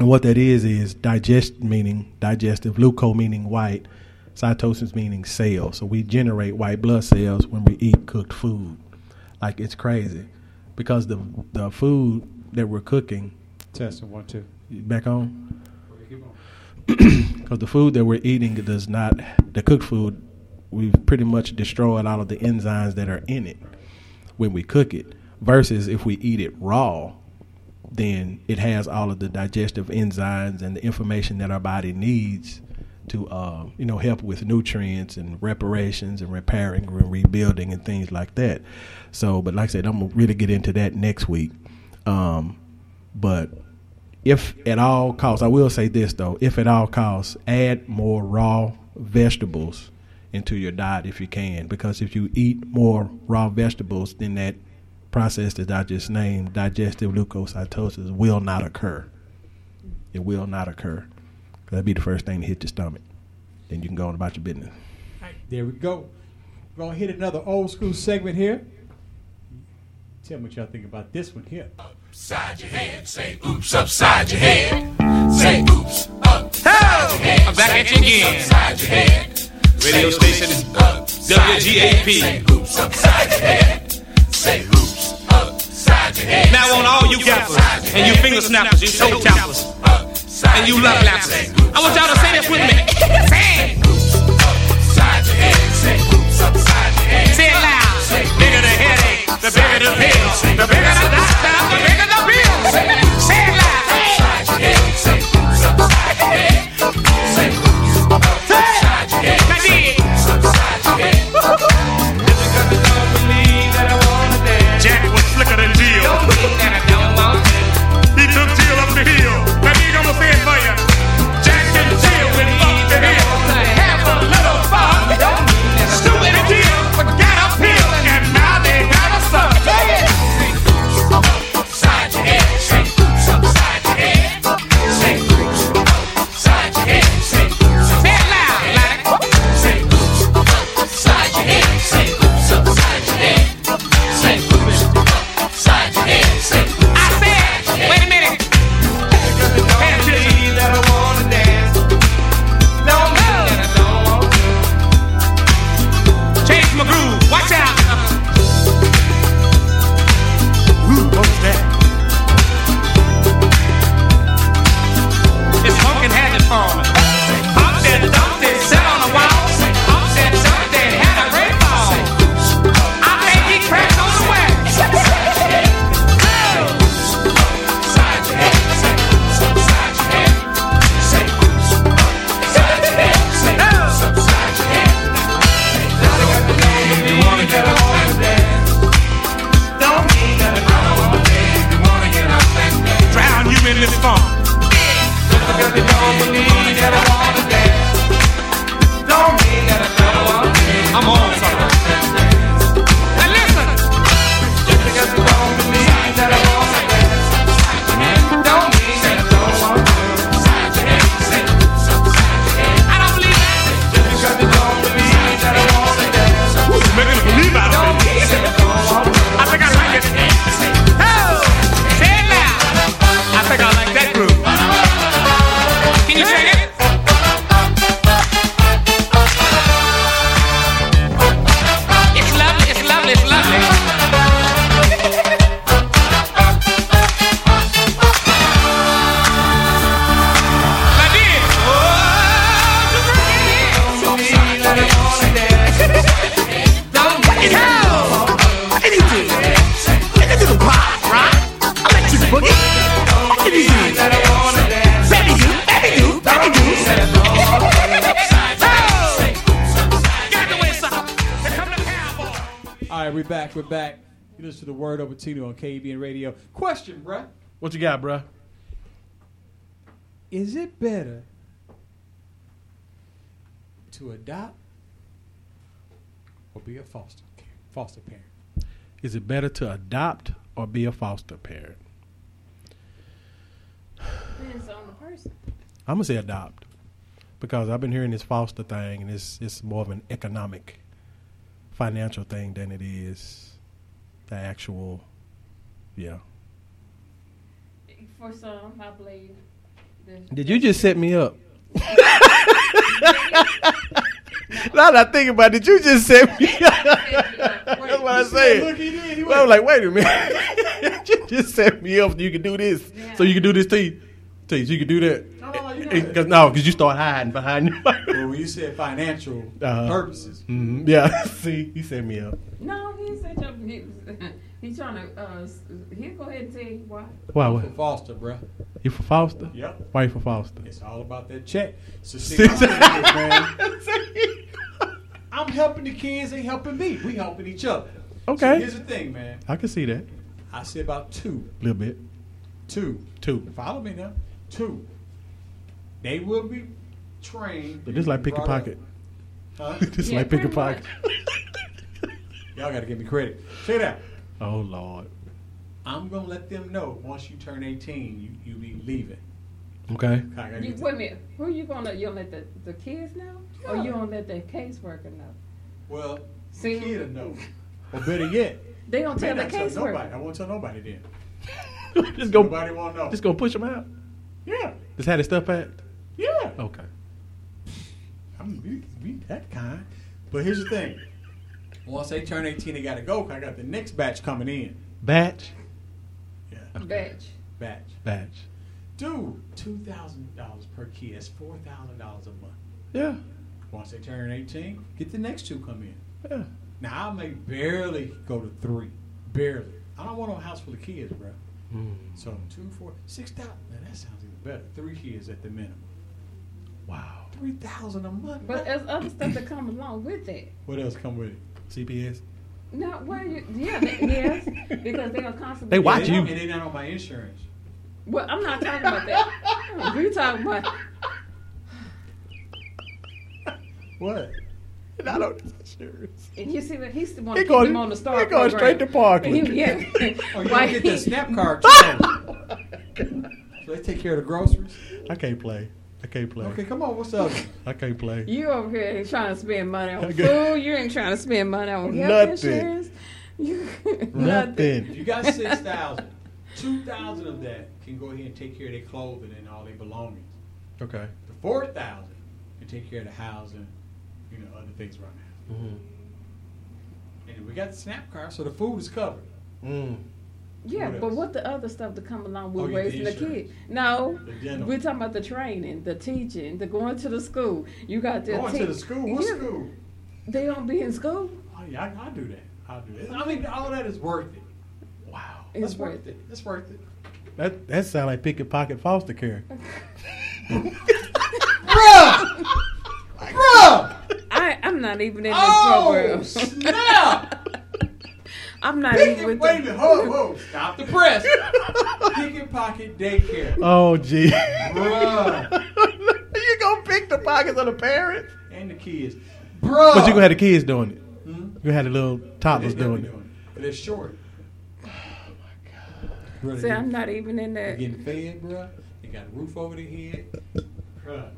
And what that is is digest meaning digestive, leuco meaning white, cytosis meaning cells. So we generate white blood cells when we eat cooked food. Like it's crazy because the the food that we're cooking. Testing one two. Back on. Because [clears throat] the food that we're eating does not the cooked food. We've pretty much destroyed all of the enzymes that are in it when we cook it. Versus if we eat it raw, then it has all of the digestive enzymes and the information that our body needs to uh, you know help with nutrients and reparations and repairing and rebuilding and things like that. So, but like I said, I'm gonna really get into that next week. Um, but if at all costs, I will say this though: if at all costs, add more raw vegetables into your diet if you can, because if you eat more raw vegetables, then that process that I just named, digestive leukocytosis, will not occur. It will not occur. That'd be the first thing to hit your stomach. Then you can go on about your business. There we go. We're gonna hit another old school segment here. Tell me what y'all think about this one here. Upside your head, say oops upside your head. Say oops upside your head. I'm back at you again. Upside your head. Radio station is WGAP. Say oops upside your head. Say oops upside your head. Now on all you gappers and you finger snappers, you toe tappers, and you love lappers. I want y'all to say this with me. Say it. Say it. Bigger the headache, the bigger the pill, the bigger the doctor, the bigger the bill. Right, we're back. We're back. You listen to the word over T-Nu on KEBN Radio. Question, bruh. What you got, bruh? Is it better to adopt or be a foster foster parent? Is it better to adopt or be a foster parent? Depends on the person. I'm gonna say adopt because I've been hearing this foster thing, and it's it's more of an economic, financial thing than it is the actual. Yeah. For some, I believe. there's- Did you just set me up? [laughs] now that I think about it, you just set me up. [laughs] [laughs] That's what I you see said. look he did? He Well, I was went- like, wait a minute. you just set me up. so You can do this, so you can do this to you. To you, so you can do that. No, no, you got Eh, it. Cause, no, because you start hiding behind you. [laughs] Well, when you said financial Uh-huh. purposes, Mhm. Yeah. [laughs] See, he set me up. No, he said something. He, [laughs] he's trying to. Uh, he'll go ahead and tell you why. Why? I'm What? for foster, bruh. You for foster? Yep. Why you for foster? It's all about that check. So see, See- my thing I'm helping the kids. They helping me. We helping each other. Okay. So here's the thing, man. I can see that. I see about two. A little bit. Two. Two. Follow me now. Two. They will be trained. But this [laughs] like pick a pocket. Huh? This like pick a pocket. Y'all got to give me credit. Check it out. Oh Lord. I'm gonna let them know once you turn 18, you you be leaving. Okay. I gotta You, get wait a minute. Who you gonna? You gonna let the, the kids know, or you gonna let the caseworker know? Well, See? the kid know. Or better yet, [laughs] They don't I may tell the not tell caseworker. nobody. I won't tell nobody then. [laughs] just go. Nobody won't know. Just go push them out. Yeah. Just had his stuff at. Yeah. Okay. I mean, we, we that kind. But here's the thing. Once they turn 18, they got to go. 'cause I got the next batch coming in. Batch. Yeah. Batch. Batch. Batch. Dude, two thousand dollars per kid. That's four thousand dollars a month. Yeah. Once they turn 18, get the next two come in. Yeah. Now I may barely go to three. Barely. I don't want a house full of kids, bro. Mm. So two, four, six thousand. Now that sounds even better. Three kids at the minimum. Wow. Three thousand a month. But there's other stuff that come along with that. What else come with it? CPS. No, where you? Yeah, they, yes, because they'll constantly. They watch you. And they're not on my insurance. Well, I'm not talking about that. [laughs] We talking about. What? Not on his insurance. And you see that he's the one He going- him on the star he going program. straight to Parkland. He- yeah. [laughs] Oh, you Why don't get he- that snap card. [laughs] so they take care of the groceries. I can't play. I can't play. Okay, come on. What's up? I can't play. You over here ain't trying to spend money on Okay. food. You ain't trying to spend money on health Nothing. insurance. [laughs] You, Nothing. You got six thousand. Two thousand of that can go ahead and take care of their clothing and all their belongings. Okay. The four thousand can take care of the housing, you know, other things right now. Mm-hmm. And we got the snap card, so the food is covered. Mm. Yeah, What but what the other stuff to come along with Oh, yeah, the raising the kid? No, The we're talking about the training, the teaching, the going to the school. You got the Going to the school? What Yeah, school? They don't be in school. Oh yeah, I, I do that. I'll do that. I mean, all that is worth it. Wow, It's that's worth worth it. It's worth it. That that sound like picket pocket foster care. [laughs] Bruh! [laughs] Bruh! I I'm not even in this Oh, program. snap! [laughs] I'm not Picket, even with wait a the- minute, whoa, whoa, stop the press. [laughs] Picket pocket daycare. Oh gee. Bruh. [laughs] you gonna pick the pockets of the parents? And the kids. Bruh. But you gonna have the kids doing it. Hmm? You gonna have the little toddlers They're doing doing it. But it's short. Oh my god. Bruh, See, I'm not even in They're that. getting fed, bruh. They got a roof over their head. Bruh.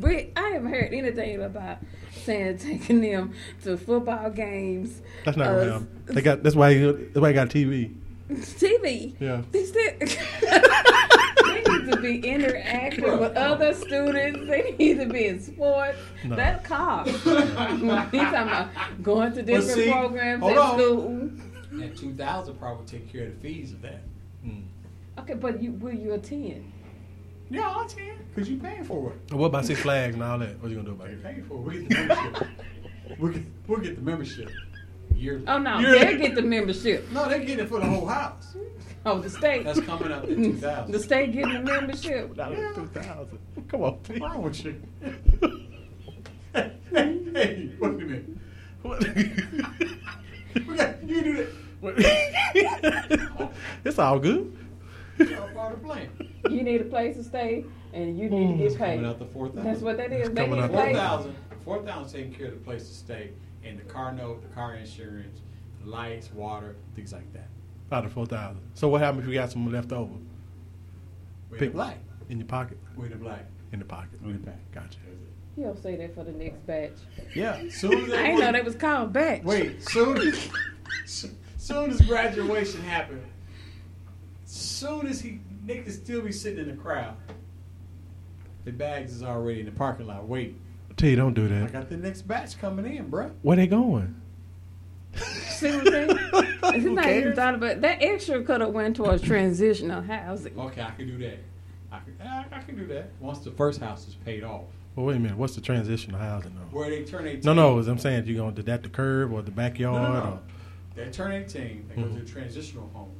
We I haven't heard anything about saying [laughs] taking them to football games. That's not uh, gonna. They got that's why you that's why you got TV. TV. Yeah. They still [laughs] they need to be interacting with other students. They need to be in sports. No. That cost. [laughs] He's talking about going to different see, programs hold at on. school. That 2000 probably take care of the fees of that. Okay, but you will you attend? Yeah, I'll attend. Because you paying for it. What about Six Flags and all that? What you gonna do about You're it? paying for it. We get the membership. we'll, get, we'll get the membership. Yearly. Oh no, Yearly. they get the membership. No, they get it for the whole house. Oh, the state. That's coming up in 2000. The state getting the membership. Yeah, Two thousand. Come on, What's wrong with you? [laughs] hey, hey, wait a minute. What? [laughs] You do that. [laughs] It's all good. It's all part of playing. You need a place to stay, and you need to get paid. Coming out the four thousand. That's what that is. They coming get out the Four paid. thousand. Four thousand taking care of the place to stay and the car note, the car insurance, the lights, water, things like that. Out of four thousand. So what happens if you got some left over? We Pick- black. in your pocket. We the black. In the pocket. We the black. Gotcha. He'll say that for the next batch. Yeah. [laughs] Soon as I didn't know they was called batch. Wait, soon as [laughs] soon as graduation happened, soon as he Nick could still be sitting in the crowd. The bags is already in the parking lot waiting. T, don't do that. I got the next batch coming in, bruh. Where they going? See what I'm saying? [laughs] It's not even thought about that extra could have went towards transitional housing. Okay, I can do that. I can, I, I can do that once the first house is paid off. Well, wait a minute. What's the transitional housing though? Where they turn 18. No, no. As I'm saying, you going to that the curb or the backyard No, no, no. or They turn 18, they go Mhm. to a transitional home.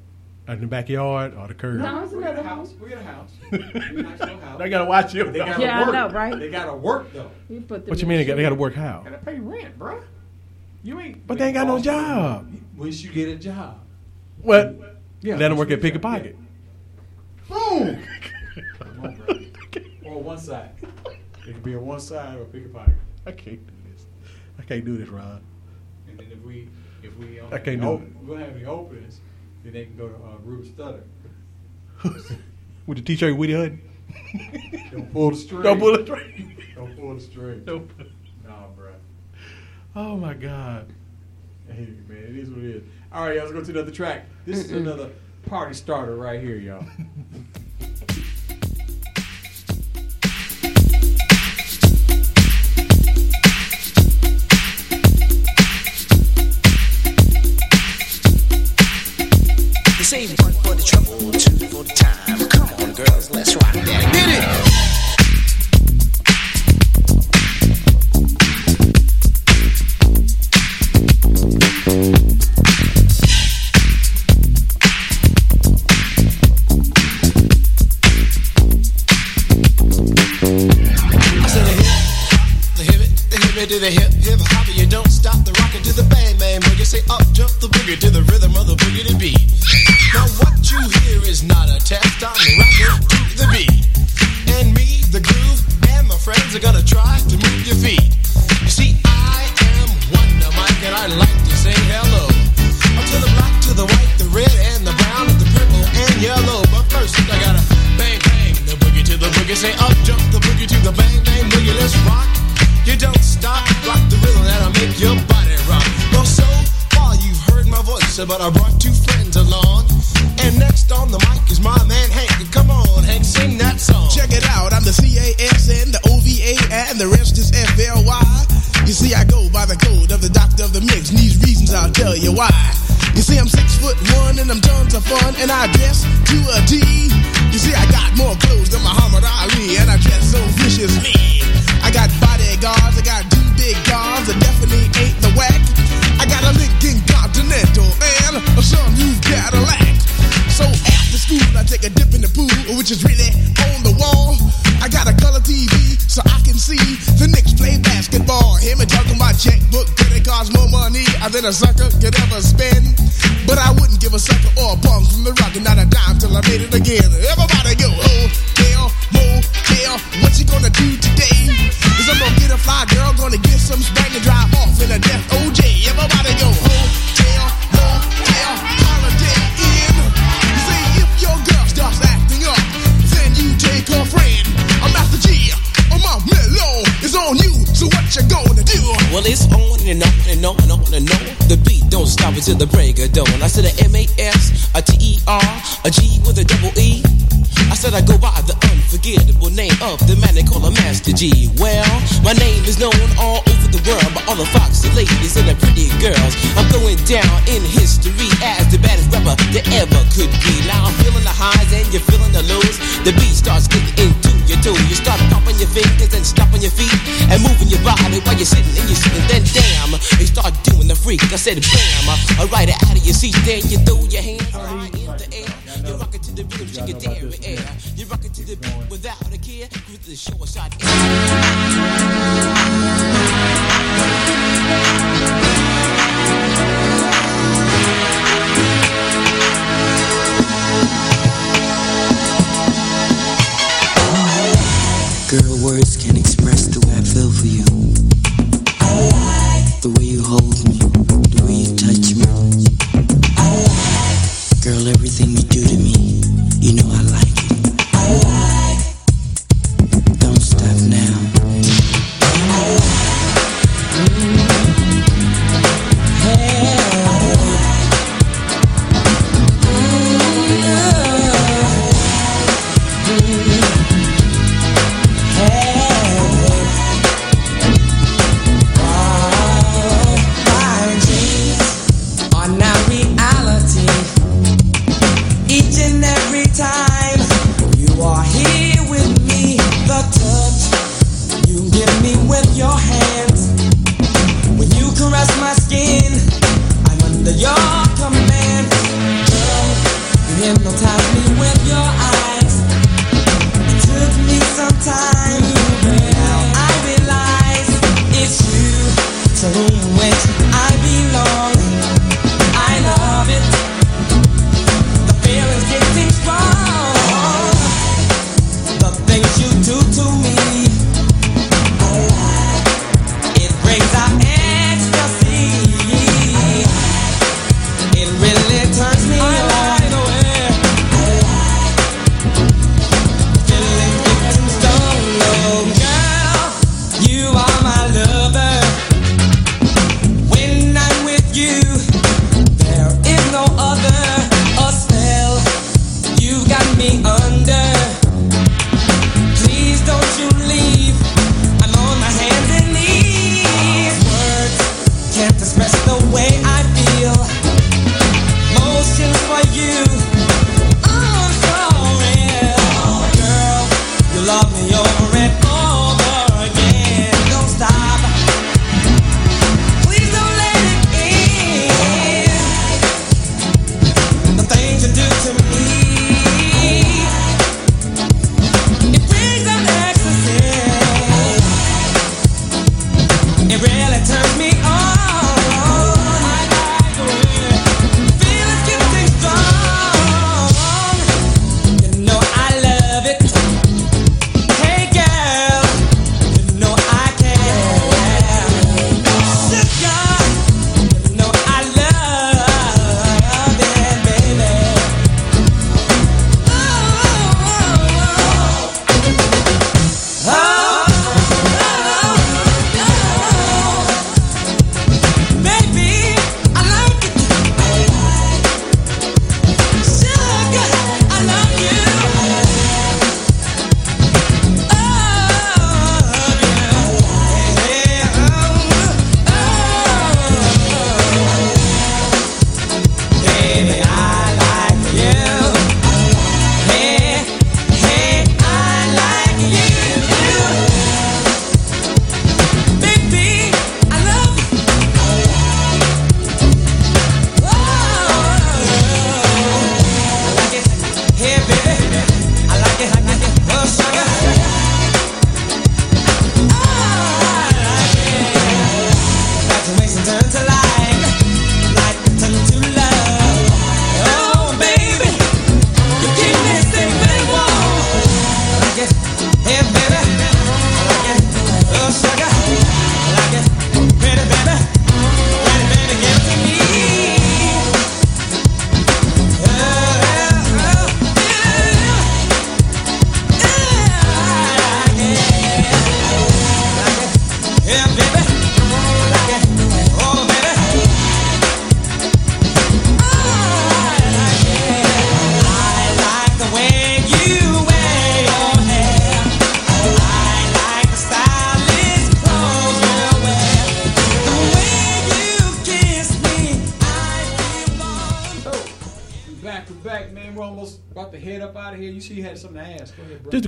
In the backyard or the curb? No, it's we got another a house. We got a house. We got a nice little house. They gotta watch you. They gotta Yeah, I know, right? They gotta work though. You put them What you mean? They the got, they got to work how? Gotta pay rent, bruh. You ain't. But they ain't got no job. Once you get a job, What? Yeah, Let them once work at Pick a job, Pocket. boom. Come on, bro. Or one side. It could be a one side or pick a pocket. I can't do this. I can't do this, Ron. And then if we if we um, I can't do op- we'll have any openings, then they can go to uh, Ruben Studdard. [laughs] With the T-shirt, Woody Hutton. Don't pull the string. Don't pull the string. Don't pull the string. Don't Nah, bro. Oh my God. Hey, man, it is what it is. All right, y'all, let's go to another track. This is another party starter right here, y'all. [laughs] You say one for the trouble, two for the time. Come on, girls, let's rock that. Hit it. To the hip, hip hop. You don't stop the rockin' to the bang bang boogie. Say up jump the boogie to the said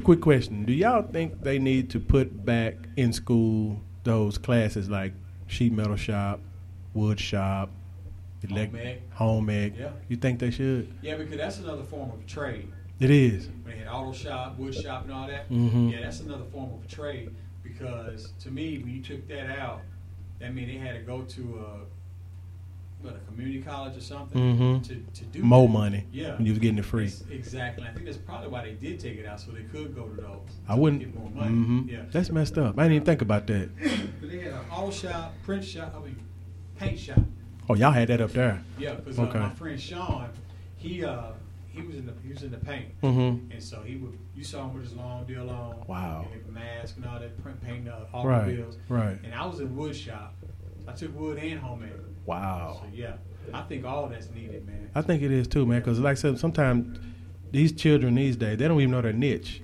quick question. Do y'all think they need to put back in school those classes like sheet metal shop, wood shop, elect- home ec? Home ec. Yeah. You think they should? Yeah, because that's another form of trade. It is. When they had auto shop, wood shop, and all that. Mm-hmm. Yeah, that's another form of trade because to me, when you took that out, that means they had to go to a what, a community college or something Mhm. to, to do More that. money Yeah, when you was getting it free. It's- exactly. I think that's probably why they did take it out so they could go to those. I wouldn't. get more money. hmm Yeah, That's messed up. I didn't even think about that. but they had an auto shop, print shop, I mean, paint shop. Oh, y'all had that up there. Yeah, because Okay. uh, my friend Sean, he uh, he was in the he was in the paint, mm-hmm. and so he would you saw him with his long deal on, Wow. and mask and all that, print painting the Right, automobiles, right. And I was in wood shop. I took wood and homemade. Wow. So yeah, I think all that's needed, man. I think it is too, man. Because like I said, sometimes these children these days they don't even know their niche.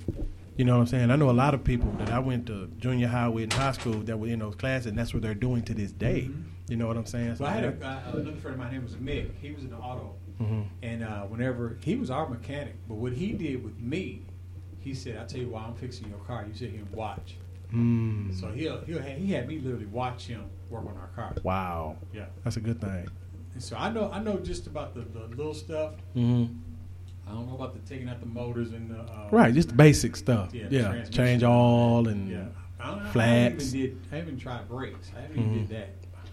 You know what I'm saying? I know a lot of people that I went to junior high with in high school that were in those classes, and that's what they're doing to this day. You know what I'm saying? Well, I had a, uh, another friend of mine. His Name was Mick. He was in the auto, Mhm. and uh, whenever he was our mechanic, but what he did with me, he said, "I tell you why I'm fixing your car. You sit here and watch." Mm. So he'll, he'll he had me literally watch him work on our car. Wow. Yeah. That's a good thing. And so I know I know just about the, the little stuff. hmm I don't know about the taking out the motors and the uh, Right, just the basic stuff. Yeah, Yeah, change all and Yeah. I, don't, I haven't even did I haven't tried brakes. I haven't even Mhm. did that.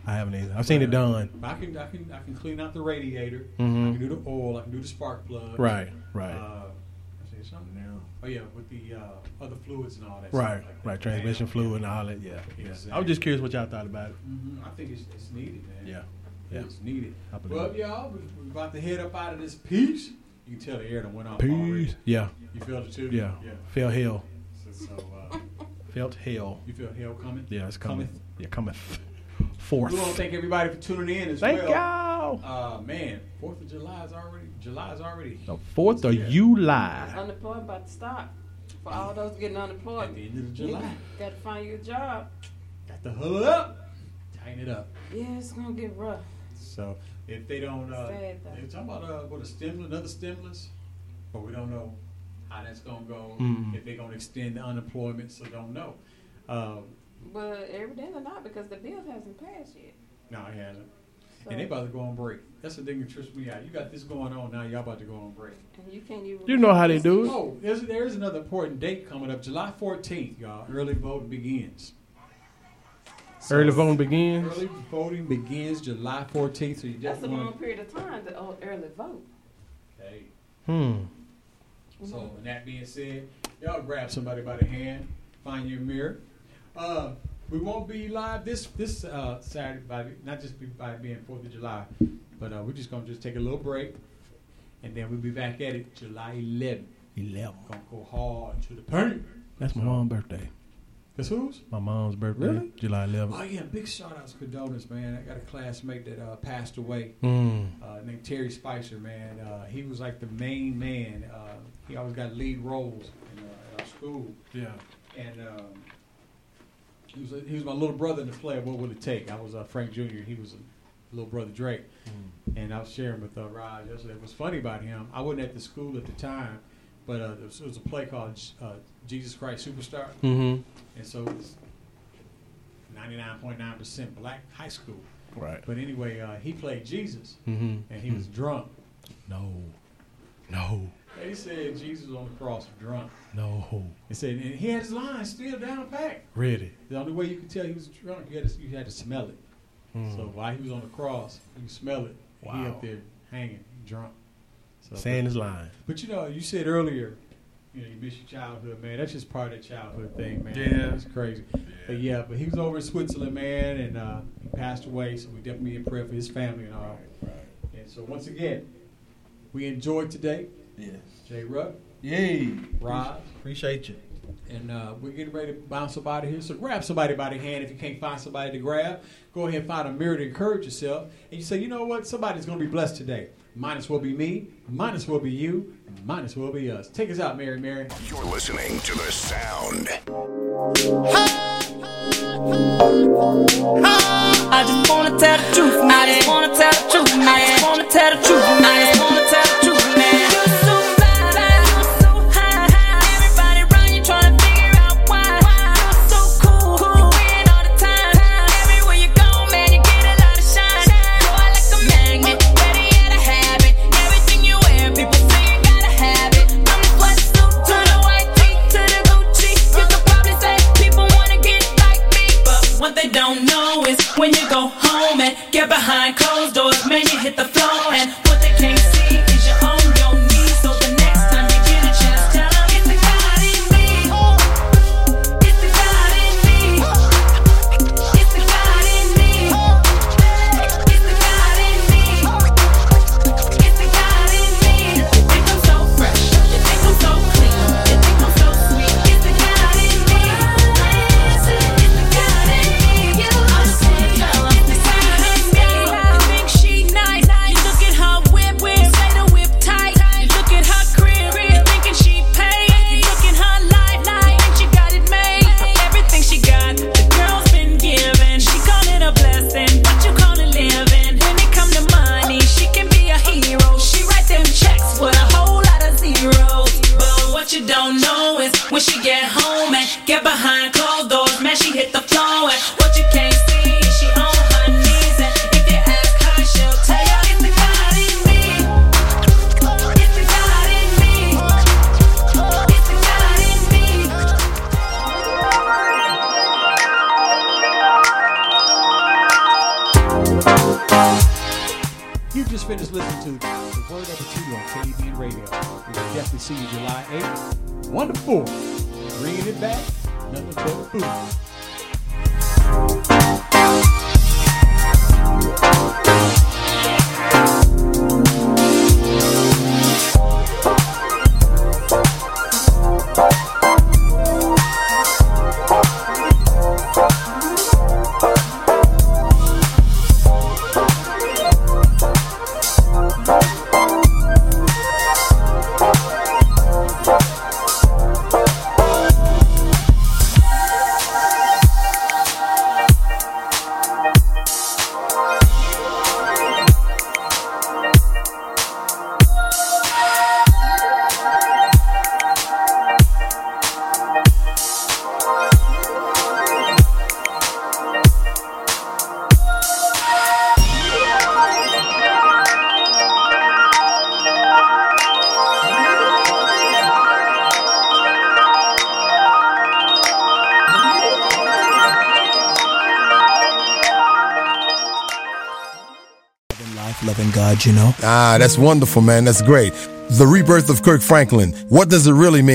I haven't either. I've seen it done. I can I can I can clean out the radiator. Mhm. I can do the oil. I can do the spark plug. Right, right. Uh, I say something now. Oh yeah, with the uh, other fluids and all that. Right, stuff like right. that. Transmission Yeah. fluid and all that. Yeah, yeah. I was just curious what y'all thought about it. Mhm. I think it's, it's needed, man. Yeah, yeah. It's needed. Well, y'all, we- we're about to head up out of this piece. You can tell the air that went off already. Peace. Yeah. You felt it too? Yeah. Yeah. Felt hell. So, so uh, [laughs] Felt hell. you feel hell coming? Yeah, it's coming. Cometh? Yeah, cometh. Fourth. We want to thank everybody for tuning in as Thank well. Uh, man, Fourth of July is already. July is already. The fourth of July. Unemployed about to stop. For all those getting unemployed. At the end of July. Got to find you a job. Got to huddle up, tighten it up. Yeah, it's going to get rough. So if they don't, uh, Sad though. they're talking about uh, what a stimulus, another stimulus, but we don't know how that's gonna go. Mm. If they're gonna extend the unemployment, so don't know. Um, But evidently not because the bill hasn't passed yet. no, it hasn't. So- And they about to go on break. That's the thing that trips me out. You got this going on now. Y'all about to go on break. And you can't even. You know how they do it. Oh, there's, there's another important date coming up. July 14th, y'all. Early voting begins. Early voting begins. Early voting begins July 14th. So you That's a long period of time to early vote. Hey. Hmm. So, and that being said, y'all grab somebody by the hand, find your mirror. Uh, we won't be live this this uh, Saturday, by, not just by being Fourth of July, but uh, we're just gonna just take a little break, and then we'll be back at it July 11th. 11. Gonna go hard to the paint. That's my mom's birthday. That's whose? My mom's birthday. Really? July 11th. Oh yeah, big shout outs, condolences, man. I got a classmate that uh, passed away, Mm. uh, named Terry Spicer, man. Uh, he was like the main man. Uh, he always got lead roles in, uh, at our school. Yeah. And um, he was he was my little brother in the play. of What will it take? I was uh, Frank Jr. He was a little brother Drake, and I was sharing with uh, Raj yesterday. What's funny about him? I wasn't at the school at the time, but uh, there was, there was a play called uh, Jesus Christ Superstar, Mhm. and so it was ninety nine point nine percent black high school. Right. But anyway, uh, he played Jesus, Mhm. and he was drunk. No. No. They said Jesus on the cross drunk. No. He said, and he had his lines still down pat. Really? The only way you could tell he was drunk, you had to, you had to smell it. Hmm. So while he was on the cross, you smell it. Wow. He up there hanging, drunk. So, Saying his line. But you know, you said earlier, you know, you miss your childhood, man. That's just part of the childhood thing, man. Yeah. It's crazy. Yeah. But yeah, but he was over in Switzerland, man, and uh, he passed away. So we definitely in prayer for his family and all. And so once again, we enjoyed today. Yes. Jay Ruck. Yay. Rod. Appreciate you. And uh, we're getting ready to bounce somebody here. So grab somebody by the hand. If you can't find somebody to grab, go ahead and find a mirror to encourage yourself. And you say, you know what? Somebody's going to be blessed today. Might as well be me. Might as well be you. Might as well be us. Take us out, Mary Mary. You're listening to the sound. I just wanna tell the truth, man. I just wanna tell the truth, man. I just wanna tell the truth, hit the floor. Ooh. you know? Ah, that's wonderful, man. That's great. The rebirth of Kirk Franklin. What does it really mean?